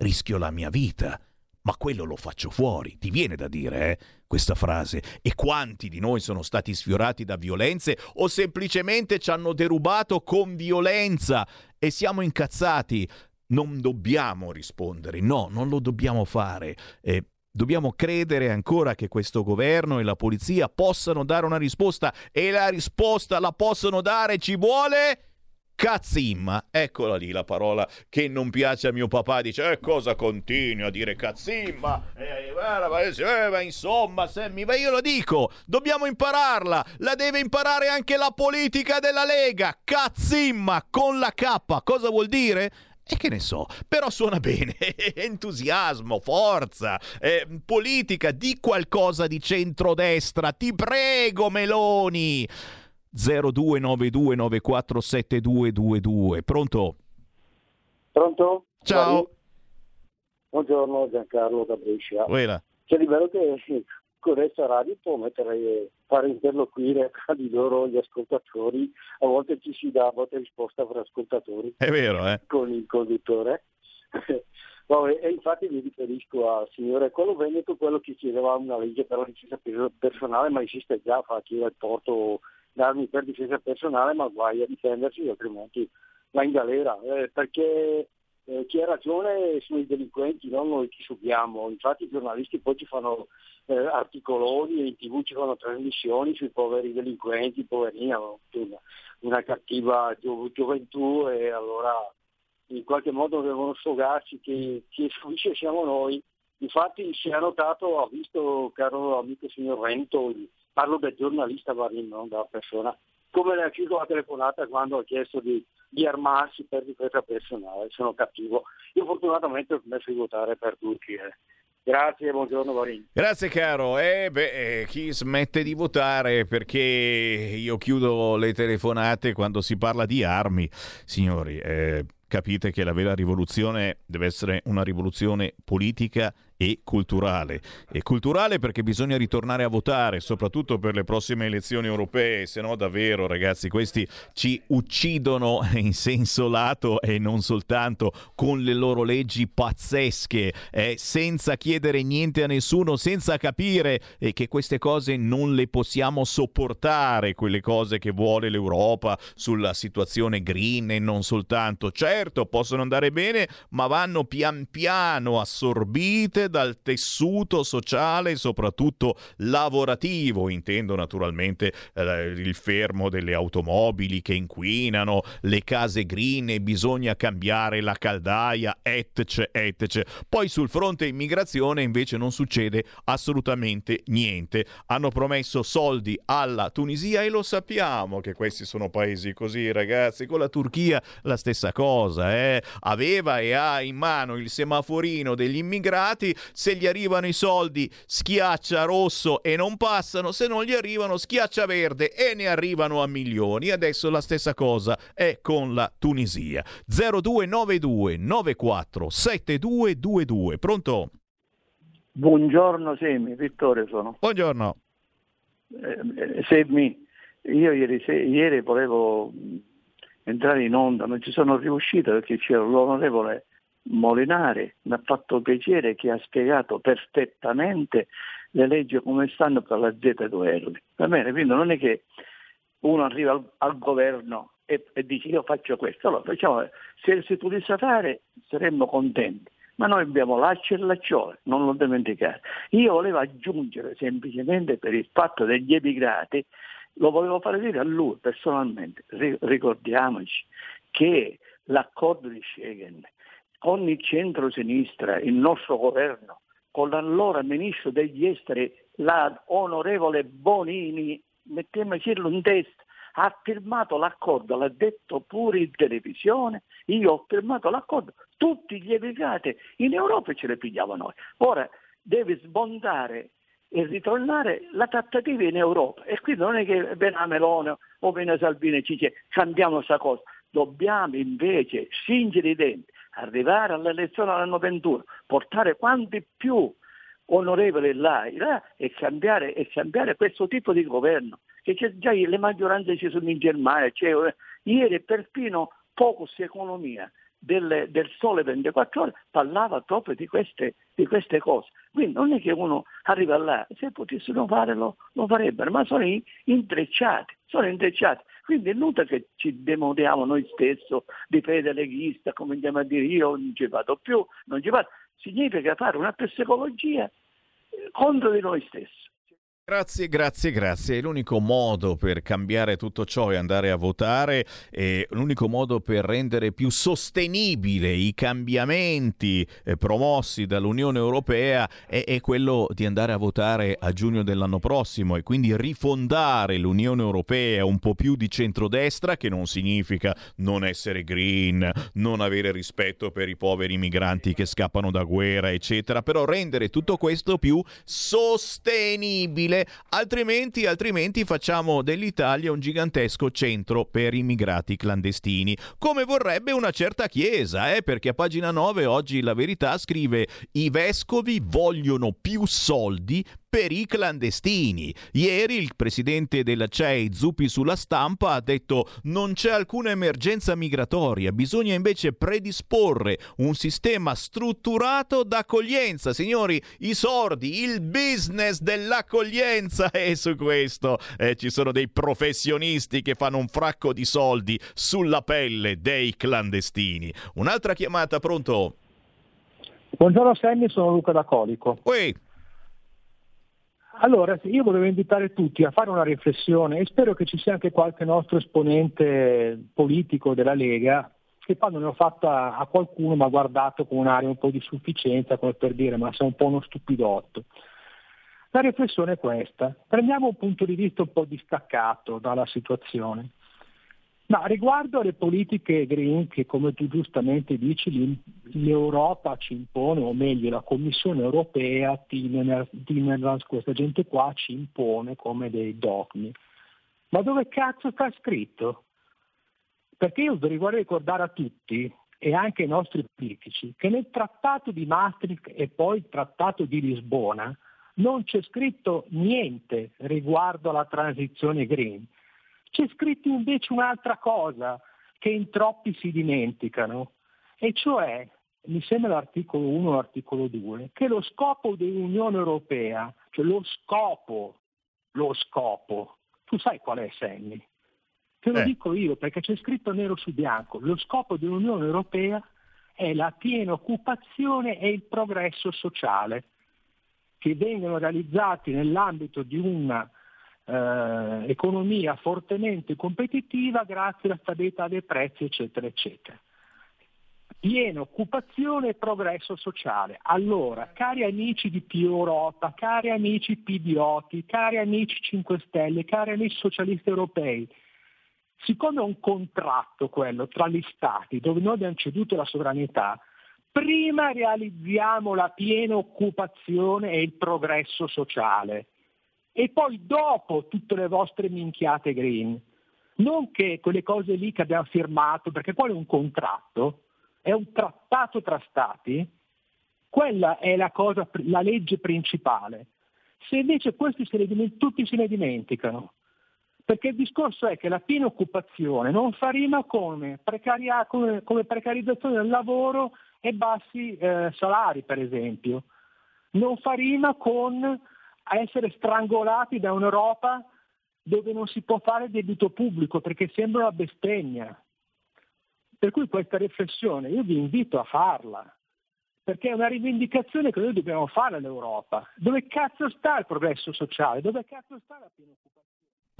rischio la mia vita. Ma quello lo faccio fuori, ti viene da dire, eh, questa frase. E quanti di noi sono stati sfiorati da violenze o semplicemente ci hanno derubato con violenza e siamo incazzati? Non dobbiamo rispondere, no, non lo dobbiamo fare. Eh, Dobbiamo credere ancora che questo governo e la polizia possano dare una risposta e la risposta la possono dare, ci vuole Cazzimma, eccola lì la parola che non piace a mio papà, dice eh, cosa continui a dire cazzimma, eh, eh, eh, insomma Sammy, ma io lo dico, dobbiamo impararla, la deve imparare anche la politica della Lega, cazzimma con la K, cosa vuol dire? E che ne so, però suona bene, entusiasmo, forza, eh, politica, di qualcosa di centrodestra, ti prego Meloni! 0292947222. Pronto? Pronto? Ciao. Buongiorno Giancarlo da Brescia. C'è di bello che con questa radio può mettere, fare interloquire tra di loro gli ascoltatori, a volte ci si dà a volte risposta per ascoltatori. È vero, eh? Con il conduttore. No, e, infatti mi riferisco al signore quello Veneto, quello che chiedeva una legge per la difesa personale, ma esiste già, fa chi il porto d'armi per difesa personale, ma guai a difendersi, altrimenti va in galera. Eh, perché eh, chi ha ragione sono i delinquenti, non noi che subiamo. Infatti i giornalisti poi ci fanno eh, articoloni e in tv ci fanno trasmissioni sui poveri delinquenti, poverini, hanno una, una cattiva gio- gioventù e allora in qualche modo devono sfogarci che chi subisce siamo noi. Infatti si è notato, ha visto, caro amico signor Rento, parlo del giornalista Varin, non della persona, come le ha chiuso la telefonata quando ha chiesto di, di, armarsi per difesa personale, sono cattivo. Io fortunatamente ho smesso di votare per tutti. Eh. Grazie, buongiorno Varin. Grazie caro. Eh, beh, eh, chi smette di votare perché io chiudo le telefonate quando si parla di armi, signori, eh, capite che la vera rivoluzione deve essere una rivoluzione politica e culturale. E culturale perché bisogna ritornare a votare, soprattutto per le prossime elezioni europee, se no davvero ragazzi questi ci uccidono in senso lato e non soltanto con le loro leggi pazzesche, eh, senza chiedere niente a nessuno, senza capire eh, che queste cose non le possiamo sopportare, quelle cose che vuole l'Europa sulla situazione green e non soltanto. Certo, possono andare bene, ma vanno pian piano assorbite dal tessuto sociale, soprattutto lavorativo, intendo naturalmente eh, il fermo delle automobili che inquinano, le case green e bisogna cambiare la caldaia, etc, etc. Poi sul fronte immigrazione invece non succede assolutamente niente. Hanno promesso soldi alla Tunisia e lo sappiamo che questi sono paesi così, ragazzi. Con la Turchia la stessa cosa, eh? Aveva e ha in mano il semaforino degli immigrati, se gli arrivano i soldi schiaccia rosso e non passano, se non gli arrivano schiaccia verde e ne arrivano a milioni. Adesso la stessa cosa è con la Tunisia. 0292 94 7222. Pronto? Buongiorno Semi, Vittorio sono. Buongiorno. Eh, eh Semi, io ieri, se, ieri volevo entrare in onda, non ci sono riuscito perché c'era l'onorevole Molinari, mi ha fatto piacere che ha spiegato perfettamente le leggi come stanno per la Z2R. Va bene, quindi non è che uno arriva al, al governo e, e, dice io faccio questo, allora facciamo, se si potesse fare saremmo contenti, ma noi abbiamo lacci e lacciole, non lo dimenticare. Io volevo aggiungere semplicemente per il fatto degli emigrati, lo volevo fare dire a lui personalmente, ricordiamoci che l'accordo di Schengen con il centro-sinistra, il nostro governo, con l'allora ministro degli esteri, la onorevole Bonini, mettiamocelo in testa, ha firmato l'accordo, l'ha detto pure in televisione, io ho firmato l'accordo, tutti gli emigrati in Europa ce le pigliamo noi. Ora deve sbondare e ritornare la trattativa in Europa. E qui non è che viene a Melone o viene a Salvini ci dice cambiamo questa cosa, dobbiamo invece stringere i denti, arrivare all'elezione dell'anno 21, portare quanti più onorevoli là, là e, cambiare, e, cambiare, questo tipo di governo, che c'è già le maggioranze ci sono in Germania, cioè, ieri perfino Focus Economia del, del, Sole 24 ore parlava proprio di queste, di queste, cose. Quindi non è che uno arriva là, se potessero fare lo, farebbero, ma sono intrecciati, sono intrecciati. Quindi è inutile che ci demodiamo noi stessi di fede leghista, come andiamo a dire io non ci vado più, non ci vado. Significa fare una psicologia contro di noi stessi. Grazie, grazie, grazie. L'unico modo per cambiare tutto ciò è andare a votare e l'unico modo per rendere più sostenibile i cambiamenti eh, promossi dall'Unione Europea è, è, quello di andare a votare a giugno dell'anno prossimo e quindi rifondare l'Unione Europea un po' più di centrodestra, che non significa non essere green, non avere rispetto per i poveri migranti che scappano da guerra, eccetera, però rendere tutto questo più sostenibile altrimenti, altrimenti facciamo dell'Italia un gigantesco centro per immigrati clandestini, come vorrebbe una certa chiesa, eh? perché a pagina 9 oggi la verità scrive i vescovi vogliono più soldi per i clandestini. Ieri il presidente della CEI, Zuppi sulla stampa, ha detto non c'è alcuna emergenza migratoria, bisogna invece predisporre un sistema strutturato d'accoglienza. Signori, i sordi, il business dell'accoglienza e su questo eh, ci sono dei professionisti che fanno un fracco di soldi sulla pelle dei clandestini. Un'altra chiamata, pronto? Buongiorno Sammy, sono Luca da Colico. Ui. Allora, io volevo invitare tutti a fare una riflessione e spero che ci sia anche qualche nostro esponente politico della Lega che quando ne ho fatta a qualcuno mi ha guardato con un'aria un po' di sufficienza, come per dire ma sei un po' uno stupidotto. La riflessione è questa, prendiamo un punto di vista un po' distaccato dalla situazione. Ma riguardo alle politiche green che come tu giustamente dici l'Europa ci impone, o meglio la Commissione europea, Timmermans, questa gente qua ci impone come dei dogmi. Ma dove cazzo sta scritto? Perché io vorrei ricordare a tutti e anche ai nostri politici che nel trattato di Maastricht e poi il trattato di Lisbona non c'è scritto niente riguardo alla transizione green. C'è scritto invece un'altra cosa che in troppi si dimenticano, e cioè, mi sembra l'articolo 1 o l'articolo 2, che lo scopo dell'Unione Europea, cioè lo scopo, lo scopo, tu sai qual è Sammy? Te lo eh. dico io perché c'è scritto nero su bianco, lo scopo dell'Unione Europea è la piena occupazione e il progresso sociale che vengono realizzati nell'ambito di un'economia eh, fortemente competitiva grazie alla stabilità dei prezzi, eccetera, eccetera. Piena occupazione e progresso sociale. Allora, cari amici di Più Europa, cari amici PDOTI, cari amici 5 Stelle, cari amici socialisti europei, siccome è un contratto quello tra gli stati dove noi abbiamo ceduto la sovranità, prima realizziamo la piena occupazione e il progresso sociale e poi dopo tutte le vostre minchiate green. Non che quelle cose lì che abbiamo firmato, perché quello è un contratto, è un trattato tra stati, quella è la, cosa, la legge principale. Se invece questi se ne, tutti se ne dimenticano, perché il discorso è che la piena occupazione non fa rima come, precaria, come, come precarizzazione del lavoro e bassi eh, salari, per esempio. Non fa rima con essere strangolati da un'Europa dove non si può fare debito pubblico perché sembra una bestemmia. Per cui questa riflessione io vi invito a farla, perché è una rivendicazione che noi dobbiamo fare all'Europa. Dove cazzo sta il progresso sociale? Dove cazzo sta la piena occupazione?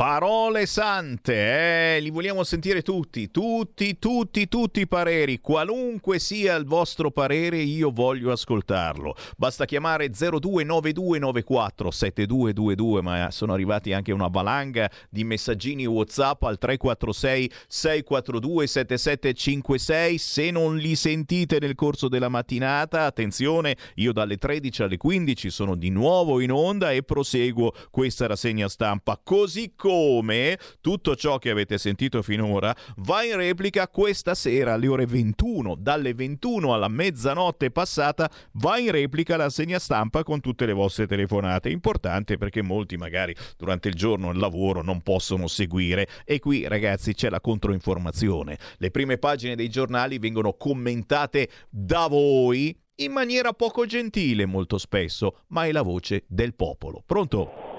Parole sante, eh? li vogliamo sentire tutti, tutti, tutti, tutti i pareri, qualunque sia il vostro parere io voglio ascoltarlo. Basta chiamare 0292947222, ma sono arrivati anche una valanga di messaggini WhatsApp al 346 642 7756. Se non li sentite nel corso della mattinata, attenzione, io dalle 13 alle 15 sono di nuovo in onda e proseguo questa rassegna stampa così come come tutto ciò che avete sentito finora va in replica questa sera alle ore 21. Dalle 21 alla mezzanotte passata va in replica la segna stampa con tutte le vostre telefonate. Importante perché molti magari durante il giorno il lavoro non possono seguire e qui ragazzi c'è la controinformazione. Le prime pagine dei giornali vengono commentate da voi in maniera poco gentile molto spesso, ma è la voce del popolo. Pronto?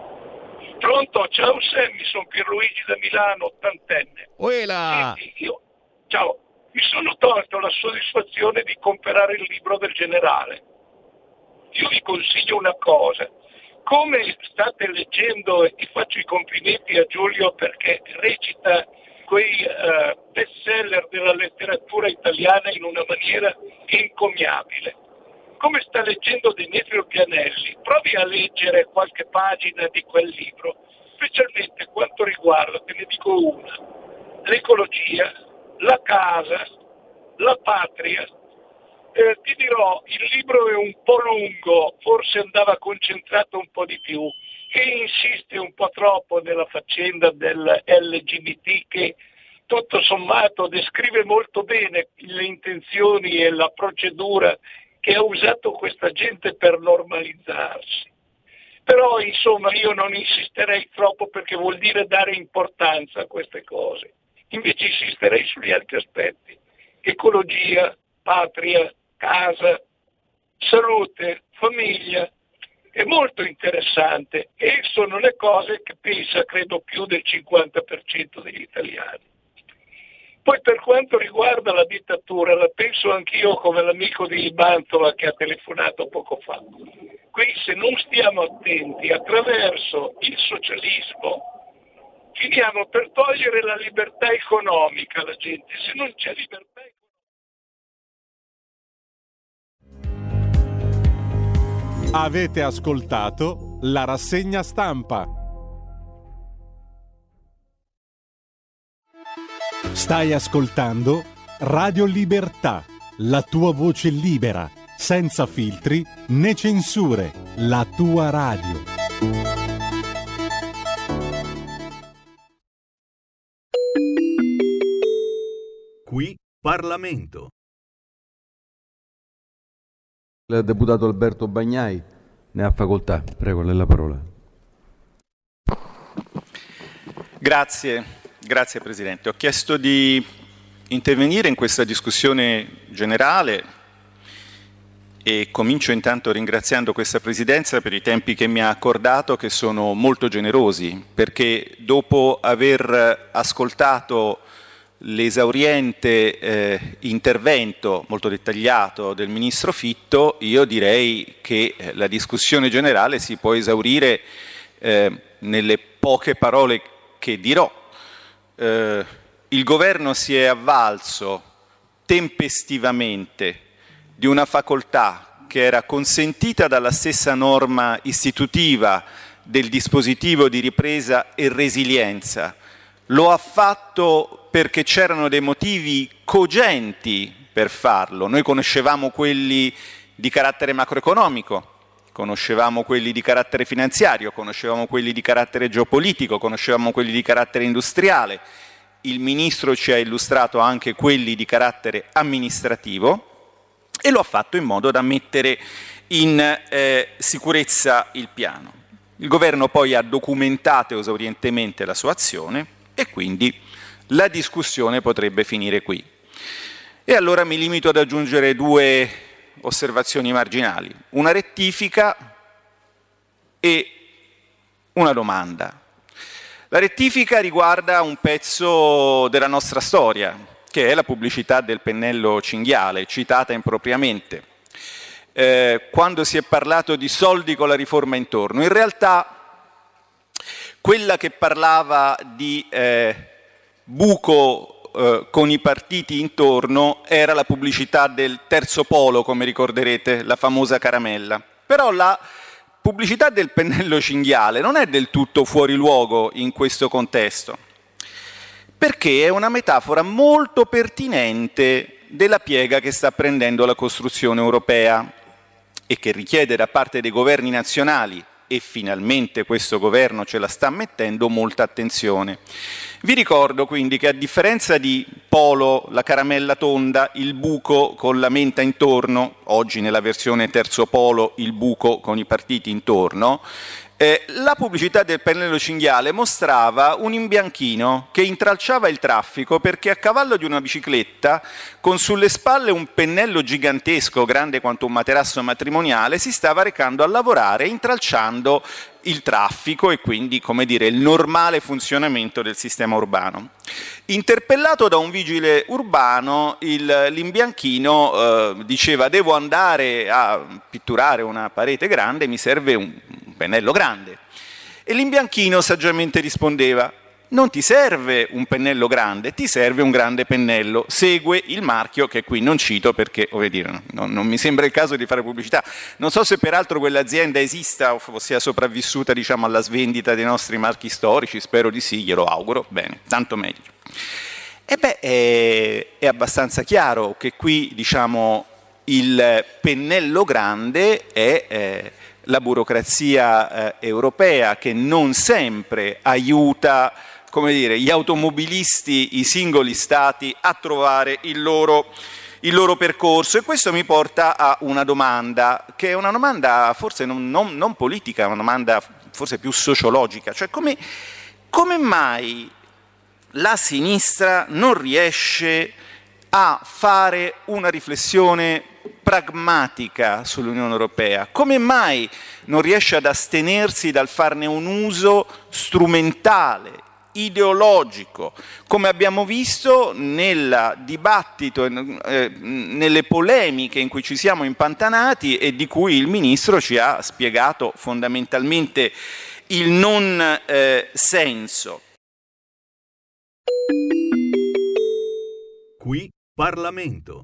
Pronto? Ciao Sammy, sono Pierluigi da Milano, ottantenne. Uela! Senti, io, ciao, mi sono tolto la soddisfazione di comprare il libro del generale. Io vi consiglio una cosa, come state leggendo e faccio i complimenti a Giulio perché recita quei uh, bestseller della letteratura italiana in una maniera encomiabile come sta leggendo Demetrio Pianelli, provi a leggere qualche pagina di quel libro, specialmente quanto riguarda, te ne dico una, l'ecologia, la casa, la patria. Eh, ti dirò, il libro è un po' lungo, forse andava concentrato un po' di più e insiste un po' troppo nella faccenda del LGBT che tutto sommato descrive molto bene le intenzioni e la procedura che ha usato questa gente per normalizzarsi. Però insomma io non insisterei troppo perché vuol dire dare importanza a queste cose. Invece insisterei sugli altri aspetti. Ecologia, patria, casa, salute, famiglia. È molto interessante e sono le cose che pensa credo più del 50% degli italiani. Poi per quanto riguarda la dittatura, la penso anch'io come l'amico di Mantola che ha telefonato poco fa. Qui se non stiamo attenti attraverso il socialismo finiamo per togliere la libertà economica alla gente. Se non c'è libertà economica... Avete ascoltato la rassegna stampa. Stai ascoltando Radio Libertà, la tua voce libera, senza filtri né censure, la tua radio. Qui Parlamento. Il deputato Alberto Bagnai ne ha facoltà. Prego, lei la parola. Grazie, grazie Presidente. Ho chiesto di intervenire in questa discussione generale e comincio intanto ringraziando questa Presidenza per i tempi che mi ha accordato, che sono molto generosi, perché dopo aver ascoltato l'esauriente eh, intervento molto dettagliato del Ministro Fitto, io direi che eh, la discussione generale si può esaurire eh, nelle poche parole che dirò. Eh, il Governo si è avvalso tempestivamente di una facoltà che era consentita dalla stessa norma istitutiva del dispositivo di ripresa e resilienza. Lo ha fatto perché c'erano dei motivi cogenti per farlo. Noi conoscevamo quelli di carattere macroeconomico, conoscevamo quelli di carattere finanziario, conoscevamo quelli di carattere geopolitico, conoscevamo quelli di carattere industriale. Il Ministro ci ha illustrato anche quelli di carattere amministrativo e lo ha fatto in modo da mettere in eh, sicurezza il piano. Il governo poi ha documentato esaurientemente la sua azione e quindi la discussione potrebbe finire qui. E allora mi limito ad aggiungere due osservazioni marginali, una rettifica e una domanda. La rettifica riguarda un pezzo della nostra storia, che è la pubblicità del pennello cinghiale, citata impropriamente, eh, quando si è parlato di soldi con la riforma intorno. In realtà quella che parlava di eh, buco eh, con i partiti intorno era la pubblicità del terzo polo, come ricorderete, la famosa caramella. Però la pubblicità del pennello cinghiale non è del tutto fuori luogo in questo contesto perché è una metafora molto pertinente della piega che sta prendendo la costruzione europea e che richiede da parte dei governi nazionali, e finalmente questo governo ce la sta mettendo, molta attenzione. Vi ricordo quindi che a differenza di Polo, la caramella tonda, il buco con la menta intorno, oggi nella versione terzo polo il buco con i partiti intorno, eh, la pubblicità del pennello cinghiale mostrava un imbianchino che intralciava il traffico perché a cavallo di una bicicletta, con sulle spalle un pennello gigantesco, grande quanto un materasso matrimoniale, si stava recando a lavorare intralciando il traffico e quindi, come dire, il normale funzionamento del sistema urbano. Interpellato da un vigile urbano, il, l'imbianchino eh, diceva devo andare a pitturare una parete grande, mi serve un, pennello grande. E l'imbianchino saggiamente rispondeva, non ti serve un pennello grande, ti serve un grande pennello. Segue il marchio che qui non cito perché, dire, non, non, mi sembra il caso di fare pubblicità. Non so se peraltro quell'azienda esista o sia sopravvissuta diciamo, alla svendita dei nostri marchi storici, spero di sì, glielo auguro. Bene, tanto meglio. E beh, è, è abbastanza chiaro che qui diciamo, il pennello grande è... Eh, la burocrazia eh, europea che non sempre aiuta come dire, gli automobilisti, i singoli stati a trovare il loro, il loro, percorso. E questo mi porta a una domanda, che è una domanda forse non, non, non politica, una domanda forse più sociologica, cioè come, come mai la sinistra non riesce a fare una riflessione pragmatica sull'Unione Europea? Come mai non riesce ad astenersi dal farne un uso strumentale, ideologico, come abbiamo visto nel dibattito, eh, nelle polemiche in cui ci siamo impantanati e di cui il Ministro ci ha spiegato fondamentalmente il non eh, senso. Qui Parlamento.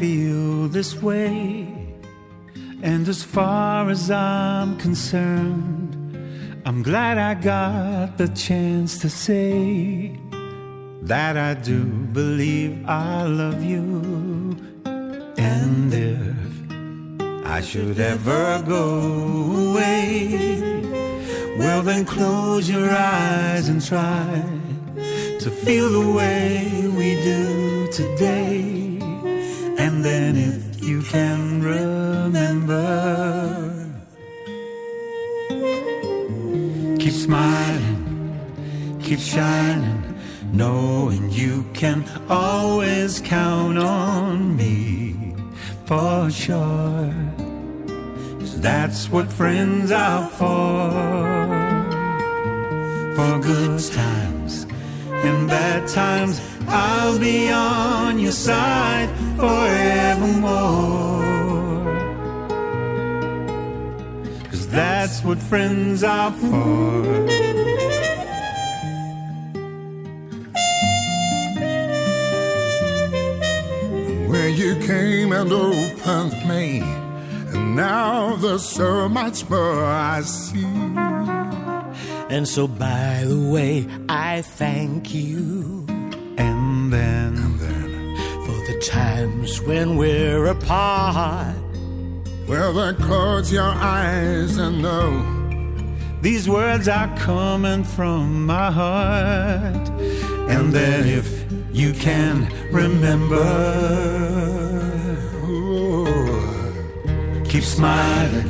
Feel this way. And as far as I'm concerned, I'm glad I got the chance to say that I do believe I love you. And if I should ever go away, well, then close your eyes and try to feel the way we do today. And then if you can remember, keep smiling, keep shining, knowing you can always count on me for sure. 'Cause that's what friends are for. For good times and bad times, I'll be on your side forevermore. Cause that's what friends are for. where you came and opened me. And now there's so much more I see. And so, by the way, I thank you. And then, for the times when we're apart. Well, then close your eyes and know. These words are coming from my heart. And then, if you can remember, keep smiling,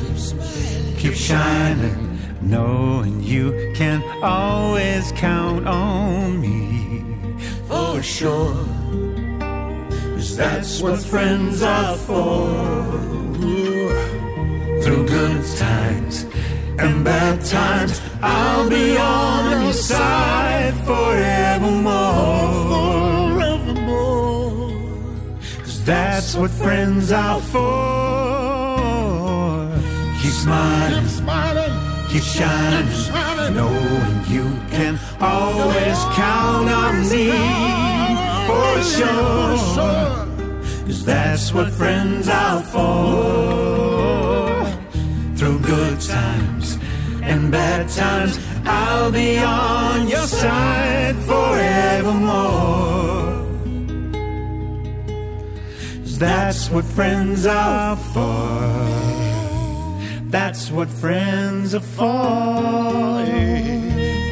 keep shining, knowing you can always count on me for sure. 'Cause that's what friends are for. Through good times and bad times, I'll be on your side forevermore. Cause that's what friends are for. Keep smiling, keep shining, knowing you can always count on me for sure. Cause that's what friends are for. Through good times and bad times, I'll be on your side forevermore. 'Cause That's what friends are for. That's what friends are for.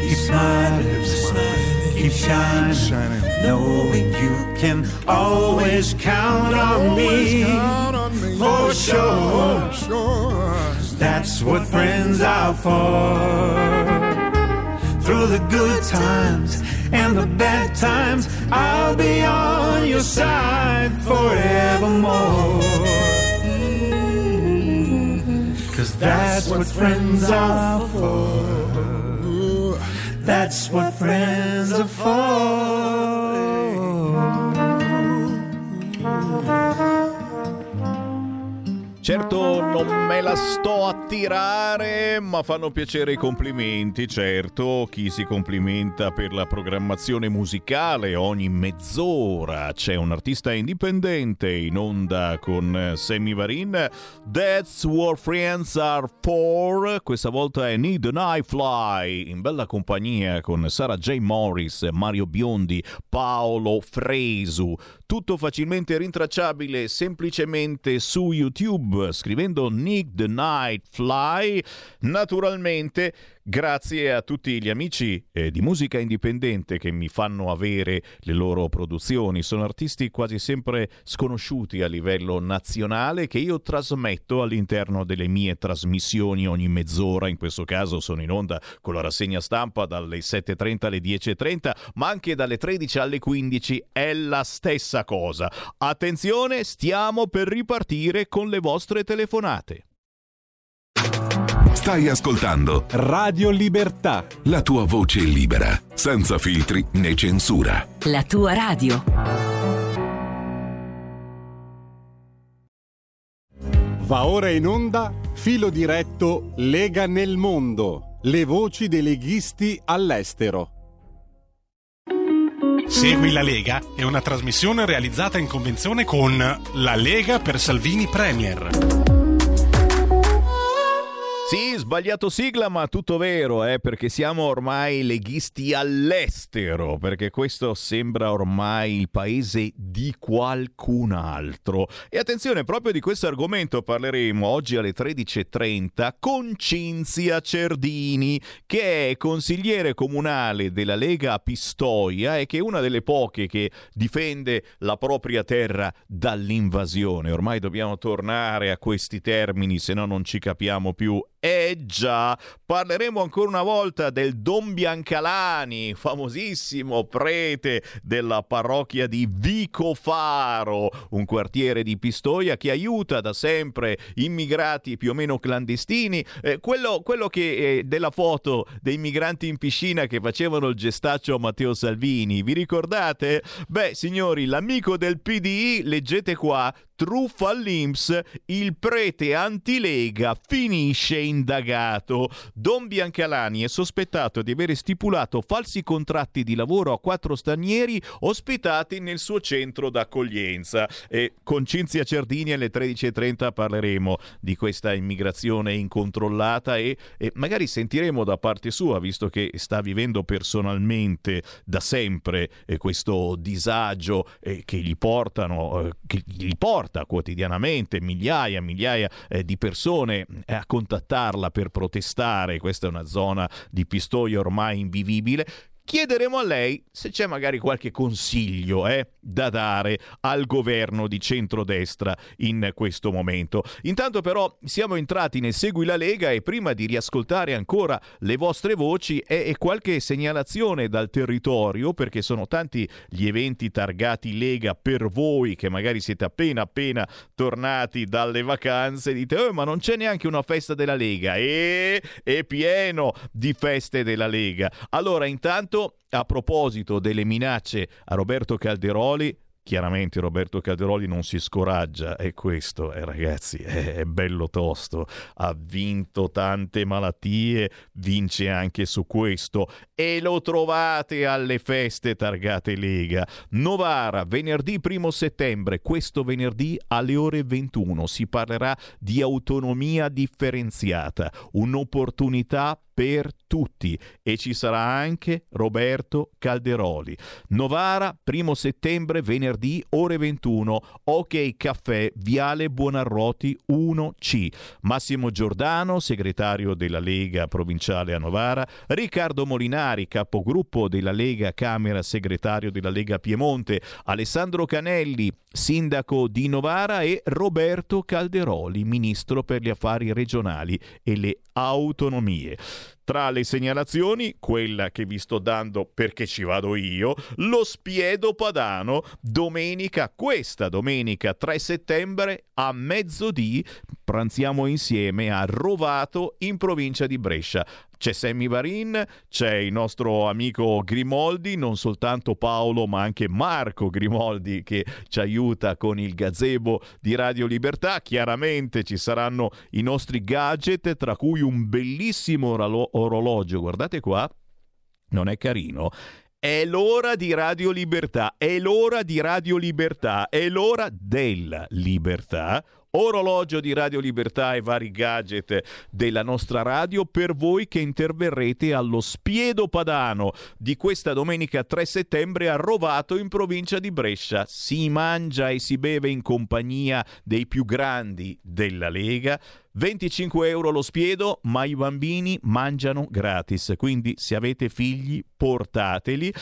Keep smiling, keep shining, knowing you can always count on me for sure. sure. That's what friends are for. Through the good times and the bad times, I'll be on your side forevermore. Cause that's what friends are for. That's what friends are Certo non me la sto a tirare, ma fanno piacere i complimenti, certo. Chi si complimenta per la programmazione musicale ogni mezz'ora c'è un artista indipendente in onda con Sammy Varin. That's what friends are for. Questa volta è Need an Eye Fly in bella compagnia con Sara J. Morris, Mario Biondi, Paolo Fresu. Tutto facilmente rintracciabile semplicemente su YouTube scrivendo Nick the Night Fly. Naturalmente, grazie a tutti gli amici eh, di musica indipendente che mi fanno avere le loro produzioni. Sono artisti quasi sempre sconosciuti a livello nazionale che io trasmetto all'interno delle mie trasmissioni ogni mezz'ora. In questo caso sono in onda con la rassegna stampa dalle 7.30 alle 10.30, ma anche dalle 13 alle 15 è la stessa cosa. Attenzione, stiamo per ripartire con le vostre telefonate. Stai ascoltando Radio Libertà. la tua voce libera, senza filtri né censura. La tua radio. Va ora in onda filo diretto Lega nel mondo. Le voci dei leghisti all'estero. Segui la Lega è una trasmissione realizzata in convenzione con La Lega per Salvini Premier. Sì, sbagliato sigla, ma tutto vero, eh, perché siamo ormai leghisti all'estero, perché questo sembra ormai il paese di qualcun altro. E attenzione, proprio di questo argomento parleremo oggi alle 13.30 con Cinzia Cerdini, che è consigliere comunale della Lega a Pistoia e che è una delle poche che difende la propria terra dall'invasione. Ormai dobbiamo tornare a questi termini, se no non ci capiamo più eh già, parleremo ancora una volta del Don Biancalani, famosissimo prete della parrocchia di Vicofaro, un quartiere di Pistoia che aiuta da sempre immigrati più o meno clandestini. Eh, quello, quello, che eh, della foto dei migranti in piscina che facevano il gestaccio a Matteo Salvini, vi ricordate? Beh, signori, l'amico del PDI, leggete qua, truffa all'Inps, il prete antilega finisce indagato. Don Biancalani è sospettato di aver stipulato falsi contratti di lavoro a quattro stranieri ospitati nel suo centro d'accoglienza. E con Cinzia Cerdini alle 13.30 parleremo di questa immigrazione incontrollata e, e magari sentiremo da parte sua, visto che sta vivendo personalmente da sempre eh, questo disagio eh, che gli portano, eh, che gli porta quotidianamente migliaia e migliaia eh, di persone eh, a contattarla per protestare, questa è una zona di Pistoia ormai invivibile, chiederemo a lei se c'è magari qualche consiglio eh, da dare al governo di centrodestra in questo momento. Intanto però siamo entrati nel Segui la Lega e prima di riascoltare ancora le vostre voci e, qualche segnalazione dal territorio perché sono tanti gli eventi targati Lega per voi che magari siete appena appena tornati dalle vacanze dite oh, ma non c'è neanche una festa della Lega e è pieno di feste della Lega. Allora intanto a proposito delle minacce a Roberto Calderoli, Chiaramente Roberto Calderoli non si scoraggia e questo, eh, ragazzi, è, bello tosto. Ha vinto tante malattie, vince anche su questo e lo trovate alle feste targate Lega. Novara, venerdì 1 settembre, questo venerdì alle ore 21 si parlerà di autonomia differenziata, un'opportunità per tutti e ci sarà anche Roberto Calderoli. Novara, primo settembre, venerdì, ore 21, Ok Caffè, Viale Buonarroti 1C. Massimo Giordano, segretario della Lega provinciale a Novara, Riccardo Molinari, capogruppo della Lega Camera, segretario della Lega Piemonte, Alessandro Canelli, sindaco di Novara e Roberto Calderoli, ministro per gli affari regionali e le autonomie. Tra le segnalazioni, quella che vi sto dando perché ci vado io, lo spiedo padano, domenica, questa domenica 3 settembre a mezzodì, pranziamo insieme a Rovato in provincia di Brescia. C'è Sammy Varin, c'è il nostro amico Grimoldi, non soltanto Paolo ma anche Marco Grimoldi che ci aiuta con il gazebo di Radio Libertà. Chiaramente ci saranno i nostri gadget, tra cui un bellissimo orologio, guardate qua, non è carino, è l'ora di Radio Libertà, è l'ora di Radio Libertà, è l'ora della libertà orologio di Radio Libertà e vari gadget della nostra radio per voi che interverrete allo Spiedo Padano di questa domenica 3 settembre a Rovato in provincia di Brescia. Si mangia e si beve in compagnia dei più grandi della Lega. 25 euro lo spiedo, ma i bambini mangiano gratis, quindi se avete figli portateli.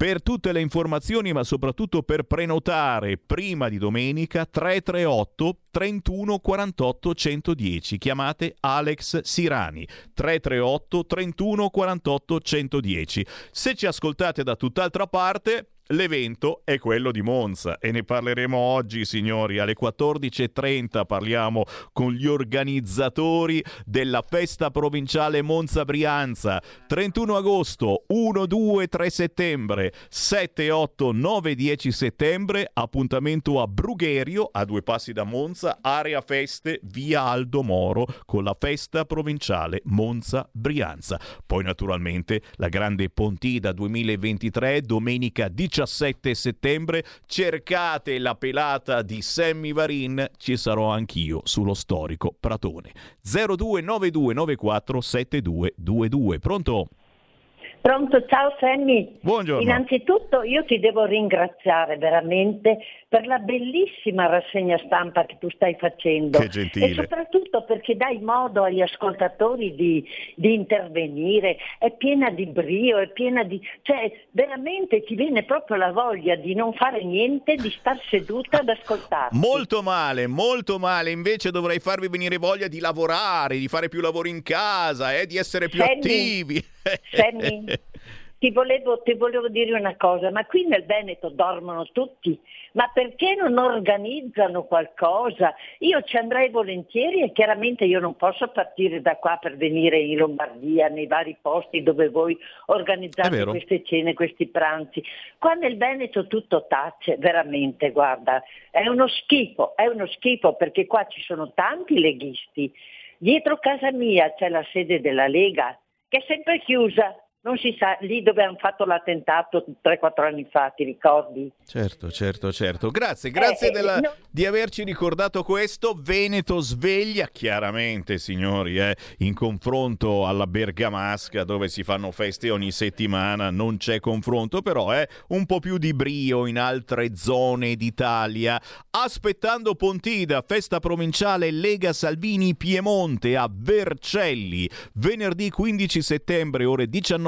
Per tutte le informazioni, ma soprattutto per prenotare prima di domenica 338 31 48 110. Chiamate Alex Sirani 338 31 48 110. Se ci ascoltate da tutt'altra parte, L'evento è quello di Monza e ne parleremo oggi, signori. Alle 14.30 parliamo con gli organizzatori della festa provinciale Monza Brianza. 31 agosto, 1, 2, 3 settembre, 7, 8, 9, 10 settembre. Appuntamento a Brugherio, a due passi da Monza, area feste, via Aldo Moro, con la festa provinciale Monza Brianza. Poi, naturalmente, la grande Pontida 2023, domenica 19 17 settembre. Cercate la pelata di Sammy Varin, ci sarò anch'io sullo storico Pratone. 029294 7222. Pronto? Pronto, ciao Sammy. Buongiorno. Innanzitutto io ti devo ringraziare veramente per la bellissima rassegna stampa che tu stai facendo. Che gentile. E soprattutto perché dai modo agli ascoltatori di, di intervenire, è piena di brio, è piena di... cioè veramente ti viene proprio la voglia di non fare niente, di star seduta ad ascoltarti. Molto male, molto male. Invece dovrei farvi venire voglia di lavorare, di fare più lavoro in casa, eh, di essere più Sammy, attivi. Sammy, ti volevo, ti volevo dire una cosa, ma qui nel Veneto dormono tutti, ma perché non organizzano qualcosa? Io ci andrei volentieri e chiaramente io non posso partire da qua per venire in Lombardia, nei vari posti dove voi organizzate queste cene, questi pranzi. Qua nel Veneto tutto tace, veramente, guarda, è uno schifo, è uno schifo perché qua ci sono tanti leghisti. Dietro casa mia c'è la sede della Lega che è sempre chiusa, non si sa, lì dove hanno fatto l'attentato 3-4 anni fa, ti ricordi? Certo, certo, certo. Grazie, grazie Eh, della- no. di averci ricordato questo. Veneto sveglia, chiaramente, signori, eh, in confronto alla Bergamasca, dove si fanno feste ogni settimana, non c'è confronto, però è un po' più di brio in altre zone d'Italia. Aspettando Pontida, festa provinciale Lega Salvini Piemonte a Vercelli, venerdì 15 settembre, ore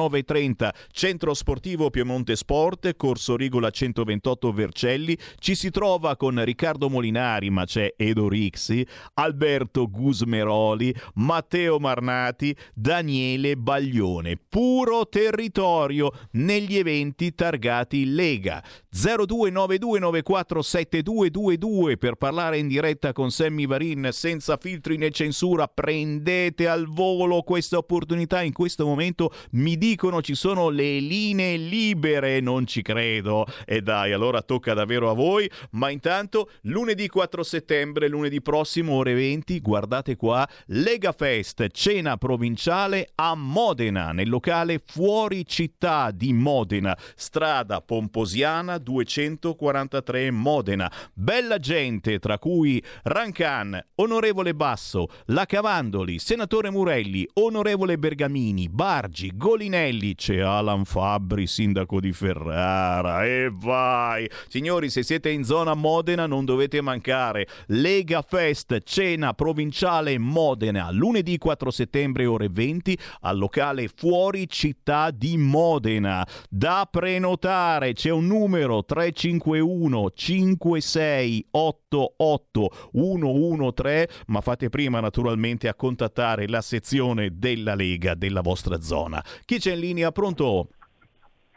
19.30, Centro Sportivo Piemonte Sport, Corso Rigola 128 Vercelli. Ci si trova con Riccardo Molinari, ma c'è Edo Rixi, Alberto Gusmeroli, Matteo Marnati, Daniele Baglione. Puro territorio negli eventi targati Lega. 0292947222 per parlare in diretta con Sammy Varin senza filtri né censura. Prendete al volo questa opportunità. In questo momento mi dicono ci sono le linee libere. Non ci credo. E dai, allora tocca davvero a voi. Ma intanto, lunedì 4 settembre, lunedì prossimo, ore 20, guardate qua, Lega Fest, cena provinciale a Modena, nel locale Fuori Città di Modena, strada Pomposiana 243 Modena. Bella gente, tra cui Rancan, onorevole Basso, La Cavandoli, senatore Murelli, onorevole Bergamini, Bargi, Golinelli, c'è Alan Fabbri, sindaco di Ferrara. E vai! Signori, se siete in zona Modena non dovete mancare. Lega Fest, cena provinciale Modena, lunedì 4 settembre ore 20 al locale Fuori Città di Modena. Da prenotare c'è un numero 351 5688 113, ma fate prima naturalmente a contattare la sezione della Lega della vostra zona. Chi c'è in linea? Pronto?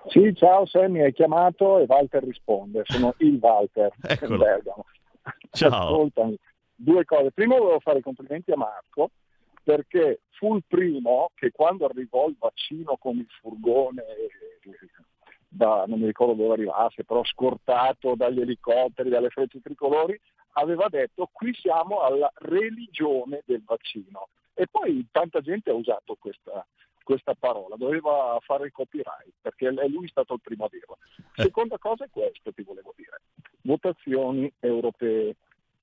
Sì, ciao Sammy, hai chiamato e Walter risponde, sono il Walter Eccolo. Bergamo. Ciao. Ascoltami, due cose. Primo volevo fare i complimenti a Marco perché fu il primo che quando arrivò il vaccino con il furgone, da, non mi ricordo dove arrivasse, però scortato dagli elicotteri, dalle frecce tricolori, aveva detto qui siamo alla religione del vaccino. E poi tanta gente ha usato questa, questa parola, doveva fare il copyright, perché è lui stato il primo a dirlo. Seconda cosa è questo, ti volevo dire. Votazioni europee.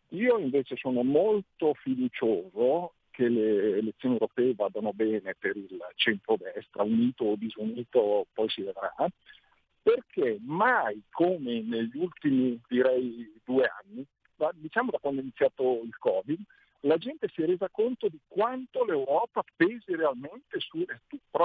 Io invece sono molto fiducioso che le elezioni europee vadano bene per il centrodestra, unito o disunito, poi si vedrà, perché mai come negli ultimi direi due anni, diciamo da quando è iniziato il Covid, la gente si è resa conto di quanto l'Europa pesi realmente sulle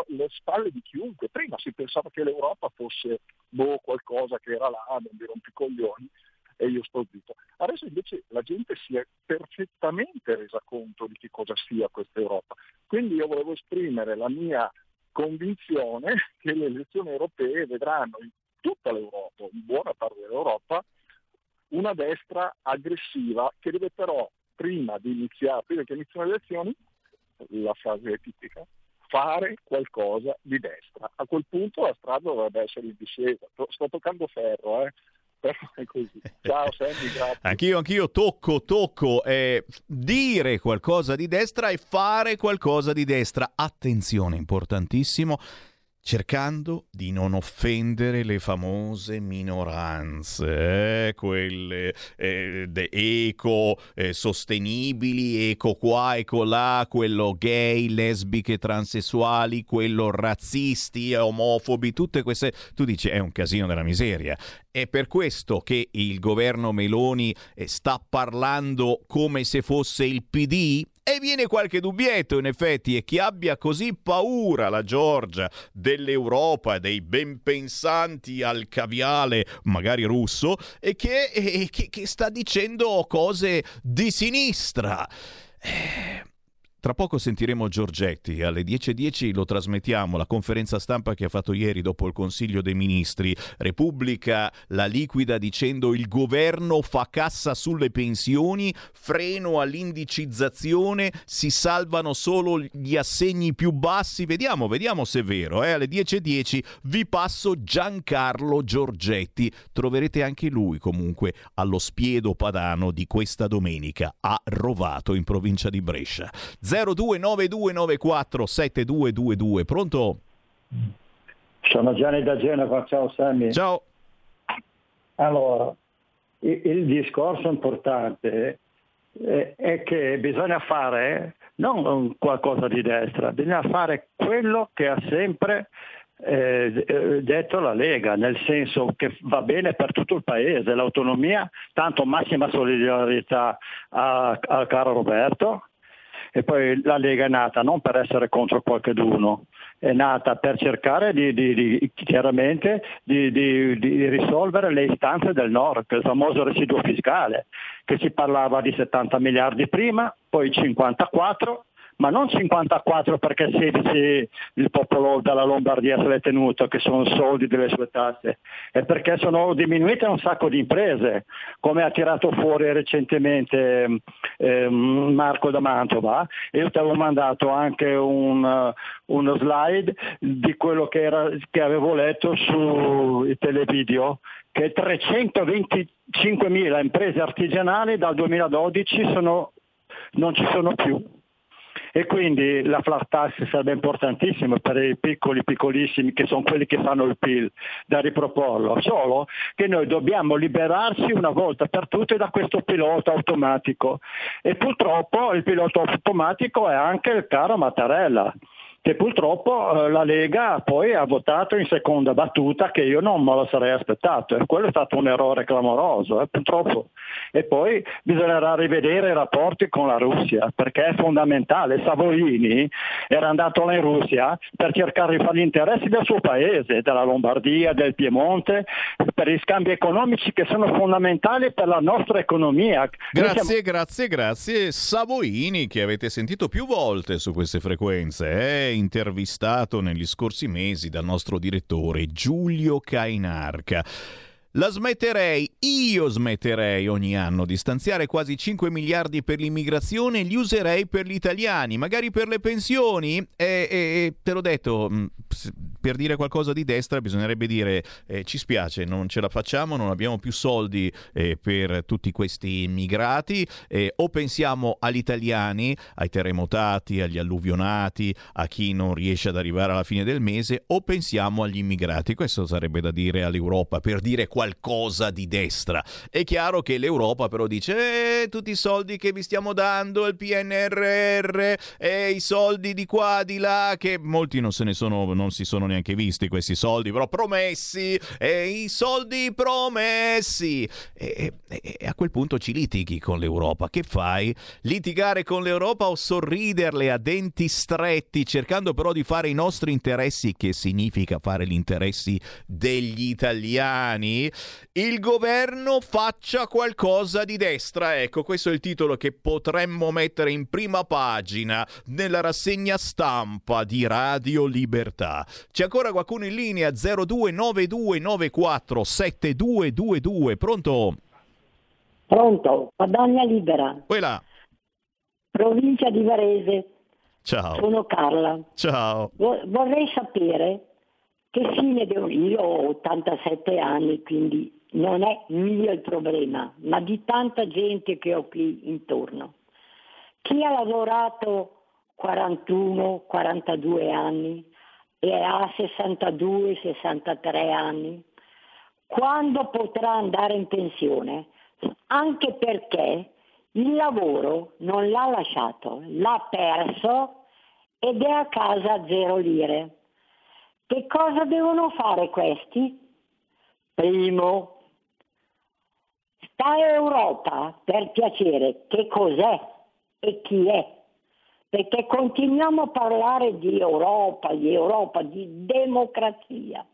le spalle di chiunque. Prima si pensava che l'Europa fosse boh, qualcosa che era là, non mi rompicoglioni, e io sto zitto. Adesso invece la gente si è perfettamente resa conto di che cosa sia questa Europa. Quindi io volevo esprimere la mia convinzione che le elezioni europee vedranno in tutta l'Europa, in buona parte dell'Europa, una destra aggressiva che deve però, prima di iniziare, prima che iniziano le elezioni, la frase è tipica, fare qualcosa di destra. A quel punto la strada dovrebbe essere in discesa. To- Sto toccando ferro, eh? Ciao Sandy, grazie. Anch'io, anch'io tocco, tocco eh, dire qualcosa di destra e fare qualcosa di destra. Attenzione, importantissimo. Cercando di non offendere le famose minoranze, eh, quelle eh, eco eh, sostenibili, eco qua, eco là, quello gay, lesbiche, transessuali, quello razzisti, omofobi, tutte queste... Tu dici è un casino della miseria. È per questo che il governo Meloni eh, sta parlando come se fosse il PD? E viene qualche dubbietto, in effetti, e chi abbia così paura la Georgia dell'Europa, dei ben pensanti al caviale, magari russo, e che, e che, che sta dicendo cose di sinistra. Eh, tra poco sentiremo Giorgetti, alle 10.10 lo trasmettiamo, la conferenza stampa che ha fatto ieri dopo il Consiglio dei Ministri. Repubblica la liquida dicendo il governo fa cassa sulle pensioni, freno all'indicizzazione, si salvano solo gli assegni più bassi. Vediamo, vediamo se è vero. Eh? Alle 10.10 vi passo Giancarlo Giorgetti. Troverete anche lui comunque allo spiedo padano di questa domenica a Rovato in provincia di Brescia. 0292947222. Pronto? Sono Gianni da Genova, ciao Sammy. Ciao. Allora, il, il discorso importante è, è che bisogna fare non qualcosa di destra, bisogna fare quello che ha sempre eh, detto la Lega, nel senso che va bene per tutto il paese, l'autonomia, tanto massima solidarietà al caro Roberto, e poi la Lega è nata non per essere contro qualcuno, è nata per cercare di, di, di chiaramente di, di, risolvere le istanze del nord, il famoso residuo fiscale, che si parlava di 70 miliardi prima, poi 54 ma non 54 perché 16 il popolo della Lombardia se l'è tenuto, che sono soldi delle sue tasse, è perché sono diminuite un sacco di imprese, come ha tirato fuori recentemente eh, Marco da Mantova, io ti avevo mandato anche un, uno slide di quello che, era, che avevo letto sui televideo, che 325.000 imprese artigianali dal 2012 sono, non ci sono più e quindi la flat tax sarebbe importantissima per i piccoli, piccolissimi che sono quelli che fanno il PIL da riproporlo, solo che noi dobbiamo liberarci una volta per tutte da questo pilota automatico. E purtroppo il pilota automatico è anche il caro Mattarella che purtroppo eh, la Lega poi ha votato in seconda battuta che io non me lo sarei aspettato. E quello è stato un errore clamoroso eh, purtroppo. E poi bisognerà rivedere i rapporti con la Russia perché è fondamentale. Savoini era andato là in Russia per cercare di fare gli interessi del suo paese della Lombardia, del Piemonte per gli scambi economici che sono fondamentali per la nostra economia. Grazie, siamo... grazie, grazie Savoini che avete sentito più volte su queste frequenze eh? Intervistato negli scorsi mesi dal nostro direttore Giulio Cainarca. La smetterei, io smetterei ogni anno di stanziare quasi 5 miliardi per l'immigrazione e li userei per gli italiani, magari per le pensioni. E, e te l'ho detto, mm, per dire qualcosa di destra bisognerebbe dire eh, ci spiace, non ce la facciamo, non abbiamo più soldi eh, per tutti questi immigrati, eh, o pensiamo agli italiani, ai terremotati, agli alluvionati, a chi non riesce ad arrivare alla fine del mese, o pensiamo agli immigrati. Questo sarebbe da dire all'Europa per dire qualcosa qualcosa di destra. È chiaro che l'Europa però dice eh, tutti i soldi che vi stiamo dando, il PNRR, eh, i soldi di qua, di là, che molti non se ne sono, non si sono neanche visti questi soldi, però promessi, eh, i soldi promessi. E, e, e a quel punto ci litighi con l'Europa. Che fai? Litigare con l'Europa o sorriderle a denti stretti, cercando però di fare i nostri interessi, che significa fare gli interessi degli italiani? Il governo faccia qualcosa di destra. Ecco, questo è il titolo che potremmo mettere in prima pagina nella rassegna stampa di Radio Libertà. C'è ancora qualcuno in linea 0292947222. Pronto? Pronto, Padania Libera. Quella. Provincia di Varese. Ciao. Sono Carla. Ciao. Vorrei sapere che fine devo io ho 87 anni, quindi non è mio il problema, ma di tanta gente che ho qui intorno. Chi ha lavorato 41, 42 anni e ha 62-63 anni, quando potrà andare in pensione? Anche perché il lavoro non l'ha lasciato, l'ha perso ed è a casa a zero lire. Che cosa devono fare questi? Primo, sta Europa, per piacere, che cos'è e chi è? Perché continuiamo a parlare di Europa, di Europa, di democrazia.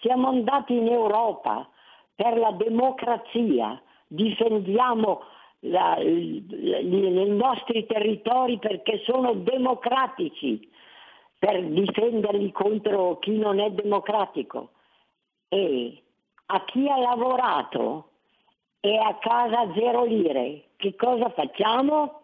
Siamo andati in Europa per la democrazia, difendiamo la, i nostri territori perché sono democratici, per difenderli contro chi non è democratico. E a chi ha lavorato e a casa zero lire, che cosa facciamo?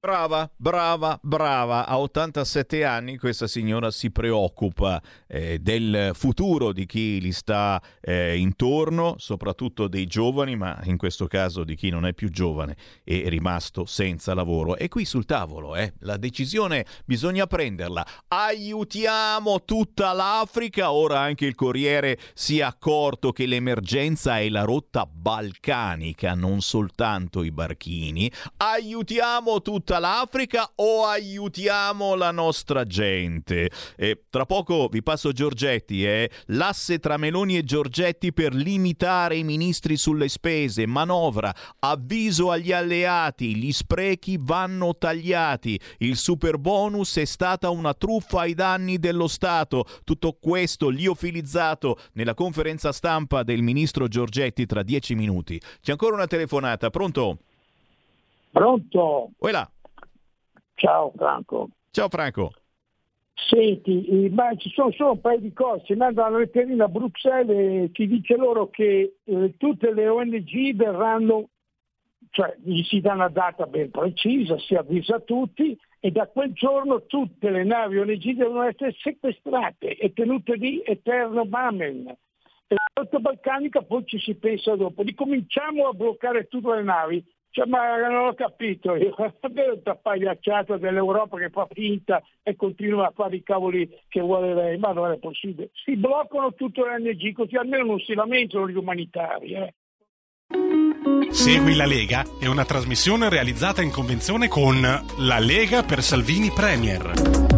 Brava, brava, brava. A 87 anni questa signora si preoccupa eh, del futuro di chi gli sta eh, intorno, soprattutto dei giovani, ma in questo caso di chi non è più giovane e è rimasto senza lavoro. E qui sul tavolo, eh, la decisione bisogna prenderla. Aiutiamo tutta l'Africa. Ora anche il Corriere si è accorto che l'emergenza è la rotta balcanica, non soltanto i barchini. Aiutiamo tutta tutta l'Africa o aiutiamo la nostra gente? E tra poco vi passo Giorgetti, eh? l'asse tra Meloni e Giorgetti per limitare i ministri sulle spese, manovra, avviso agli alleati, gli sprechi vanno tagliati, il super bonus è stata una truffa ai danni dello Stato. Tutto questo liofilizzato nella conferenza stampa del ministro Giorgetti tra dieci minuti. C'è ancora una telefonata, pronto? Pronto? Uela. Ciao Franco. Ciao Franco. Senti, ma ci sono solo un paio di cose. Ci manda una letterina a Bruxelles e ci dice loro che eh, tutte le ONG verranno, cioè gli si dà una data ben precisa, si avvisa tutti e da quel giorno tutte le navi ONG devono essere sequestrate e tenute lì eterno mamen. E la rotta balcanica poi ci si pensa dopo. Ricominciamo a bloccare tutte le navi cioè, ma non ho capito io, questa pagliacciata dell'Europa che fa finta e continua a fare i cavoli che vuole lei, ma non è possibile. Si bloccano tutte le ONG così almeno non si lamentano gli umanitari. Eh. Segui la Lega è una trasmissione realizzata in convenzione con La Lega per Salvini Premier.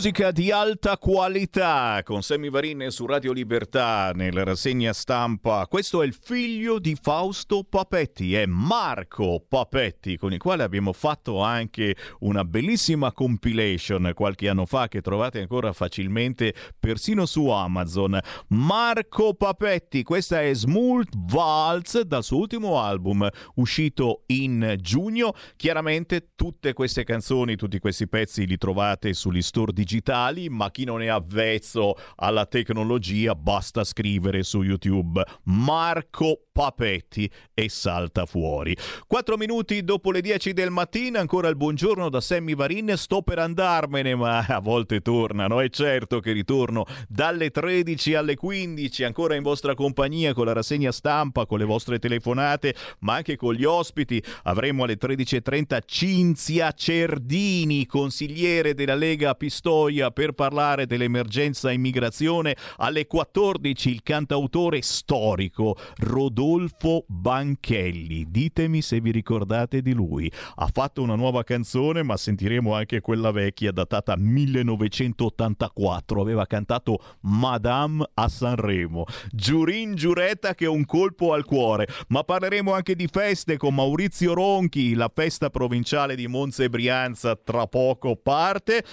Musica di alta qualità con Sammy Varin su Radio Libertà nella rassegna stampa. Questo è il figlio di Fausto Papetti, è Marco Papetti, con il quale abbiamo fatto anche una bellissima compilation qualche anno fa che trovate ancora facilmente persino su Amazon. Marco Papetti, questa è Smooth Waltz dal suo ultimo album uscito in giugno. Chiaramente tutte queste canzoni, tutti questi pezzi li trovate sugli store digitali, ma chi non è avvezzo alla tecnologia basta scrivere su YouTube. Marco Papetti e salta fuori. Quattro minuti dopo le 10 del mattino, ancora il buongiorno da Sammy Varin. Sto per andarmene, ma a volte tornano. È certo che ritorno dalle 13 alle 15, ancora in vostra compagnia con la rassegna stampa, con le vostre telefonate, ma anche con gli ospiti. Avremo alle 13.30 Cinzia Cerdini, consigliere della Lega Pistoia, per parlare dell'emergenza immigrazione. Alle 14 il cantautore storico Rodolfo Rodolfo Banchelli. Ditemi se vi ricordate di lui. Ha fatto una nuova canzone, ma sentiremo anche quella vecchia datata 1984. Aveva cantato Madame a Sanremo. Giurin Giuretta che è un colpo al cuore. Ma parleremo anche di feste con Maurizio Ronchi, la festa provinciale di Monza e Brianza tra poco parte.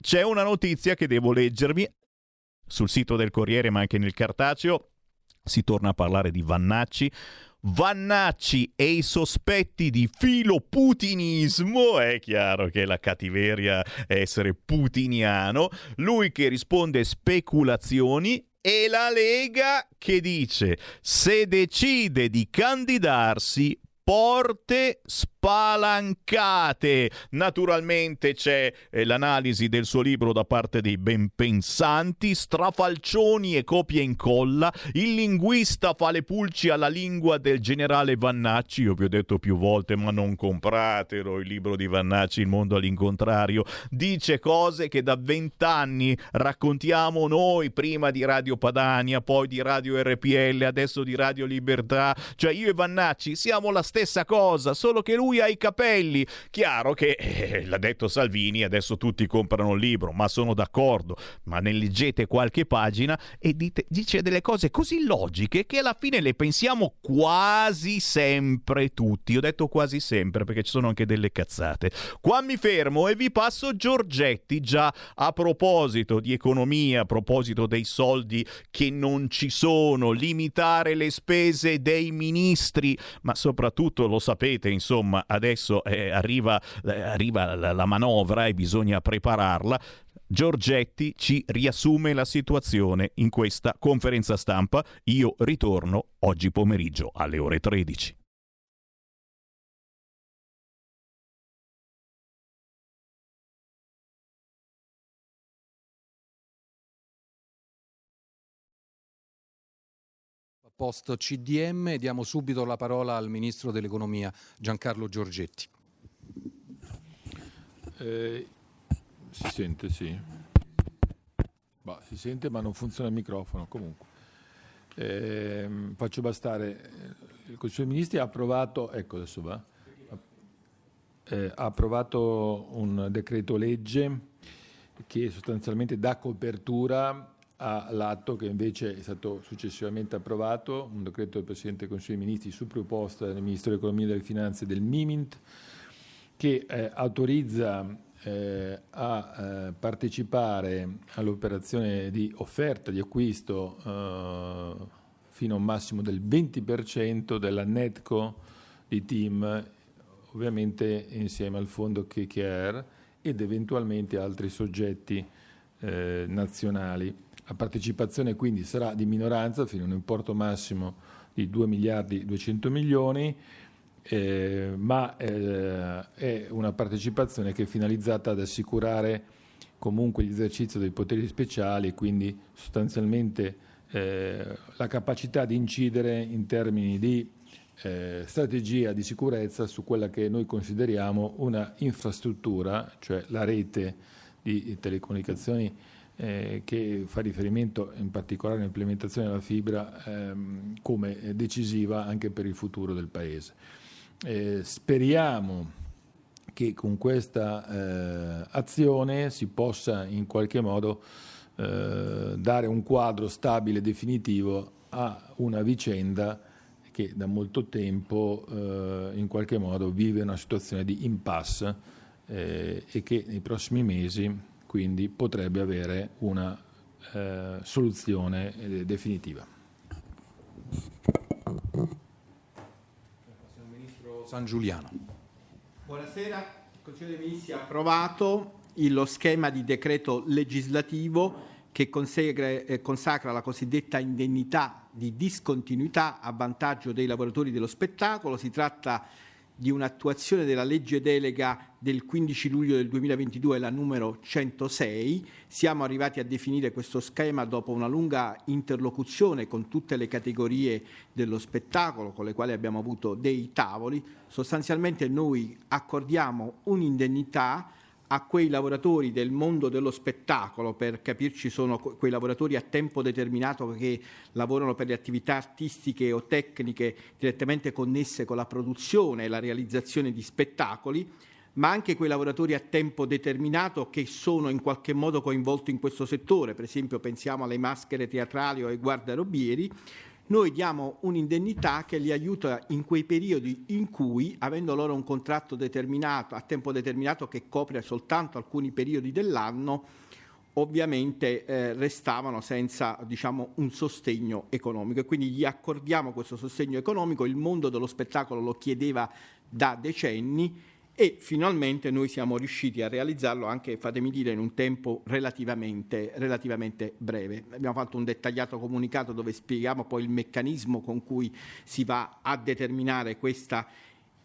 C'è una notizia che devo leggervi sul sito del Corriere, ma anche nel cartaceo si torna a parlare di Vannacci. Vannacci e i sospetti di filoputinismo, è chiaro che la cattiveria è essere putiniano, lui che risponde speculazioni e la Lega che dice se decide di candidarsi porte spalancate. Naturalmente c'è eh, l'analisi del suo libro da parte dei ben pensanti, strafalcioni e copie in colla. Il linguista fa le pulci alla lingua del generale Vannacci. Io vi ho detto più volte, ma non compratelo il libro di Vannacci, Il mondo all'incontrario. Dice cose che da vent'anni raccontiamo noi, prima di Radio Padania, poi di Radio RPL, adesso di Radio Libertà. Cioè io e Vannacci siamo la stessa cosa, solo che lui ha i capelli. Chiaro che eh, l'ha detto Salvini, adesso tutti comprano il libro, ma sono d'accordo. Ma ne leggete qualche pagina e dite, dice delle cose così logiche che alla fine le pensiamo quasi sempre tutti. Ho detto quasi sempre perché ci sono anche delle cazzate. Qua mi fermo e vi passo Giorgetti, già a proposito di economia, a proposito dei soldi che non ci sono, limitare le spese dei ministri, ma soprattutto tutto lo sapete, insomma, adesso eh, arriva, eh, arriva la, la manovra e bisogna prepararla. Giorgetti ci riassume la situazione in questa conferenza stampa. Io ritorno oggi pomeriggio alle ore 13. Post CDM diamo subito la parola al Ministro dell'Economia Giancarlo Giorgetti. Eh, si sente, sì. Bah, si sente ma non funziona il microfono comunque. Eh, faccio bastare, il Consiglio dei Ministri ha approvato, ecco adesso va, eh, ha approvato un decreto legge che sostanzialmente dà copertura all'atto che invece è stato successivamente approvato, un decreto del Presidente del Consiglio dei Ministri su proposta del Ministro dell'Economia e delle Finanze del MIMINT, che eh, autorizza eh, a eh, partecipare all'operazione di offerta, di acquisto eh, fino a un massimo del 20% della netco di team, ovviamente insieme al fondo KKR ed eventualmente altri soggetti eh, nazionali. La partecipazione quindi sarà di minoranza fino a un importo massimo di 2 miliardi 200 milioni, eh, ma eh, è una partecipazione che è finalizzata ad assicurare comunque l'esercizio dei poteri speciali e quindi sostanzialmente eh, la capacità di incidere in termini di eh, strategia di sicurezza su quella che noi consideriamo una infrastruttura, cioè la rete di telecomunicazioni eh, che fa riferimento in particolare all'implementazione della fibra ehm, come decisiva anche per il futuro del Paese. Eh, speriamo che con questa eh, azione si possa in qualche modo eh, dare un quadro stabile e definitivo a una vicenda che da molto tempo eh, in qualche modo vive una situazione di impasse eh, e che nei prossimi mesi quindi potrebbe avere una eh, soluzione eh, definitiva. Ministro San Giuliano. Buonasera, il Consiglio dei Ministri ha approvato lo schema di decreto legislativo che consacra, eh, consacra la cosiddetta indennità di discontinuità a vantaggio dei lavoratori dello spettacolo. Si tratta di un'attuazione della legge delega del 15 luglio del 2022, la numero 106. Siamo arrivati a definire questo schema dopo una lunga interlocuzione con tutte le categorie dello spettacolo, con le quali abbiamo avuto dei tavoli. Sostanzialmente noi accordiamo un'indennità a quei lavoratori del mondo dello spettacolo, per capirci sono quei lavoratori a tempo determinato che lavorano per le attività artistiche o tecniche direttamente connesse con la produzione e la realizzazione di spettacoli, ma anche quei lavoratori a tempo determinato che sono in qualche modo coinvolti in questo settore, per esempio pensiamo alle maschere teatrali o ai guardarobieri, noi diamo un'indennità che li aiuta in quei periodi in cui, avendo loro un contratto determinato, a tempo determinato che copre soltanto alcuni periodi dell'anno, ovviamente eh, restavano senza diciamo, un sostegno economico. E quindi gli accordiamo questo sostegno economico, il mondo dello spettacolo lo chiedeva da decenni e finalmente noi siamo riusciti a realizzarlo anche, fatemi dire, in un tempo relativamente, relativamente, breve. Abbiamo fatto un dettagliato comunicato dove spieghiamo poi il meccanismo con cui si va a determinare questa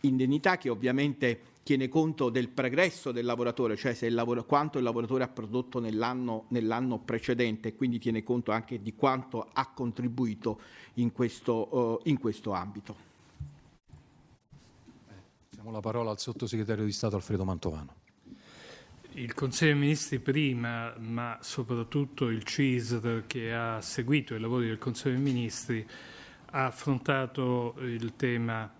indennità che ovviamente tiene conto del pregresso del lavoratore, cioè il lavoro, quanto il lavoratore ha prodotto nell'anno, nell'anno, precedente quindi tiene conto anche di quanto ha contribuito in questo, uh, in questo ambito. Diamo la parola al sottosegretario di Stato Alfredo Mantovano. Il Consiglio dei Ministri prima, ma soprattutto il CISR che ha seguito i lavori del Consiglio dei Ministri, ha affrontato tema,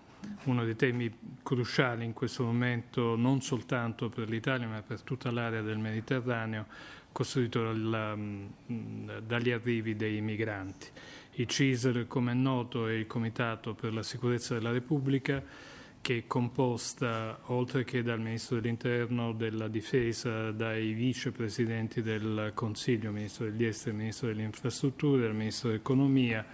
uno dei temi cruciali in questo momento, non soltanto per l'Italia ma per tutta l'area del Mediterraneo, costituito dagli arrivi dei migranti. Il CISR, come è noto, è il Comitato per la Sicurezza della Repubblica, che è composta, oltre che dal Ministro dell'Interno, della Difesa, dai vicepresidenti del Consiglio, Ministro degli Esteri, Ministro delle Infrastrutture, dal Ministro dell'Economia,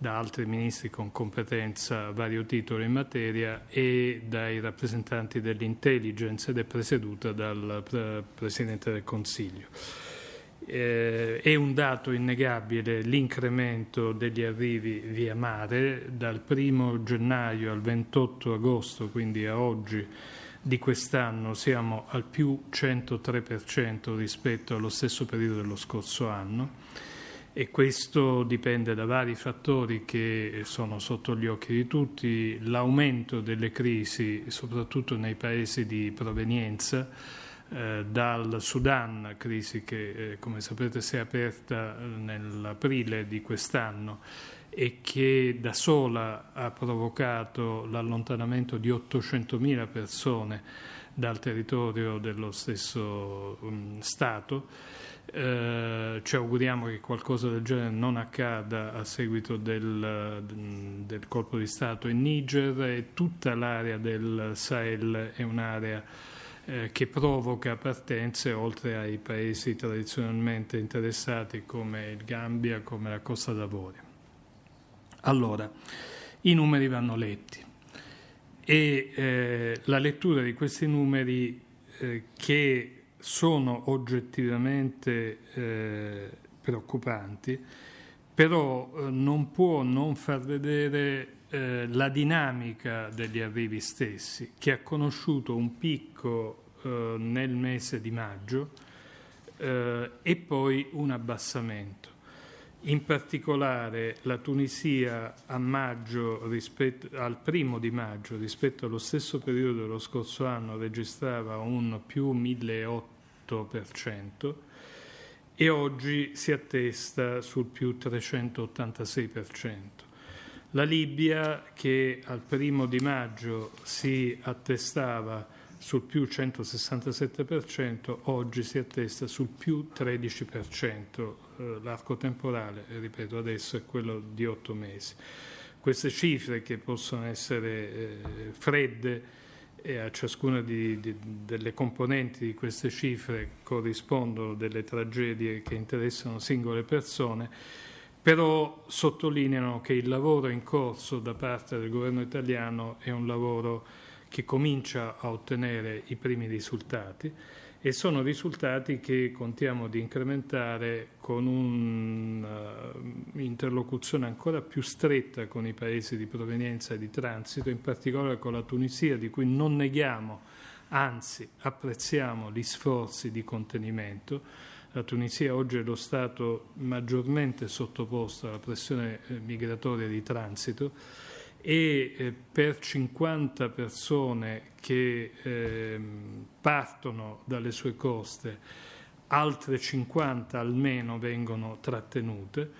da altri ministri con competenza a vario titolo in materia e dai rappresentanti dell'intelligence ed è presieduta dal Presidente del Consiglio. Eh, è un dato innegabile l'incremento degli arrivi via mare. Dal 1 gennaio al 28 agosto, quindi a oggi di quest'anno siamo al più 103% rispetto allo stesso periodo dello scorso anno. E questo dipende da vari fattori che sono sotto gli occhi di tutti, l'aumento delle crisi soprattutto nei paesi di provenienza, eh, dal Sudan, crisi che eh, come sapete si è aperta eh, nell'aprile di quest'anno e che da sola ha provocato l'allontanamento di 800.000 persone dal territorio dello stesso um, Stato. Eh, ci auguriamo che qualcosa del genere non accada a seguito del, del colpo di Stato in Niger e tutta l'area del Sahel è un'area eh, che provoca partenze oltre ai paesi tradizionalmente interessati come il Gambia, come la Costa d'Avorio. Allora, i numeri vanno letti e eh, la lettura di questi numeri eh, che sono oggettivamente eh, preoccupanti, però eh, non può non far vedere eh, la dinamica degli arrivi stessi, che ha conosciuto un picco eh, nel mese di maggio eh, e poi un abbassamento. In particolare la Tunisia rispetto, al primo di maggio rispetto allo stesso periodo dello scorso anno registrava un più 1.008% e oggi si attesta sul più 386%. La Libia, che al primo di maggio si attestava sul più 167%, oggi si attesta sul più 13%. Eh, l'arco temporale, ripeto, adesso è quello di otto mesi. Queste cifre che possono essere eh, fredde e a ciascuna di, di, delle componenti di queste cifre corrispondono delle tragedie che interessano singole persone, però sottolineano che il lavoro in corso da parte del governo italiano è un lavoro che comincia a ottenere i primi risultati e sono risultati che contiamo di incrementare con un'interlocuzione uh, ancora più stretta con i paesi di provenienza e di transito, in particolare con la Tunisia, di cui non neghiamo, anzi apprezziamo gli sforzi di contenimento. La Tunisia oggi è lo Stato maggiormente sottoposto alla pressione eh, migratoria di transito e eh, per 50 persone che eh, partono dalle sue coste altre 50 almeno vengono trattenute.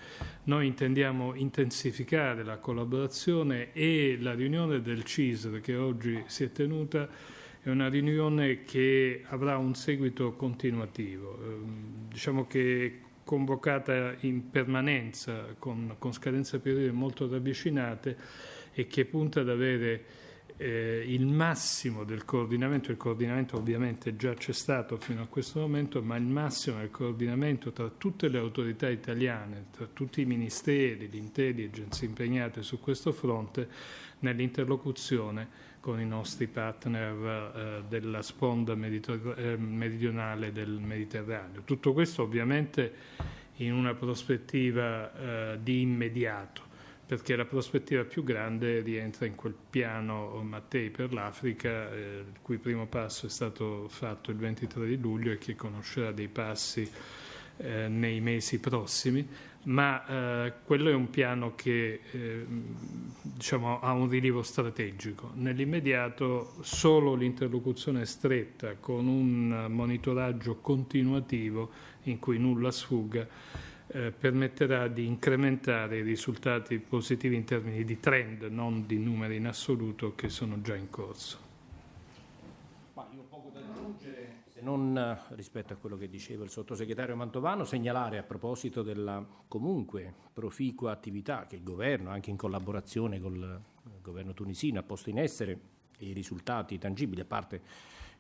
Noi intendiamo intensificare la collaborazione e la riunione del CISR che oggi si è tenuta è una riunione che avrà un seguito continuativo. Eh, diciamo che è convocata in permanenza con, con scadenze periodiche molto ravvicinate e che punta ad avere eh, il massimo del coordinamento, il coordinamento ovviamente già c'è stato fino a questo momento, ma il massimo del coordinamento tra tutte le autorità italiane, tra tutti i ministeri, l'intelligence impegnate su questo fronte, nell'interlocuzione con i nostri partner eh, della sponda eh, meridionale del Mediterraneo. Tutto questo ovviamente in una prospettiva eh, di immediato perché la prospettiva più grande rientra in quel piano Mattei per l'Africa, eh, il cui primo passo è stato fatto il 23 di luglio e che conoscerà dei passi eh, nei mesi prossimi, ma eh, quello è un piano che eh, diciamo, ha un rilievo strategico. Nell'immediato solo l'interlocuzione stretta con un monitoraggio continuativo in cui nulla sfugga eh, permetterà di incrementare i risultati positivi in termini di trend, non di numeri in assoluto che sono già in corso. Ma io ho poco da aggiungere, se non eh, rispetto a quello che diceva il sottosegretario Mantovano, segnalare a proposito della comunque proficua attività che il governo, anche in collaborazione con il eh, governo tunisino, ha posto in essere e i risultati tangibili, a parte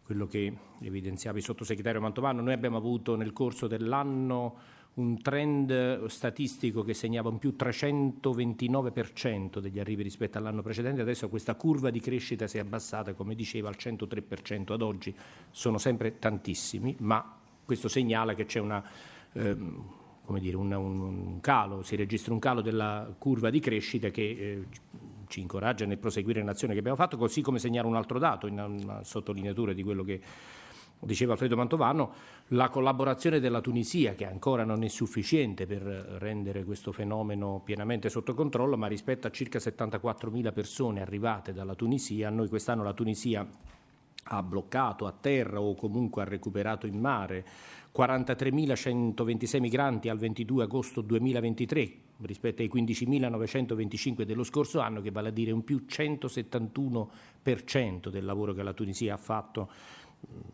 quello che evidenziava il sottosegretario Mantovano, noi abbiamo avuto nel corso dell'anno un trend statistico che segnava un più 329% degli arrivi rispetto all'anno precedente, adesso questa curva di crescita si è abbassata, come diceva, al 103% ad oggi, sono sempre tantissimi, ma questo segnala che c'è una, ehm, dire, una, un, calo, si registra un calo della curva di crescita che eh, ci incoraggia nel proseguire l'azione che abbiamo fatto, così come segnala un altro dato, in una sottolineatura di quello che diceva Alfredo Mantovano, la collaborazione della Tunisia, che ancora non è sufficiente per rendere questo fenomeno pienamente sotto controllo, ma rispetto a circa 74.000 persone arrivate dalla Tunisia, noi quest'anno la Tunisia ha bloccato a terra o comunque ha recuperato in mare 43.126 migranti al 22 agosto 2023 rispetto ai 15.925 dello scorso anno, che vale a dire un più 171% del lavoro che la Tunisia ha fatto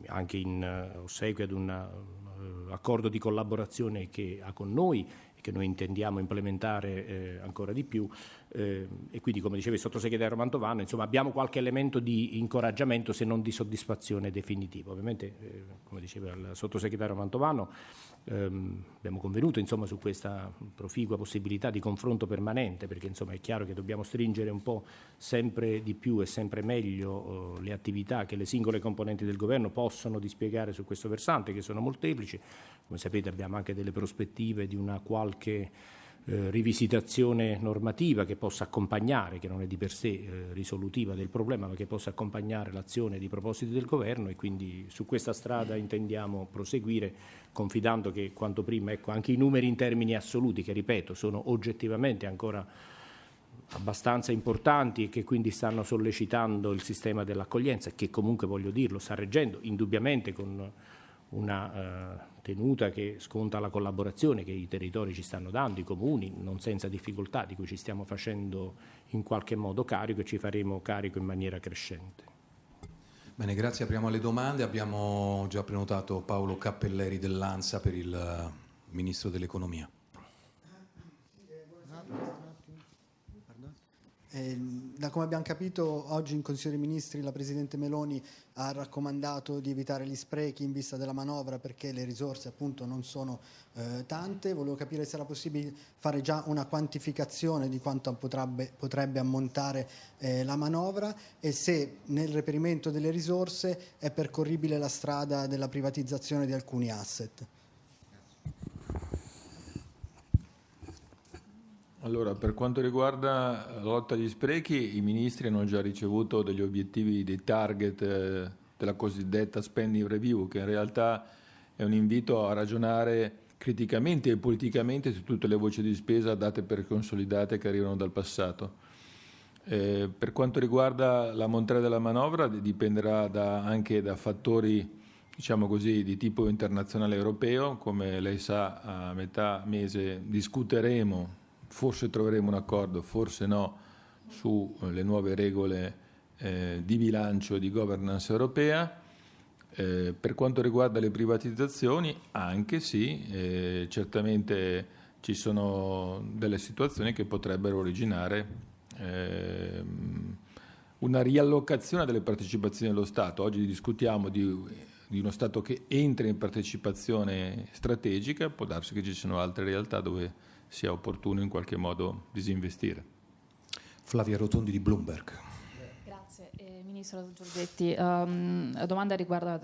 anche in eh, ossequio ad un uh, accordo di collaborazione che ha con noi e che noi intendiamo implementare eh, ancora di più. Eh, e quindi come diceva il sottosegretario Mantovano insomma abbiamo qualche elemento di incoraggiamento se non di soddisfazione definitiva. Ovviamente eh, come diceva il sottosegretario Mantovano ehm, abbiamo convenuto insomma, su questa proficua possibilità di confronto permanente, perché insomma, è chiaro che dobbiamo stringere un po' sempre di più e sempre meglio eh, le attività che le singole componenti del governo possono dispiegare su questo versante, che sono molteplici. Come sapete abbiamo anche delle prospettive di una qualche eh, rivisitazione normativa che possa accompagnare, che non è di per sé eh, risolutiva del problema, ma che possa accompagnare l'azione di propositi del governo e quindi su questa strada intendiamo proseguire confidando che quanto prima ecco, anche i numeri in termini assoluti, che ripeto sono oggettivamente ancora abbastanza importanti e che quindi stanno sollecitando il sistema dell'accoglienza, che comunque voglio dirlo sta reggendo indubbiamente con una uh, tenuta che sconta la collaborazione che i territori ci stanno dando, i comuni, non senza difficoltà, di cui ci stiamo facendo in qualche modo carico e ci faremo carico in maniera crescente. Bene, grazie. Apriamo alle domande. Abbiamo già prenotato Paolo Cappelleri dell'ANSA per il eh, Ministro dell'Economia. Eh, da come abbiamo capito, oggi in Consiglio dei Ministri la Presidente Meloni ha raccomandato di evitare gli sprechi in vista della manovra perché le risorse appunto non sono eh, tante. Volevo capire se era possibile fare già una quantificazione di quanto potrebbe, potrebbe ammontare eh, la manovra e se nel reperimento delle risorse è percorribile la strada della privatizzazione di alcuni asset. Allora, per quanto riguarda la lotta agli sprechi, i ministri hanno già ricevuto degli obiettivi, dei target eh, della cosiddetta spending review, che in realtà è un invito a ragionare criticamente e politicamente su tutte le voci di spesa date per consolidate che arrivano dal passato. Eh, per quanto riguarda la montare della manovra, dipenderà da, anche da fattori diciamo così, di tipo internazionale europeo. Come lei sa, a metà mese discuteremo forse troveremo un accordo, forse no, sulle nuove regole eh, di bilancio e di governance europea. Eh, per quanto riguarda le privatizzazioni, anche sì, eh, certamente ci sono delle situazioni che potrebbero originare ehm, una riallocazione delle partecipazioni dello Stato. Oggi discutiamo di, di, uno Stato che entra in partecipazione strategica, può darsi che ci siano altre realtà dove sia opportuno in qualche modo disinvestire. Flavia Rotondi di Bloomberg. Grazie. Eh, Ministro Giorgetti, um, la domanda riguarda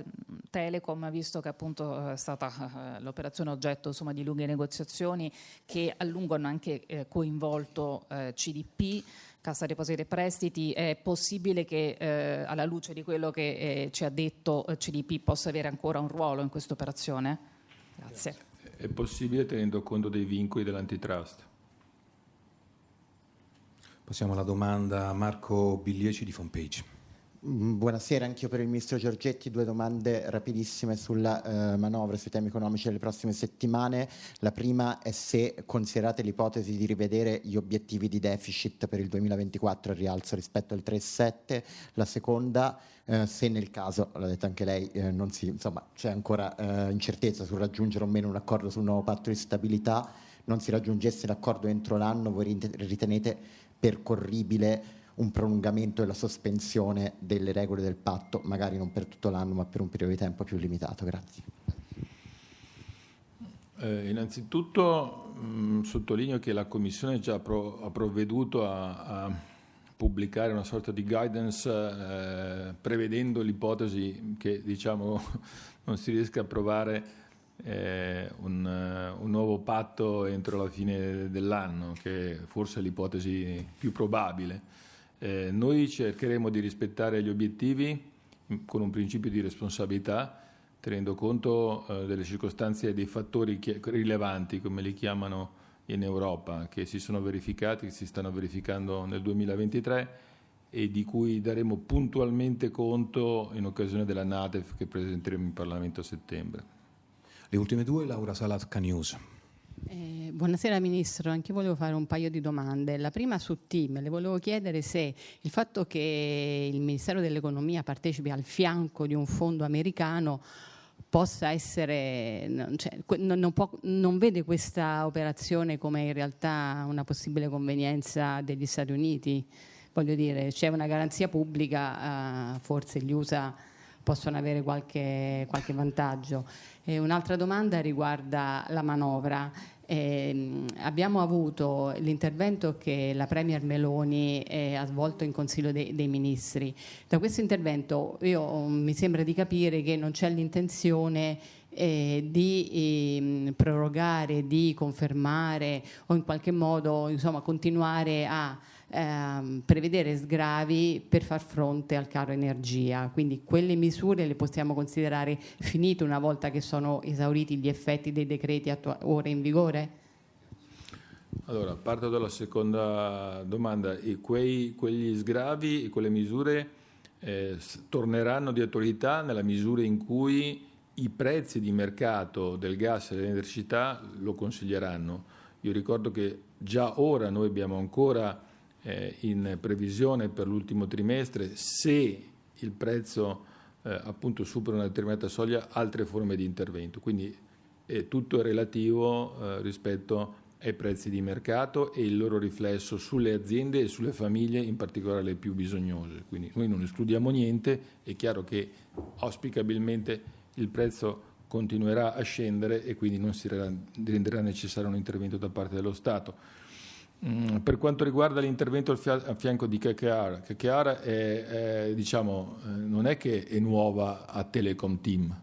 Telecom, visto che appunto è stata uh, l'operazione oggetto insomma, di lunghe negoziazioni che a lungo hanno anche eh, coinvolto eh, CDP. Cassa Depositi e Prestiti, è possibile che eh, alla luce di quello che eh, ci ha detto CDP possa avere ancora un ruolo in questa operazione? Grazie è possibile tenendo conto dei vincoli dell'antitrust. Passiamo alla domanda Marco Biglieci di Fompage. Mm, buonasera, anch'io per il Ministro Giorgetti, due domande rapidissime sulla eh, manovra, sui temi economici delle prossime settimane. La prima è se considerate l'ipotesi di rivedere gli obiettivi di deficit per il 2024 al rialzo rispetto al 3,7. La seconda, eh, se nel caso, l'ha detto anche lei, eh, si, insomma, c'è ancora eh, incertezza sul raggiungere o meno un accordo sul nuovo patto di stabilità, non si raggiungesse l'accordo entro l'anno, voi ritenete percorribile un prolungamento e la sospensione delle regole del patto, magari non per tutto l'anno, ma per un periodo di tempo più limitato. Grazie. Eh, innanzitutto mh, sottolineo che la Commissione già pro- ha provveduto a, a, pubblicare una sorta di guidance eh, prevedendo l'ipotesi che diciamo, non si riesca a approvare eh, un, uh, un, nuovo patto entro la fine dell'anno, che forse è l'ipotesi più probabile. Eh, noi cercheremo di rispettare gli obiettivi con un principio di responsabilità, tenendo conto eh, delle circostanze e dei fattori rilevanti, come li chiamano in Europa, che si sono verificati, che si stanno verificando nel 2023 e di cui daremo puntualmente conto in occasione della NADEF che presenteremo in Parlamento a settembre. Le ultime due, Laura Salat, News. Eh, buonasera Ministro, anche io volevo fare un paio di domande. La prima su TIM, le volevo chiedere se il fatto che il Ministero dell'Economia partecipi al fianco di un fondo americano possa essere, cioè, non, può, non, vede questa operazione come in realtà una possibile convenienza degli Stati Uniti? Voglio dire, c'è una garanzia pubblica, eh, forse gli USA possono avere qualche, qualche vantaggio. E un'altra domanda riguarda la manovra. Eh, abbiamo avuto l'intervento che la Premier Meloni eh, ha svolto in Consiglio dei, dei, Ministri. Da questo intervento io, um, mi sembra di capire che non c'è l'intenzione eh, di ehm, prorogare, di confermare o in qualche modo insomma, continuare a ehm, prevedere sgravi per far fronte al caro energia. Quindi quelle misure le possiamo considerare finite una volta che sono esauriti gli effetti dei decreti attu- ora in vigore? Allora, parto dalla seconda domanda. Quei, quegli sgravi e quelle misure eh, torneranno di attualità nella misura in cui i prezzi di mercato del gas e dell'elettricità lo consiglieranno. Io ricordo che già ora noi abbiamo ancora eh, in previsione per l'ultimo trimestre, se il prezzo eh, appunto superano una determinata soglia altre forme di intervento. Quindi eh, tutto è relativo rispetto ai prezzi di mercato e il loro riflesso sulle aziende e sulle famiglie, in particolare le più bisognose. Quindi noi non escludiamo niente, è chiaro che auspicabilmente il prezzo continuerà a scendere e quindi non si renderà necessario un intervento da parte dello Stato. Mm, per quanto riguarda l'intervento a fianco di KKR, KKR è, è, diciamo, eh, non è che è nuova a Telecom Team,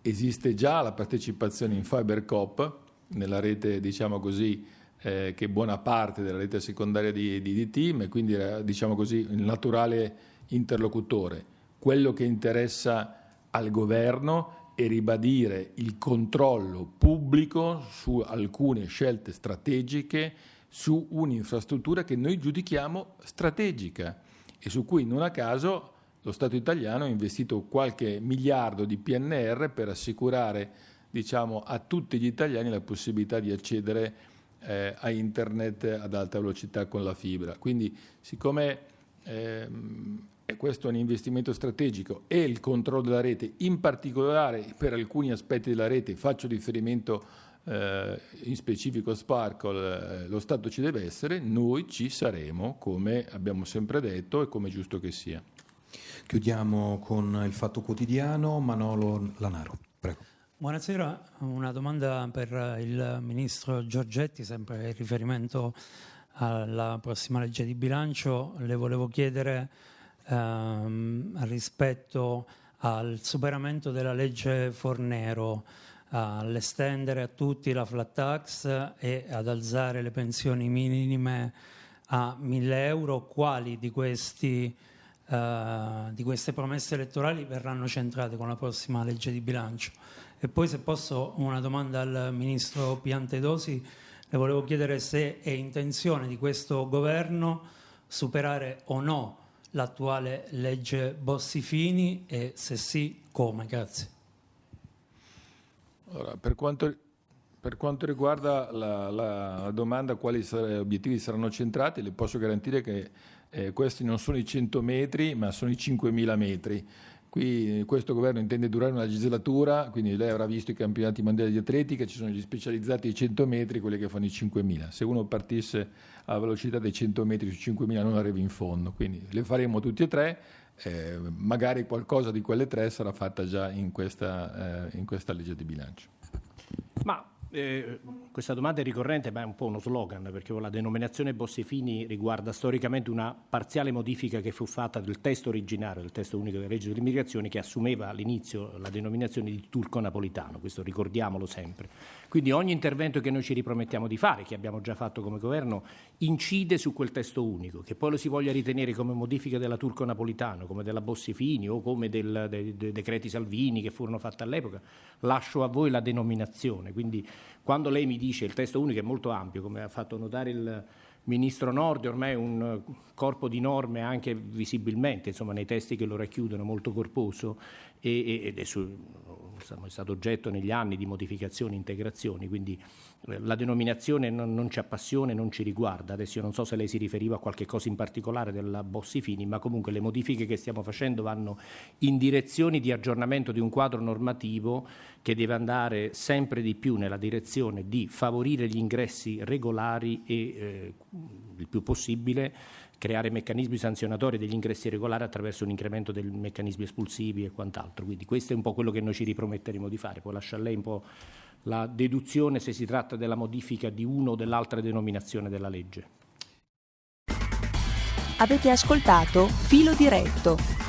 esiste già la partecipazione in FiberCop, nella rete diciamo così, eh, che buona parte della rete secondaria di, di, di Team e quindi era diciamo così, il naturale interlocutore. Quello che interessa al governo è ribadire il controllo pubblico su alcune scelte strategiche su un'infrastruttura che noi giudichiamo strategica e su cui non a caso lo Stato italiano ha investito qualche miliardo di PNR per assicurare diciamo, a tutti gli italiani la possibilità di accedere eh, a internet ad alta velocità con la fibra. Quindi siccome ehm, questo è un investimento strategico e il controllo della rete, in particolare per alcuni aspetti della rete, faccio riferimento eh, in specifico Sparkle, eh, lo Stato ci deve essere, noi ci saremo, come abbiamo sempre detto e come è giusto che sia. Chiudiamo con il Fatto Quotidiano, Manolo Lanaro. Prego. Buonasera, una domanda per il Ministro Giorgetti, sempre in riferimento alla prossima legge di bilancio. Le volevo chiedere ehm, rispetto al superamento della legge Fornero all'estendere a tutti la flat tax e ad alzare le pensioni minime a 1000 euro, quali di, questi, uh, di queste promesse elettorali verranno centrate con la prossima legge di bilancio? E poi se posso una domanda al Ministro Piantedosi, le volevo chiedere se è intenzione di questo governo superare o no l'attuale legge Bossi-Fini e se sì come. Grazie. Allora, per, quanto, per, quanto, riguarda la, la domanda quali sar- obiettivi saranno centrati, le posso garantire che eh, questi non sono i 100 metri, ma sono i 5.000 metri. Qui questo governo intende durare una legislatura, quindi lei avrà visto i campionati mondiali di atletica, ci sono gli specializzati ai 100 metri, quelli che fanno i 5.000. Se uno partisse alla velocità dei 100 metri su 5.000 non arrivi in fondo, quindi le faremo tutti e tre, eh, magari qualcosa di quelle tre sarà fatta già in questa, eh, in questa legge di bilancio. Ma eh, questa domanda è ricorrente, ma è un po' uno slogan, perché la denominazione Bossifini riguarda storicamente una parziale modifica che fu fatta del testo originario, del testo unico della legge sull'immigrazione, che assumeva all'inizio la denominazione di turco napolitano, questo ricordiamolo sempre. Quindi ogni intervento che noi ci ripromettiamo di fare, che abbiamo già fatto come governo, incide su quel testo unico, che poi lo si voglia ritenere come modifica della turco napolitano, come della Bossifini o come del, dei, dei decreti Salvini che furono fatti all'epoca, lascio a voi la denominazione. Quindi quando lei mi dice il testo unico è molto ampio, come ha fatto notare il ministro Nordi, ormai è un corpo di norme anche visibilmente, insomma, nei testi che lo racchiudono, molto corposo ed è, su, è stato oggetto negli anni di modificazioni e integrazioni, quindi eh, la denominazione non, non, ci appassiona e non ci riguarda. Adesso io non so se lei si riferiva a qualche cosa in particolare della Bossi Fini, ma comunque le modifiche che stiamo facendo vanno in direzioni di aggiornamento di un quadro normativo che deve andare sempre di più nella direzione di favorire gli ingressi regolari e eh, il più possibile creare meccanismi sanzionatori degli ingressi regolari attraverso un incremento dei meccanismi espulsivi e quant'altro. Quindi questo è un po' quello che noi ci riprometteremo di fare. Poi lascia a lei un po' la deduzione se si tratta della modifica di una o dell'altra denominazione della legge. Avete ascoltato Filo diretto